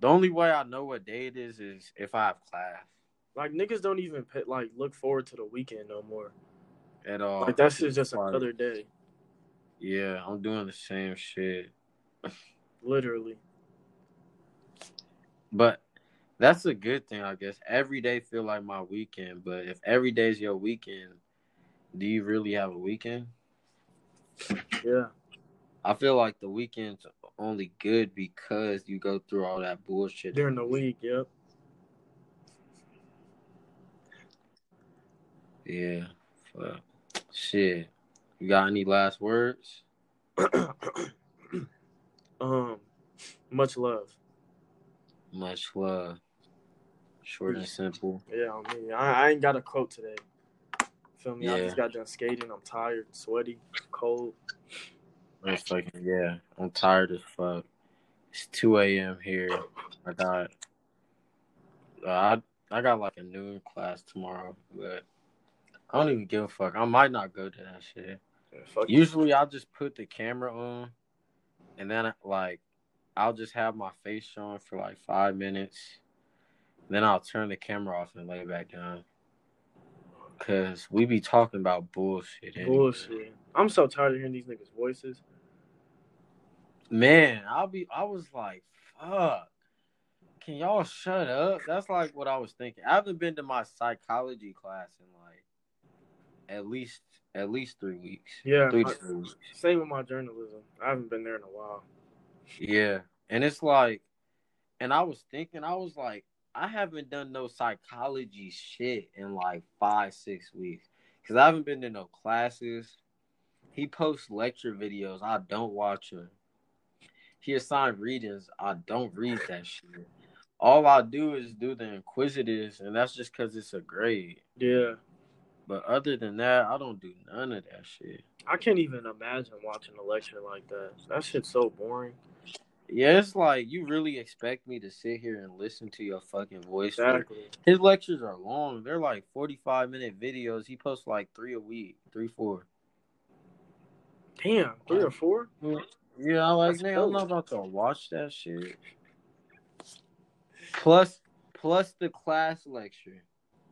the only way I know what day it is is if I have class
Like niggas don't even pay, like look forward to the weekend no more.
at all.
Like that shit's just
Like,
another day,
Yeah, I'm doing the same shit.
literally.
But that's a good thing, I guess. Every day feel like my weekend, but if every day's your weekend, do you really have a weekend?
Yeah.
I feel like the weekend's only good because you go through all that bullshit.
During the week, yep.
Yeah. Fuck. Shit. You got any last words? (clears throat)
um, much love.
Much love. Short and simple.
Yeah, I mean, I, I ain't got a quote today. Feel me? I just got done skating. I'm tired, sweaty, cold.
I'm fucking yeah. I'm tired as fuck. It's two a.m. here. I got, uh, I I got like a noon class tomorrow, but I don't even give a fuck. I might not go to that shit.
Yeah.
Usually, I'll just put the camera on, and then like I'll just have my face showing for like five minutes. Then I'll turn the camera off and lay back down. Cause we be talking about bullshit. anyway.
Bullshit. I'm so tired of hearing these niggas' voices.
Man, I'll be. I was like, fuck. Can y'all shut up? That's like what I was thinking. I haven't been to my psychology class in like at least at least three weeks.
Yeah,
three
I-
four weeks.
Same with my journalism. I haven't been there in a while.
Yeah, and it's like, and I was thinking, I was like, I haven't done no psychology shit in like five, six weeks. Cause I haven't been to no classes. He posts lecture videos. I don't watch them. He assigned readings. I don't read that shit. All I do is do the inquisitives, and that's just cause it's a grade.
Yeah.
But other than that, I don't do none of that shit.
I can't even imagine watching a lecture like that. That shit's so boring.
Yeah, it's like you really expect me to sit here and listen to your fucking voice.
Exactly.
His lectures are long. They're like forty-five minute videos. He posts like three a week, three, four.
Damn, three or four?
Yeah, I like man, I'm not about to watch that shit. Plus, plus the class lecture.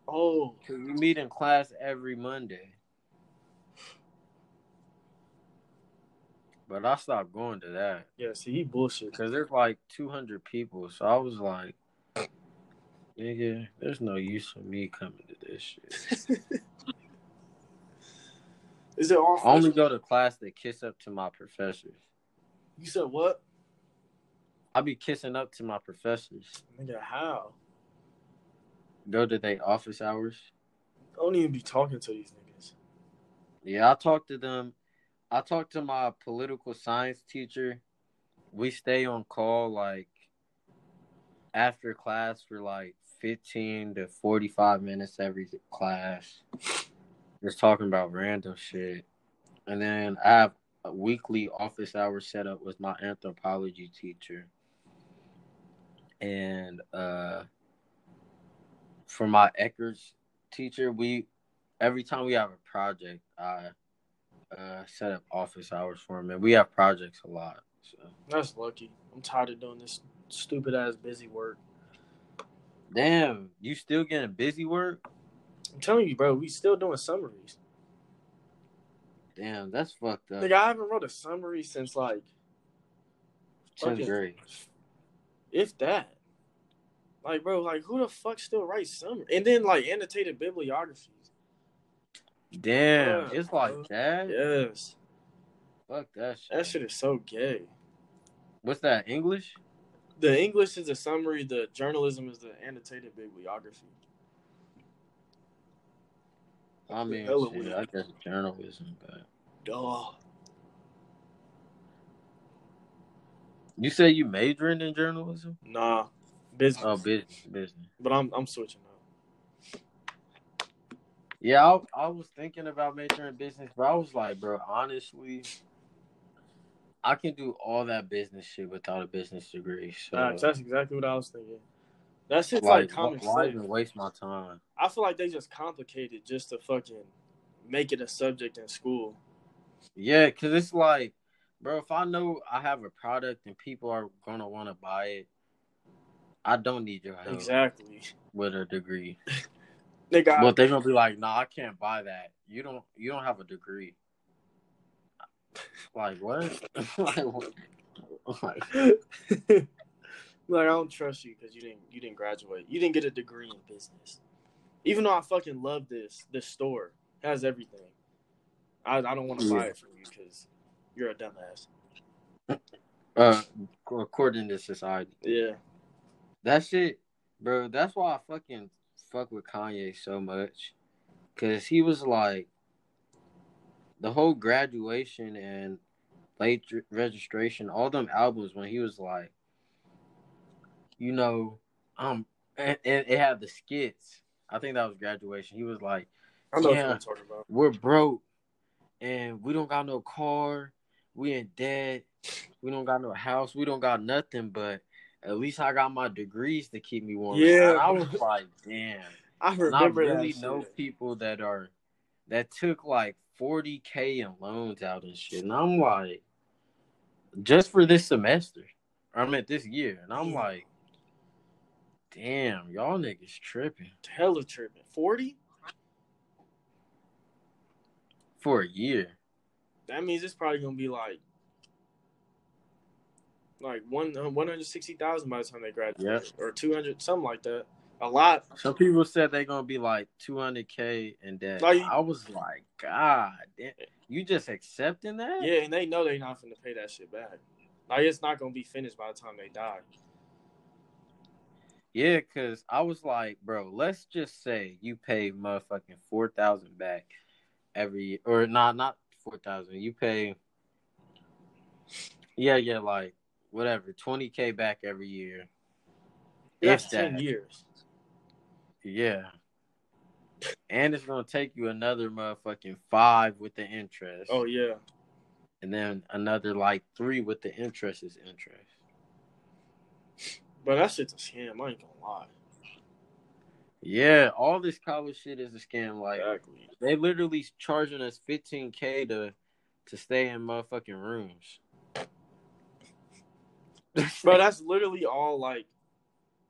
Oh,
Cause we meet in class every Monday. But I stopped going to that
yeah. See, he bullshit.
because there's like 200 people. So I was like, nigga, there's no use for me coming to this shit. (laughs)
Is it all?
I only go to class to kiss up to my professors.
You said what?
I be kissing up to my professors.
Nigga, how?
Go to their office hours.
I don't even be talking to these niggas.
Yeah, I talked to them. I talk to my political science teacher. We stay on call like after class for like 15 to 45 minutes every class. Just talking about random shit. And then I have a weekly office hour set up with my anthropology teacher. And uh for my Eckers teacher, we every time we have a project, I uh, set up office hours for him, and we have projects a lot. So
That's lucky. I'm tired of doing this stupid ass busy work.
damn, you still getting busy work?
I'm telling you, bro, we still doing summaries.
Damn, that's fucked up.
Nigga, I haven't wrote a summary since like
Tenth grade.
if that. Like, bro, like who the fuck still writes summary? And then like annotated bibliographies.
Damn,
Yeah,
it's like that.
Yes.
Fuck that shit.
That shit is so gay.
What's that? English?
The English is a summary, the journalism is the annotated bibliography.
I mean, shit. I guess journalism, but
Duh.
you say you majoring in journalism?
Nah. Business.
Oh, business, business.
But I'm I'm switching up.
Yeah, I, I was thinking about majoring in business, but I was like, bro, honestly, I can do all that business shit without a business degree. So,
Facts. That's exactly what I was thinking. That shit's like,
like,
common
why, why even waste my time?
I feel like they just complicated just to fucking make it a subject in school.
Yeah, because it's like, bro, if I know I have a product and people are gonna want to buy it, I don't need your help
Exactly.
with a degree. (laughs)
Nigga,
But they're gonna be like, nah, I can't buy that. You don't, you don't have a degree. Like what? (laughs) like, what? Like, (laughs)
like I don't trust you because you didn't you didn't graduate. You didn't get a degree in business. Even though I fucking love this this store it has everything. I I don't want to buy it from you because you're a dumbass.
uh, according to society.
Yeah.
That shit, bro. That's why I fucking fuck with Kanye so much, cause he was like, the whole graduation and late registration, all them albums when he was like, you know, um, and, and it had the skits. I think that was graduation. He was like,
I know
Yeah.
what I'm talking about.
we're broke, and we don't got no car, we in debt, we don't got no house, we don't got nothing, but at least I got my degrees to keep me warm.
Yeah,
And I was like, damn. (laughs)
I
And I
remember
really
that
know people that are that took like 40k in loans out and shit. And I'm like, just for this semester. I meant this year. And I'm
Yeah.
like, damn, y'all niggas tripping.
Hella tripping. Forty?
For a year.
That means it's probably gonna be like like one uh, one hundred sixty thousand by the time they graduate, or two hundred, something like that. A lot.
Some people said they're gonna be like 200k in debt.
Like-
I was like, God, damn, you just accepting that?
Yeah, and they know they're not gonna pay that shit back. Like it's not gonna be finished by the time they die.
Yeah, cause I was like, bro, let's just say you pay motherfucking four thousand back every year, or not, not four thousand. You pay, yeah, yeah, like whatever, twenty k back every year.
That's
If
ten
that.
years.
Yeah, and it's gonna take you another motherfucking five with the interest.
Oh yeah.
and then another like three with the interest is interest.
But that shit's a scam, I ain't gonna lie.
Yeah, all this college shit is a scam. Like
Exactly.
they literally charging us fifteen k to to stay in motherfucking rooms. (laughs)
Bro, that's literally all like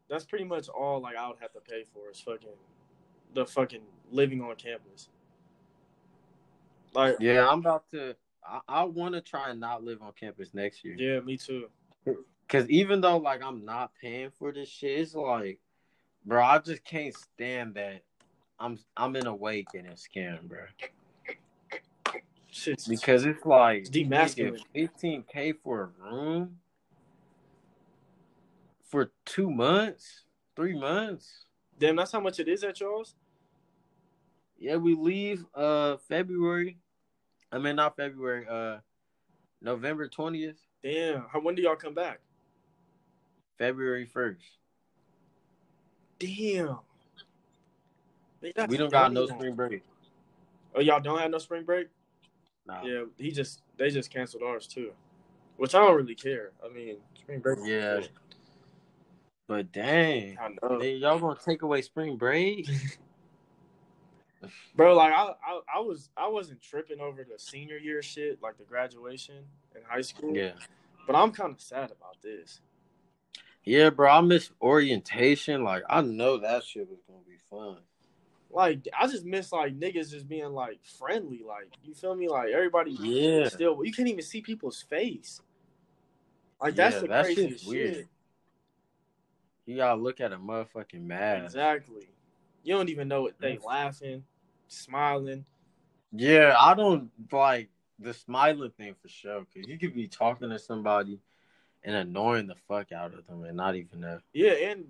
that's pretty much all like I would have to pay for is fucking the fucking living on campus. Like
yeah, I'm about to. I, I want to try and not live on campus next year.
yeah, me too.
Cause even though like I'm not paying for this shit, it's like, bro, I just can't stand that. I'm I'm in a way getting scammed, bro.
Shit's
Because it's like
It's demasculating.
fifteen k for a room for two months, three months.
damn that's how much it is at y'all's?
Yeah, we leave uh February. I mean not February, uh November twentieth,
Damn. How when do y'all come back?
February first.
Damn. Man,
We don't got no spring break.
Oh, y'all don't have no spring break?
Nah.
Yeah, he just they just canceled ours too. Which I don't really care. I mean, spring break.
Yeah.
cool.
But dang.
I know.
Y'all gonna take away spring break? (laughs)
Bro, like I, I, I was, I wasn't tripping over the senior year shit, like the graduation in high school.
yeah.
But I'm kind of sad about this.
Yeah, bro. I miss orientation. Like I know that shit was gonna be fun.
Like I just miss like niggas just being like friendly. Like you feel me? Like everybody
Yeah.
still, you can't even see people's face. Like that's
Yeah,
the
that
craziest
weird.
shit.
You gotta look at a motherfucking mask.
Exactly. You don't even know what they laughing, smiling.
Yeah, I don't like the smiling thing for sure. Cause you could be talking to somebody and annoying the fuck out of them and not even know.
Yeah, and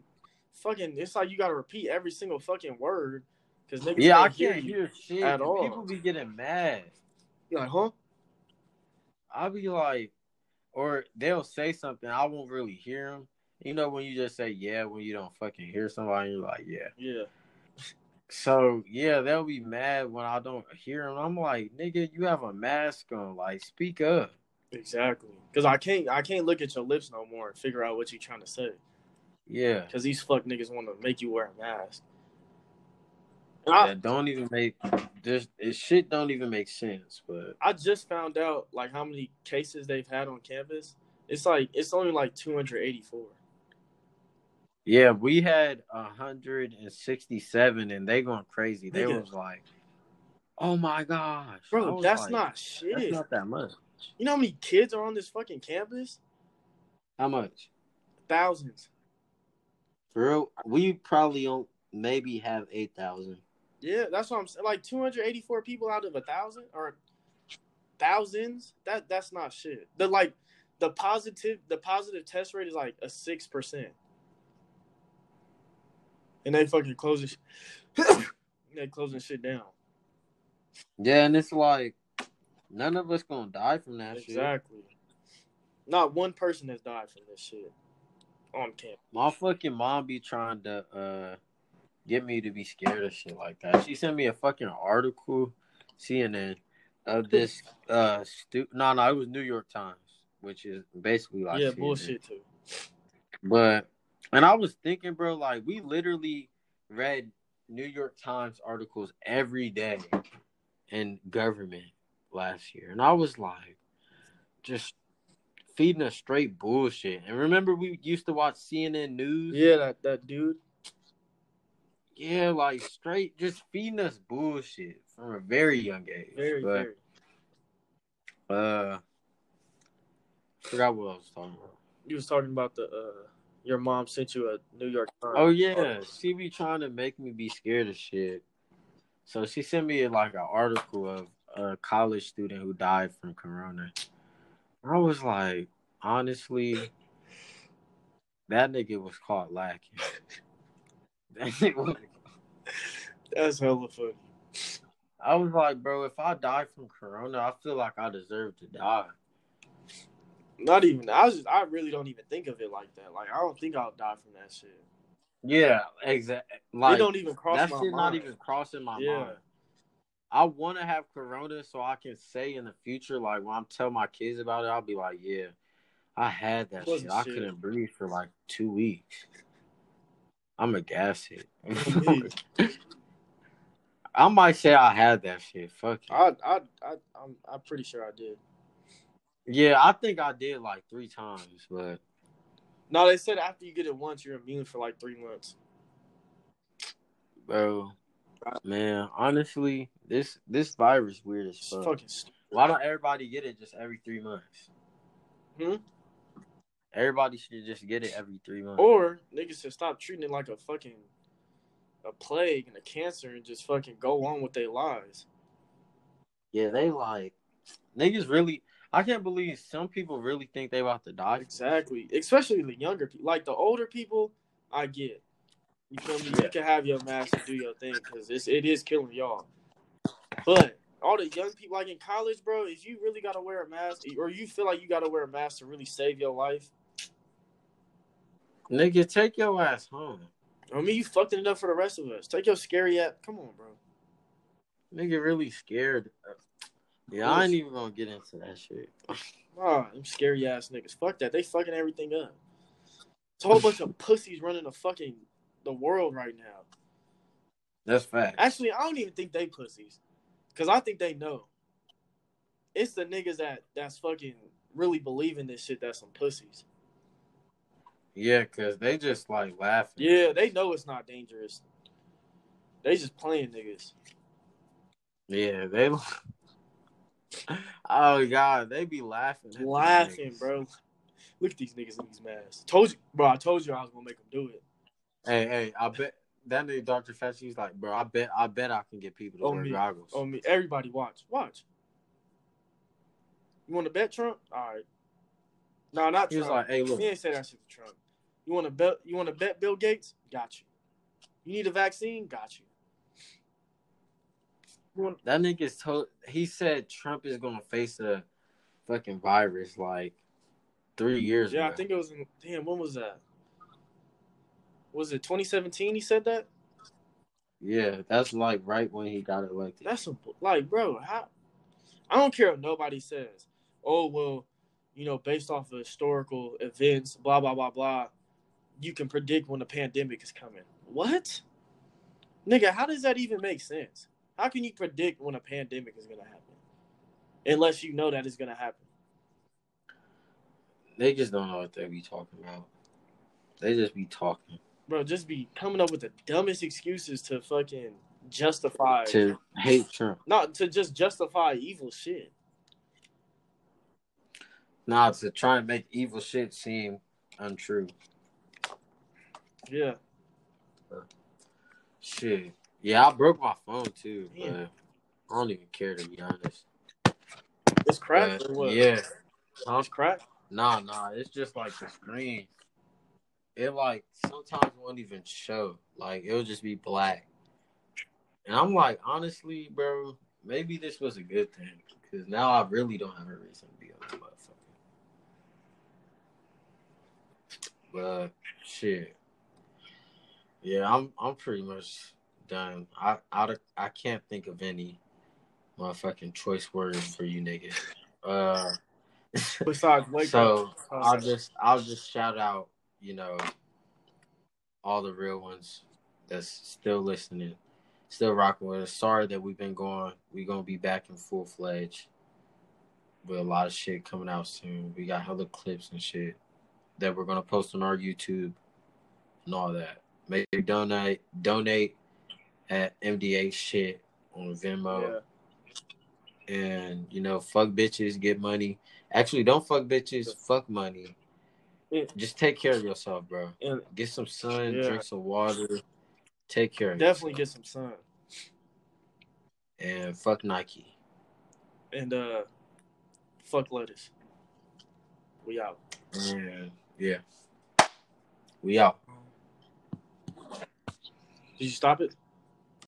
fucking, it's like you gotta repeat every single fucking word because niggas
Yeah, I
can't hear
can't
you.
hear shit.
at all.
People be getting mad.
You're like, huh?
I'll be like, or they'll say something, I won't really hear them. You know when you just say yeah when you don't fucking hear somebody, you're like yeah.
Yeah.
So yeah, they'll be mad when I don't hear them. I'm like, nigga, you have a mask on. Like, speak up.
Exactly. Because I can't I can't look at your lips no more and figure out what you're trying to say.
Yeah.
Because these fuck niggas want to make you wear a mask. And I,
that don't even make this, it shit don't even make sense. But
I just found out like how many cases they've had on campus. It's like it's only like 284.
Yeah, we had hundred and sixty seven, and they going crazy. They
Nigga.
was like, "Oh my gosh,
Bro, that's
like,
not shit.
that's not that much.
you know how many kids are on this fucking campus?
How much?
Thousands.
For real, we probably don't maybe have eight thousand.
Yeah, that's what I'm saying. Like 284 people out of a thousand or thousands. That that's not shit. The like the positive the positive test rate is like a six percent. And they fucking closing (coughs) they closing shit down.
Yeah, and it's like none of us gonna die from that shit.
Exactly. Not one person has died from this shit on campus.
My fucking mom be trying to uh get me to be scared of shit like that. She sent me a fucking article, CNN, of this (laughs) uh stu no no it was New York Times, which is basically like
yeah,
CNN.
bullshit too.
But and I was thinking, bro, like we literally read New York Times articles every day in government last year, and I was like, just feeding us straight bullshit. And remember, we used to watch CNN News.
Yeah, that, that dude.
yeah, like straight, just feeding us bullshit from a very young age.
Very,
but,
very.
Uh, forgot what I was talking about.
You was talking about the uh your mom sent you a New York Times.
Oh yeah, she be trying to make me be scared of shit. So she sent me like an article of a college student who died from corona. I was like, honestly, That nigga was caught lacking. (laughs) that nigga was,
That's hella funny.
I was like, bro, if I die from corona, I feel like I deserve to die.
Not even. I was. Just, I really don't even think of it like that. Like I don't think I'll die from that shit.
Yeah, exactly. Like
it don't even cross
that
my
shit
mind.
not even crossing my
Yeah.
mind. I want to have corona so I can say in the future, like when I'm telling my kids about it, I'll be like, yeah, I had that
Wasn't
shit. I couldn't breathe for like two weeks. I'm a gas hit. (laughs) I might say I had that shit. Fuck it.
I, I, I, I'm, I'm pretty sure I did.
Yeah, I think I did like three times, but
No, they said after you get it once, you're immune for like three months.
bro, man, honestly, this this virus weird as fuck.
fucking stupid.
Why don't everybody get it just every three months?
Hmm?
Everybody should just get it every three months.
Or niggas should stop treating it like a fucking a plague and a cancer and just fucking go on with their lives.
yeah, they like niggas really. I can't believe some people really think they about to die.
Exactly. Especially the younger people. Like the older people, I get. You feel me?
Yeah.
You can have your mask and do your thing because it's it is killing y'all. But all the young people, like in college, bro, if you really gotta wear a mask, or you feel like you gotta wear a mask to really save your life,
Nigga, take your ass home.
I mean, you fucked it up for the rest of us. Take your scary ass. Come on, bro.
Nigga, really scared. Yeah, I ain't even gonna get into that shit. (laughs)
Ah, them scary ass niggas. Fuck that. They fucking everything up. It's a whole bunch of (laughs) pussies running the fucking the world right now.
That's fact.
Actually, I don't even think they pussies, cause I think they know. It's the niggas that that's fucking really believing this shit. That's some pussies.
Yeah, cause they just like laughing.
Yeah, they know it's not dangerous. They just playing niggas.
Yeah, they. (laughs) oh god, they be laughing.
Laughing, bro. Look at these niggas in these masks. Told you, bro. I told you I was gonna make them do it.
Hey, hey, I bet that nigga Dr. Fauci's like, bro, I bet, I bet I can get people to
On
wear
me.
goggles.
On me, everybody watch, watch. You want to bet Trump? All right. No, not
he was
Trump.
like, hey, look,
He ain't say that shit to Trump. You want to bet? You want to bet Bill Gates? Got you. You need a vaccine? Got you.
That nigga's told. He said Trump is gonna face a fucking virus like three years
yeah, I think it was in. Damn, when was that? Was it 2017? He said that.
yeah, that's like right when he got elected.
That's some like, bro. How? I don't care what nobody says. Oh well, you know, based off of historical events, blah blah blah blah. You can predict when a pandemic is coming. What? Nigga, how does that even make sense? How can you predict when a pandemic is gonna happen? Unless you know that it's gonna happen.
They just don't know what they be talking about. They just be talking
Bro, just be coming up with the dumbest excuses to fucking justify
to hate Trump.
not to just justify evil shit.
Nah, to try and make evil shit seem untrue.
Yeah.
Shit. Yeah, I broke my phone too, but I don't even care to be honest.
It's cracked
But,
or what?
yeah. Huh?
It's cracked.
Nah, nah, it's just like the screen. It like sometimes won't even show. Like it'll just be black. And I'm like, honestly, bro, maybe this was a good thing because now I really don't have a reason to be on the motherfucker. But shit, yeah, I'm I'm pretty much done. I I I can't think of any motherfucking choice words for you niggas. Uh. (laughs)
Besides wake
so
up.
I'll just I'll just shout out, you know, all the real ones that's still listening, still rocking with us. Sorry that we've been gone. We're gonna be back in full fledged with a lot of shit coming out soon. We got hella clips and shit that we're gonna post on our YouTube and all that. Make sure donate donate at MDA shit on Venmo
Yeah.
and you know, fuck bitches, get money. Actually, don't fuck bitches, fuck money.
Yeah.
Just take care of yourself, bro.
And
Get some sun,
Yeah.
drink some water, take care of
definitely get some sun.
and fuck Nike.
And uh fuck lettuce. We out.
And yeah. We out.
Did you stop it?